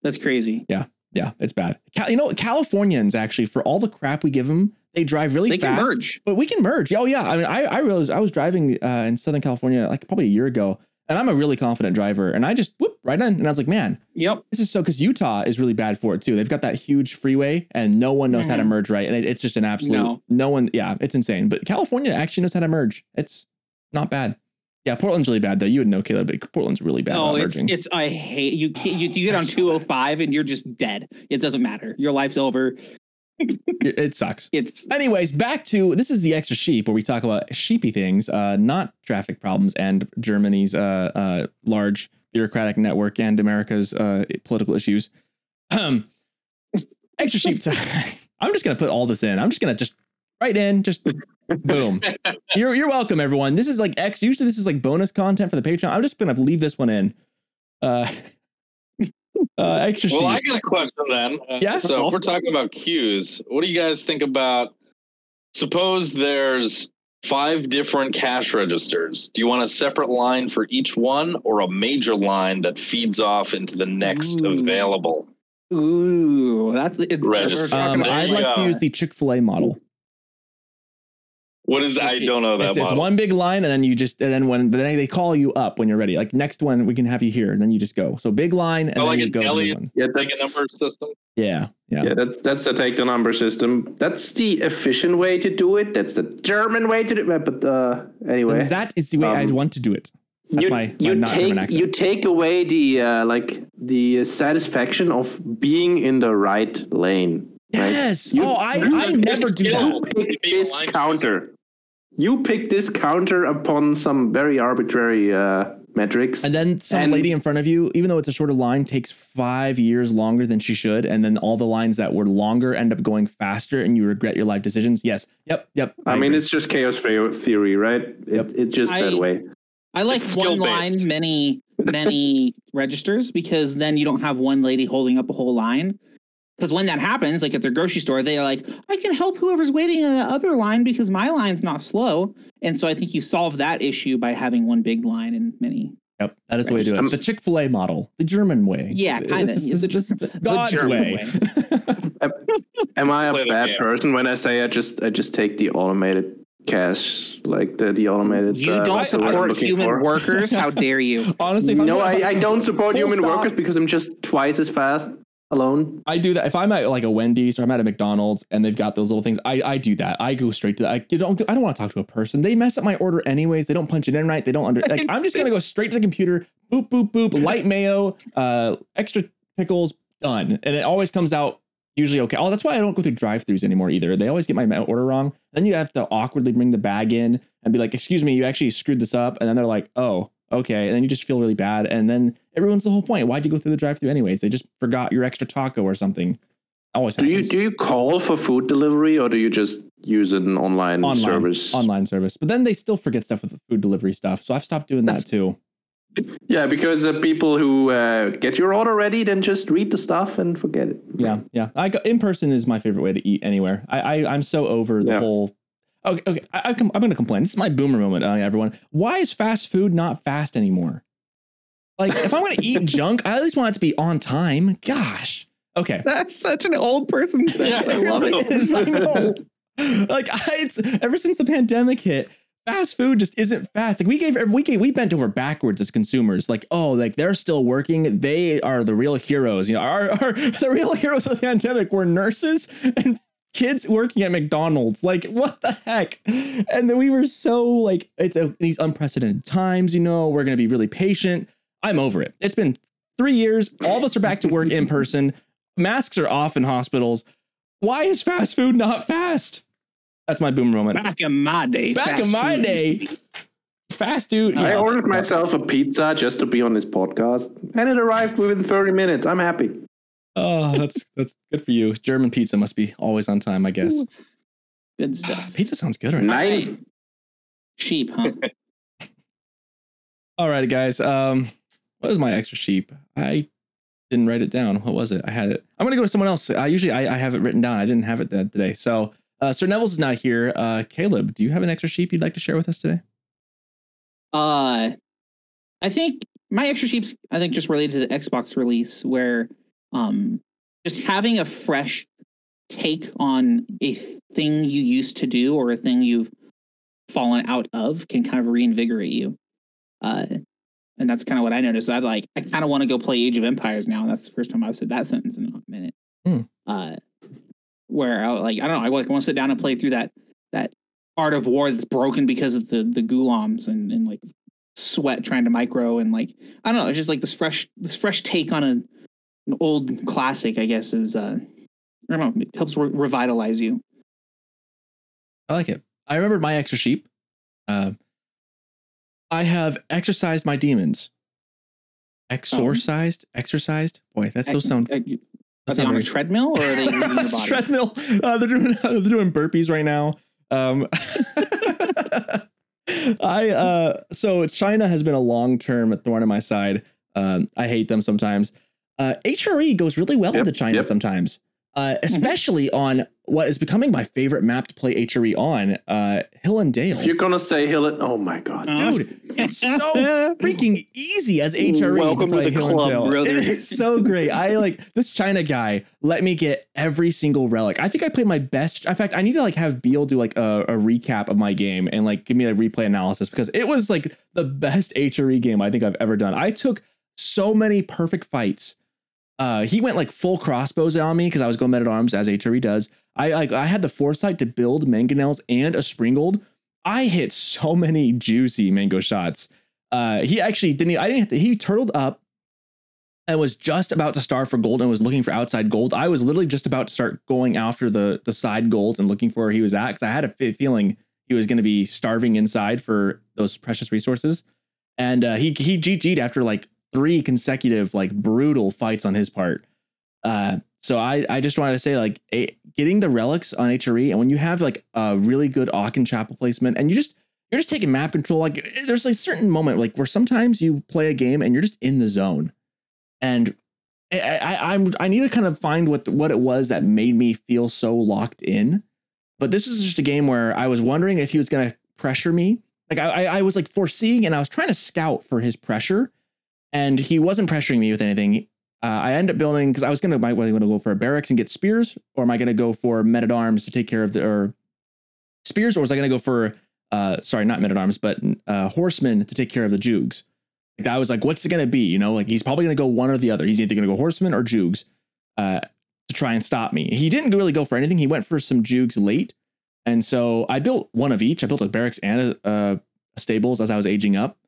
that's crazy. Yeah, it's bad. Cal- you know, Californians actually, for all the crap we give them, they drive really They fast. can merge. But we can merge. Oh yeah. I mean, I, I realized I was driving uh, in Southern California like probably a year ago, and I'm a really confident driver, and I just whoop right in, and I was like, man, Yep. this is so because Utah is really bad for it too. They've got that huge freeway, and no one knows how to Mhm. merge right, and it, it's just an absolute No. one. Yeah, it's insane. But California actually knows how to merge. It's not bad. Yeah, Portland's really bad though. You would know, Caleb. But Portland's really bad. Oh, it's merging. it's I hate you. You you get on 205 and you're just dead. It doesn't matter. Your life's over. [LAUGHS] it, it sucks. It's Anyways, back to this is the extra sheep where we talk about sheepy things, uh, not traffic problems and Germany's uh, uh, large bureaucratic network and America's uh, political issues. Um, [CLEARS THROAT] extra sheep time. [LAUGHS] I'm just gonna put all this in. I'm just gonna just right in, just [LAUGHS] boom. You're you're welcome, everyone. This is like X. Usually this is like bonus content for the Patreon. I'm just gonna leave this one in. Uh, [LAUGHS] uh extra Well, I got a question then. Uh, Yeah? So if we're talking about queues, what do you guys think about? Suppose there's five different cash registers. Do you want a separate line for each one, or a major line that feeds off into the next Ooh. available? Ooh, that's it's, Register. Um, I'd you like to use the Chick Fil A model. What is? I don't know that It's, it's one big line, and then you just and then when then they call you up when you're ready. Like next one, we can have you here, and then you just go. So big line, and Oh, then like you an go. to the Elliot- Yeah, like a number system. Yeah, yeah. yeah, that's that's the take the number system. That's the efficient way to do it. That's the German way to do it. But uh, anyway, That is the way I'd Um, want to do it. That's you, my, my you not take you take away the uh, like the satisfaction of being in the right lane. right? yes. You- oh, I, I never do that. You pick this aligned. counter. You pick this counter upon some very arbitrary uh, metrics. And then some And- lady in front of you, even though it's a shorter line, takes five years longer than she should. And then all the lines that were longer end up going faster and you regret your life decisions. Yes. Yep. Yep. I mean, agree. it's just chaos theory, right? It, Yep. It's just that way. I like It's one line, many many registers because then you don't have one lady holding up a whole line. Because when that happens, like at their grocery store, they're like, I can help whoever's waiting in the other line because my line's not slow. And so I think you solve that issue by having one big line and many. Yep. That is the way to do it. The Chick fil A model, the German way. Yeah, kinda. This is- Yeah, this the just Ger- the God's German way. way. [LAUGHS] Am I Play a the bad person when I say I just I just take the automated cash, like the the automated? You uh, don't what's the word I'm support human for? workers. How [LAUGHS] dare you? Honestly, No, I, I don't support Full human stop. workers because I'm just twice as fast alone. I do that if I'm at like a Wendy's or I'm at a McDonald's and they've got those little things. I, I do that. I go straight to that. I don't I don't want to talk to a person. They mess up my order anyways. They don't punch it in right. They don't under like I'm just gonna go straight to the computer. Boop boop boop. Light mayo, uh, extra pickles, done. And it always comes out usually okay. Oh, that's why I don't go through drive-throughs anymore either. They always get my order wrong. Then you have to awkwardly bring the bag in and be like, "Excuse me, you actually screwed this up." And then they're like, "Oh." Okay, and then you just feel really bad, and then it ruins the whole point. Why'd you go through the drive-through anyways? They just forgot your extra taco or something. Always Do you do you call for food delivery or do you just use an online, online service? online service, but then they still forget stuff with the food delivery stuff. So I've stopped doing that too. [LAUGHS] Yeah, because the people who uh, get your order ready then just read the stuff and forget it. Yeah, yeah. I go, in person is my favorite way to eat anywhere. I, I I'm so over the Yeah. whole. Okay, okay. I, I com- I'm going to complain. This is my boomer moment, uh, everyone. Why is fast food not fast anymore? Like, if I'm going to eat junk, I at least want it to be on time. Gosh. Okay. That's such an old person [LAUGHS] sense. I love it. It is, I know. Like I, it's ever since the pandemic hit, fast food just isn't fast. Like we gave we gave we bent over backwards as consumers. Like oh, like they're still working. They are the real heroes. You know, our, our the real heroes of the pandemic were nurses and kids working at McDonald's. Like what the heck? And then we were so like it's a, these unprecedented times. You know, we're gonna be really patient. I'm over it. It's been three years. All of us are back to work in person. Masks are off in hospitals. Why is fast food not fast? That's my boomer moment. Back in my day. Back in my food day, used to be- fast dude. I yeah. ordered myself a pizza just to be on this podcast, and it arrived within 30 minutes. I'm happy. Oh, that's [LAUGHS] that's good for you. German pizza must be always on time, I guess. Good stuff. pizza sounds good right now. Nine. Sheep, huh? [LAUGHS] All right, guys. Um, what is my extra sheep? I didn't write it down. What was it? I had it. I'm gonna go to someone else. I usually I, I have it written down. I didn't have it th- today. So uh, Sir Nevels not here. Uh, Caleb, do you have an extra sheep you'd like to share with us today? Uh, I think my extra sheep's I think just related to the Xbox release where um just having a fresh take on a thing you used to do or a thing you've fallen out of can kind of reinvigorate you. Uh and that's kind of what I noticed. I like I kind of want to go play Age of Empires now. And that's the first time I've said that sentence in a minute. Hmm. Uh where I like I don't know, I like want to sit down and play through that that art of war that's broken because of the the Ghulams and, and like sweat trying to micro and like I don't know, it's just like this fresh this fresh take on a, an old classic, I guess, is uh I don't know, it helps re- revitalize you. I like it. I remembered my extra sheep. Uh, I have exercised my demons. Exorcised, exercised. Boy, that's so sound Uh, Are they on a treadmill or are they [LAUGHS] body? treadmill. Uh, they're doing [LAUGHS] they're doing burpees right now. Um, [LAUGHS] I uh, so China has been a long term thorn in my side. Um, I hate them sometimes. Uh, HRE goes really well Yep, into China yep. sometimes, uh, especially on what is becoming my favorite map to play HRE on, uh, Hill and Dale. If you're gonna say Hill, and, oh my god, Uh, Dude, it's so [LAUGHS] freaking easy as HRE. Welcome to play the Hill and club, Dale. brother. It is so great. I like this China guy. Let me get every single relic. I think I played my best. In fact, I need to like have Beale do like a, a recap of my game and like give me a replay analysis because it was like the best HRE game I think I've ever done. I took so many perfect fights. Uh, he went like full crossbows on me because I was going men at arms as HRE does. I like I had the foresight to build mangonels and a springald. I hit so [LAUGHS] many juicy mango shots. Uh, he actually didn't. I didn't. To, he turtled up and was just about to starve for gold and was looking for outside gold. I was literally just about to start going after the the side golds and looking for where he was at because I had a feeling he was going to be starving inside for those precious resources. And uh, he he GG'd after like three consecutive like brutal fights on his part. Uh, so I I just wanted to say like a, getting the relics on HRE and when you have like a really good Aachen chapel placement and you just you're just taking map control like there's a certain moment like where sometimes you play a game and you're just in the zone. And I, I I need to kind of find what what it was that made me feel so locked in. But this was just a game where I was wondering if he was going to pressure me. Like I I was like foreseeing and I was trying to scout for his pressure and he wasn't pressuring me with anything uh, I ended up building because I was gonna might want to go for a barracks and get spears, or am I gonna go for men at arms to take care of the or spears, or was I gonna go for uh sorry not men at arms but uh horsemen to take care of the jugs? Like I was like, what's it gonna be? You know, like he's probably gonna go one or the other. He's either gonna go horsemen or jugs uh to try and stop me. He didn't really go for anything. He went for some jugs late, and so I built one of each. I built a barracks and a, a stables as I was aging up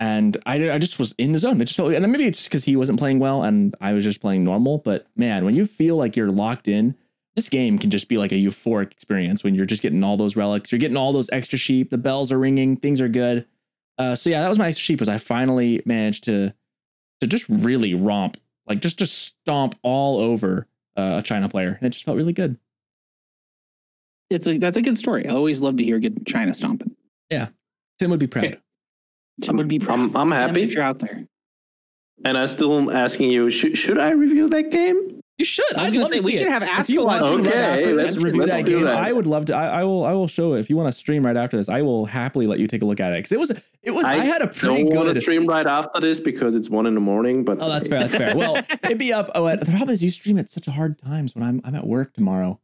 and I, I just was in the zone. It just felt, and then maybe it's just because he wasn't playing well and I was just playing normal. But man, when you feel like you're locked in, this game can just be like a euphoric experience when you're just getting all those relics, you're getting all those extra sheep, the bells are ringing, things are good. Uh, so yeah, that was my extra sheep. Was I finally managed to to just really romp, like just just stomp all over uh, a China player, and it just felt really good. It's a that's a good story. I always love to hear good China stomping. Yeah, Tim would be proud. [LAUGHS] Tim would be proud. I'm- I'm happy. if you're out there. and I still am asking you, should should I review that game? You should. I was I'd gonna love say to we should it. have asked you a want lot to of right Okay, let's- review let's that do game, that. I would love to. I, I will. I will show it if you want to stream right after this. I will happily let you take a look at it because it was. It was. I, I had a pretty Don't want to good. stream right after this because it's one in the morning. But Oh, that's fair. That's fair. Well, [LAUGHS] it'd be up. Oh, the problem is you stream at such hard times when I'm I'm at work tomorrow.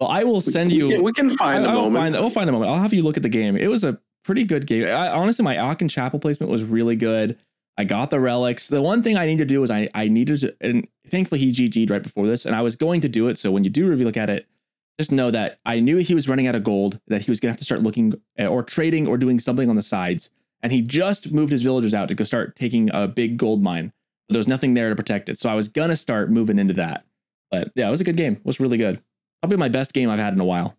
Well, I will send we, you. can, we can find a I will moment. find. We'll find a moment. I'll have you look at the game. It was a pretty good game. I, honestly, my Aachen Chapel placement was really good. I got the relics. The one thing I need to do is I I needed to, and thankfully he GG'd right before this, and I was going to do it. So when you do review look at it, just know that I knew he was running out of gold, that he was gonna have to start looking uh, or trading or doing something on the sides, and he just moved his villagers out to go start taking a big gold mine. There was nothing there to protect it, so I was gonna start moving into that. But yeah, it was a good game. It was really good. Probably my best game I've had in a while.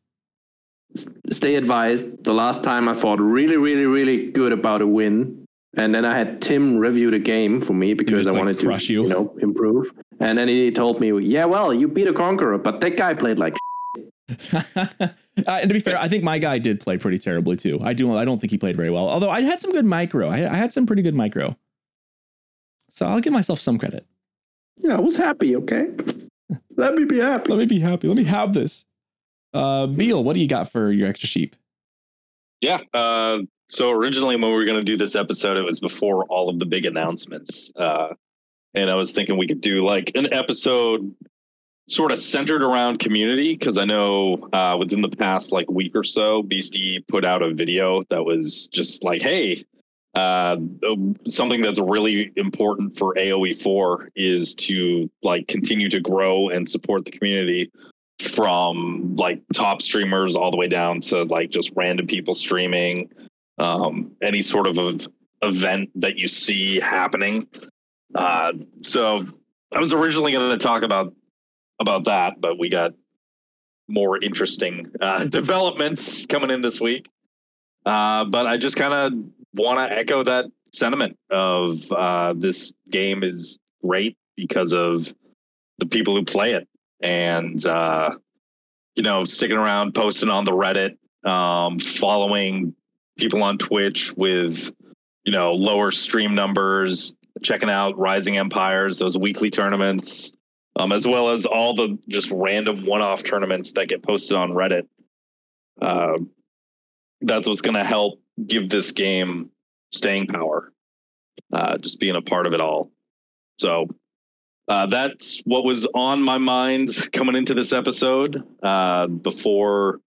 Stay advised. The last time I thought really, really, really good about a win, and then I had Tim review the game for me because I like, wanted to, you. know, improve. And then he told me, "Yeah, well, you beat a conqueror, but that guy played like." [LAUGHS] [LAUGHS] uh, and to be fair, I think my guy did play pretty terribly too. I do. I don't think he played very well. Although I had some good micro. I, I had some pretty good micro. So I'll give myself some credit. Yeah, I was happy. Okay, [LAUGHS] let me be happy. Let me be happy. Let me have this. Uh, Beale, what do you got for your extra sheep? Yeah. Uh, so originally, when we were going to do this episode, it was before all of the big announcements. Uh, and I was thinking we could do like an episode sort of centered around community because I know uh, within the past like week or so, Beastie put out a video that was just like, hey, uh, something that's really important for AOE4 is to like continue to grow and support the community from like top streamers all the way down to like just random people streaming um any sort of event that you see happening. Uh so i was originally going to talk about about that but we got more interesting uh [LAUGHS] developments coming in this week. Uh but i just kind of want to echo that sentiment of uh this game is great because of the people who play it and uh, you know sticking around, posting on the Reddit, um, following people on Twitch with you know lower stream numbers, checking out Rising Empires, those weekly tournaments, um, as well as all the just random one-off tournaments that get posted on Reddit. Uh, that's what's going to help give this game staying power. Uh, just being a part of it all. So uh, that's what was on my mind coming into this episode uh, before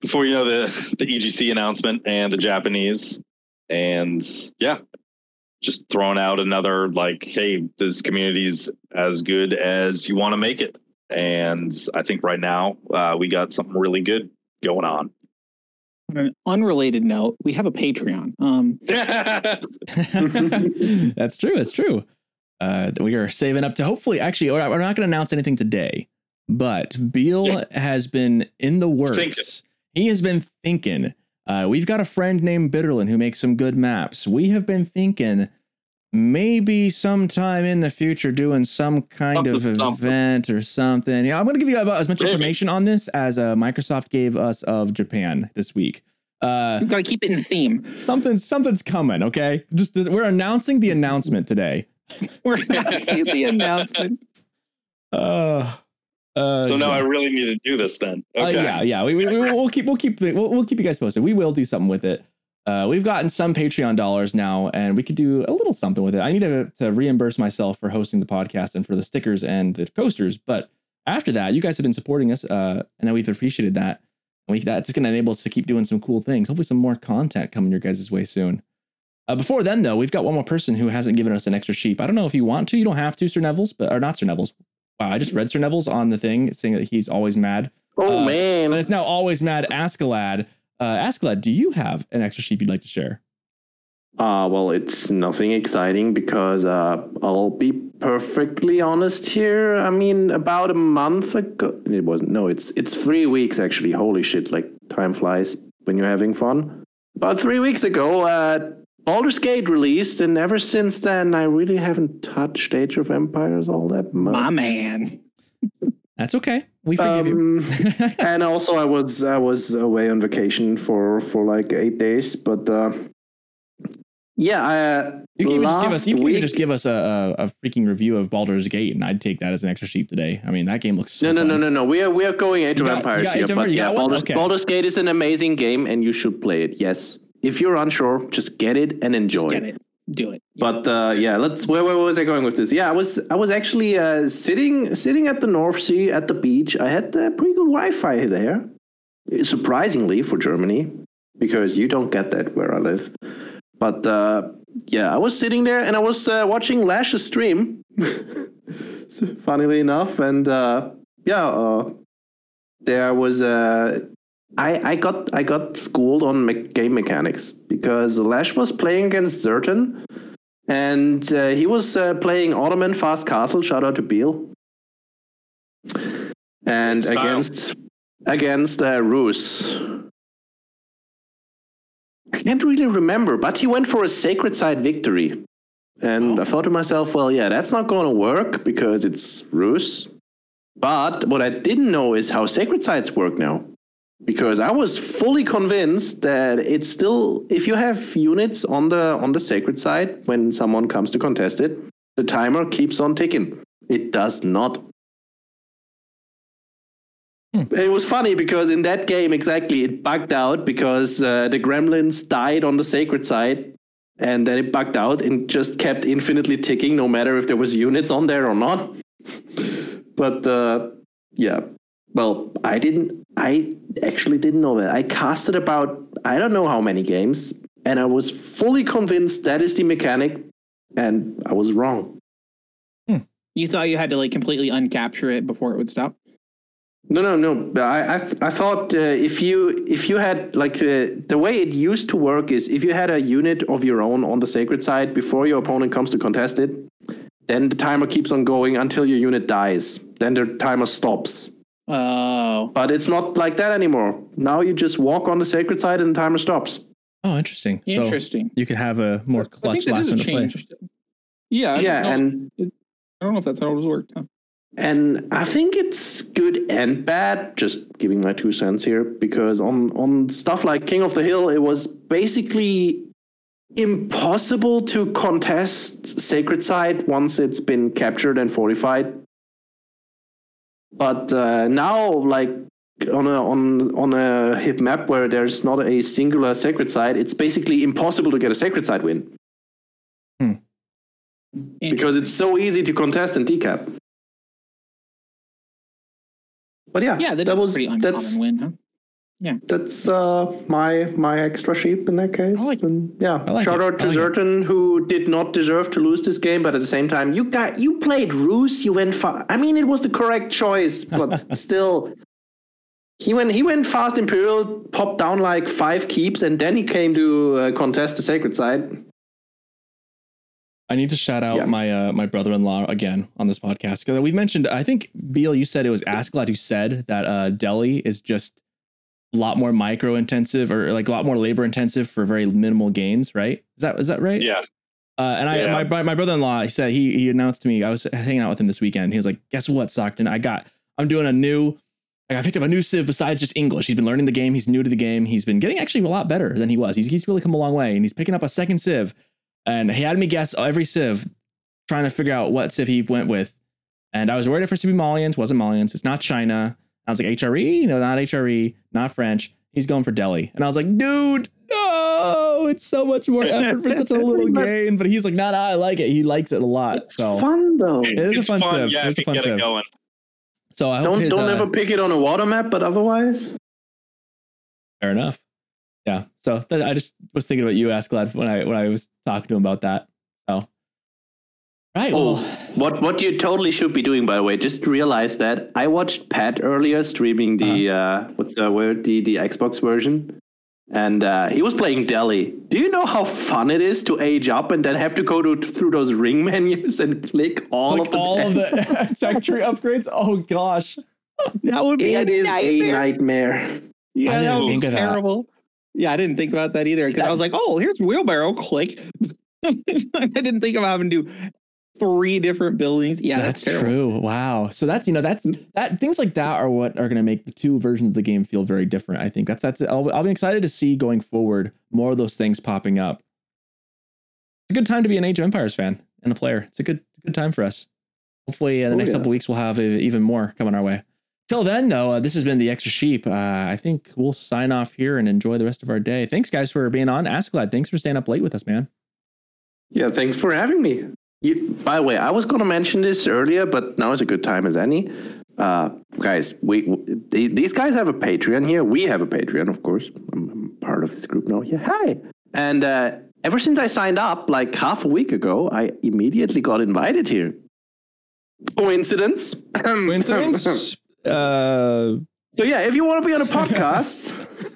before you know the the EGC announcement and the Japanese, and yeah, just throwing out another like, hey, this community's as good as you want to make it, and I think right now uh, we got something really good going on. On an unrelated note, we have a Patreon. Um, [LAUGHS] [LAUGHS] [LAUGHS] That's true. That's true. Uh, we are saving up to hopefully. Actually, we're not, going to announce anything today, but Beale Yeah. has been in the works. Thinking. He has been thinking. Uh, we've got a friend named Bitterlin who makes some good maps. We have been thinking maybe sometime in the future doing some kind of Something, something. event or something. Yeah, I'm going to give you about as much Maybe. information on this as uh, Microsoft gave us of Japan this week. Uh, we've got to keep it in theme. something something's coming. Okay, just we're announcing the announcement today. [LAUGHS] We're not seeing the announcement. [LAUGHS] Uh, uh, so now yeah. I really need to do this then. Uh, yeah, yeah. We, we, we, will keep we'll keep we'll, we'll keep you guys posted. We will do something with it. Uh, we've gotten some Patreon dollars now, and we could do a little something with it. I need to, to reimburse myself for hosting the podcast and for the stickers and the coasters. But after that, you guys have been supporting us, uh, and then we've appreciated that. And we, that's going to enable us to keep doing some cool things. Hopefully, some more content coming your guys' way soon. Uh, before then, though, we've got one more person who hasn't given us an extra sheep. I don't know if you want to. You don't have to, Sir Nevels, but or not Sir Nevels. Wow, I just read Sir Nevels on the thing saying that he's always mad. Oh Uh, man, And it's now always mad Askallad. Uh, Askallad, do you have an extra sheep you'd like to share? Uh, well, it's nothing exciting because uh, I'll be perfectly honest here. I mean, about a month ago, it wasn't. No, it's it's three weeks actually. Holy shit! Like time flies when you're having fun. About three weeks ago, uh, Baldur's Gate released, and ever since then, I really haven't touched Age of Empires all that much. My man. That's okay. We forgive you. Um, [LAUGHS] and also, I was I was away on vacation for for like eight days, but uh, yeah, I, You can even just give us. You can even week- just give us a, a, a freaking review of Baldur's Gate, and I'd take that as an extra sheep today. I mean, that game looks so. No, no, fun. no, no, no. We are we are going Age You of got- Empires here, but yeah, got one? Baldur's, Okay. Baldur's Gate is an amazing game, and you should play it. Yes, if you're unsure, just get it and enjoy. Just get it. Do it. But uh, yeah, let's. Where, where was I going with this? Yeah, I was I was actually uh, sitting sitting at the North Sea at the beach. I had uh, pretty good Wi-Fi there, surprisingly for Germany, because you don't get that where I live. But uh, yeah, I was sitting there and I was uh, watching Lash's stream, [LAUGHS] funnily enough, and uh, yeah, uh, there was uh, I, I got I got schooled on me- game mechanics because Lash was playing against Zertan, and uh, he was uh, playing Ottoman Fast Castle. Shout out to Beale. And Style. against against uh, Rus. I can't really remember, but he went for a sacred side victory. And I thought to myself, well, yeah, that's not going to work because it's Rus. But what I didn't know is how sacred sides work now because I was fully convinced that it's still if you have units on the on the sacred side when someone comes to contest it, the timer keeps on ticking. It does not. It was funny because in that game exactly it bugged out because uh, the gremlins died on the sacred side and then it bugged out and just kept infinitely ticking no matter if there was units on there or not. [LAUGHS] but uh, yeah, well, I didn't. I actually didn't know that. I casted about I don't know how many games, and I was fully convinced that is the mechanic, and I was wrong. You thought you had to like completely uncapture it before it would stop? No, no, no. I I, I thought uh, if you if you had like uh, the way it used to work is if you had a unit of your own on the sacred side before your opponent comes to contest it, then the timer keeps on going until your unit dies. Then the timer stops. Oh. But it's not like that anymore. Now you just walk on the sacred side and the timer stops. Oh, interesting. So Interesting. you could have a more I think clutch last a minute play. change. Yeah, I yeah, don't, and I don't know if that's how it was worked. Huh? and I think it's good and bad. Just giving my two cents here, because on on stuff like King of the Hill, it was basically impossible to contest Sacred Site once it's been captured and fortified. But uh, now, like on a on on a hip map where there's not a singular sacred site, it's basically impossible to get a sacred site win because it's so easy to contest and decap. But yeah, yeah, that, that was pretty uncommon that's win, huh? That's uh, my my extra sheep in that case. I like and yeah, I like shout it. out to I like it. Zerton who did not deserve to lose this game, but at the same time, you got you played Rus. You went far. I mean, it was the correct choice, but [LAUGHS] still. He went. He went fast. Imperial popped down like five keeps, and then he came to uh, contest the sacred side. I need to shout out Yeah. my uh, my brother-in-law again on this podcast because we mentioned. I think Beale, you said it was Askallad who said that uh, Delhi is just a lot more micro intensive or like a lot more labor intensive for very minimal gains. Right? Is that is that right? Yeah. Uh, and I, Yeah. my, my my brother-in-law, he said he he announced to me. I was hanging out with him this weekend. He was like, "Guess what, Socerton? I got. I'm doing a new. I picked up a new civ besides just English. He's been learning the game. He's new to the game. He's been getting actually a lot better than he was. He's he's really come a long way, and he's picking up a second civ. And he had me guess every civ, trying to figure out what civ he went with. And I was worried at first to be Malians. Wasn't Malians. It's not China. I was like HRE. No, not HRE. Not French. He's going for Delhi. And I was like, dude, no, it's so much more effort for such a [LAUGHS] little game. But he's like, nah, nah, I like it. He likes it a lot. It's so, fun though. It is a fun fun. Yeah, It is a fun get it going. so I hope Don't his, don't uh, ever pick it on a water map, but otherwise, Fair enough. Yeah. So th- I just was thinking about you, Askallad, when I when I was talking to him about that. So, right. Oh, Well, what what you totally should be doing, by the way, just realize that I watched Pat earlier streaming the uh what's the word the the Xbox version, and uh, he was playing Delhi. Do you know how fun it is to age up and then have to go to through those ring [LAUGHS] menus and click all like of the all of the [LAUGHS] [LAUGHS] tech tree upgrades. Oh gosh. That would be It a is a nightmare. nightmare. Yeah, I that didn't would be think that. terrible. Yeah, I didn't think about that either because I was like, oh, here's wheelbarrow. Click. I didn't think of having to do three different buildings. Yeah, that's, that's, true. Wow. So that's you know that's that things like that are what are going to make the two versions of the game feel very different. I think that's that's I'll, I'll be excited to see going forward more of those things popping up. It's a good time to be an Age of Empires fan and a player. It's a good good time for us. Hopefully, in the Oh, next yeah. couple weeks we'll have uh, even more coming our way. Till then, though, uh, this has been the extra sheep. Uh, I think we'll sign off here and enjoy the rest of our day. Thanks, guys, for being on. Askallad, thanks for staying up late with us, man. Yeah, thanks for having me. You, by the way, I was going to mention this earlier, but now is a good time as any. Uh, guys, we, we these guys have a Patreon here. We have a Patreon, of course. I'm, I'm part of this group now. Yeah, hi. And uh, ever since I signed up, like half a week ago, I immediately got invited here. Coincidence? Coincidence? [LAUGHS] uh, so yeah, if you want to be on a podcast, [LAUGHS]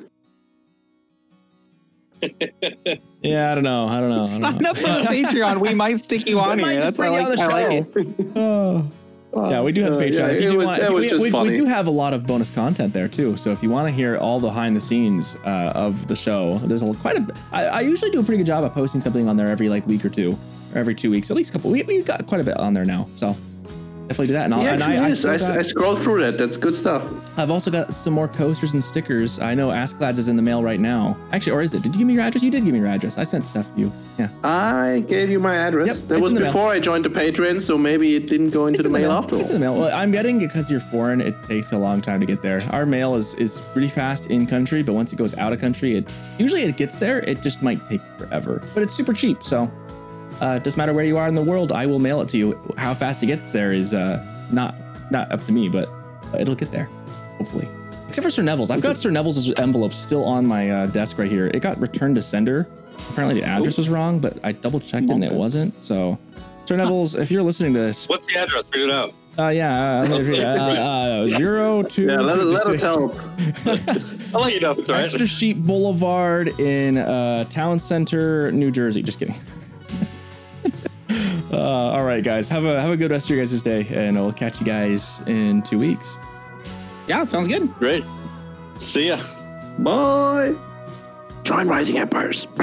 [LAUGHS] yeah, I don't know. I don't know. I don't Sign know. up for the Patreon. We might stick you [LAUGHS] on We here. That's I like, on the I like it. Oh. [LAUGHS] Yeah, we do have Uh, Patreon. yeah, if you it do was- want, that if was we, just we, we do have a lot of bonus content there too. So if you want to hear all the behind the scenes uh, of the show, there's a, quite a. I, I usually do a pretty good job of posting something on there every like week or two, or every two weeks, at least a couple. We, we've got quite a bit on there now, so definitely do that. And, I'll, and I, I, is. I, got- I scrolled through that. That's good stuff. I've also got some more coasters and stickers. I know Askallad's is in the mail right now. Actually, or is it? Did you give me your address? You did give me your address. I sent stuff to you. Yeah. I gave you my address. Yep, that was the mail. before I joined the Patreon, so maybe it didn't go into the in mail after all. It's in the mail. Well, I'm getting it because you're foreign. It takes a long time to get there. Our mail is is pretty fast in country, but once it goes out of country, it usually it gets there. It just might take forever, but it's super cheap. So uh, it doesn't matter where you are in the world. I will mail it to you. How fast it gets there is uh, not not up to me, but uh, it'll get there, hopefully. Except for Sir Nevels. I've got Sir Nevels' envelope still on my uh, desk right here. It got returned to sender. Apparently the address was wrong, but I double checked and it wasn't. So, Sir Nevels, if you're listening to this, What's the address? Read it out. uh, yeah, uh, let me read it. uh, uh, [LAUGHS] zero two. Yeah, let, let us help. [LAUGHS] I'll let you know. Right? Extra Sheep Boulevard in uh, Town Center, New Jersey. Just kidding. Uh, all right, guys, have a have a good rest of your guys' day, and I'll catch you guys in two weeks. Yeah, sounds good. Great. See ya. Bye. Join Rising Empires. [LAUGHS]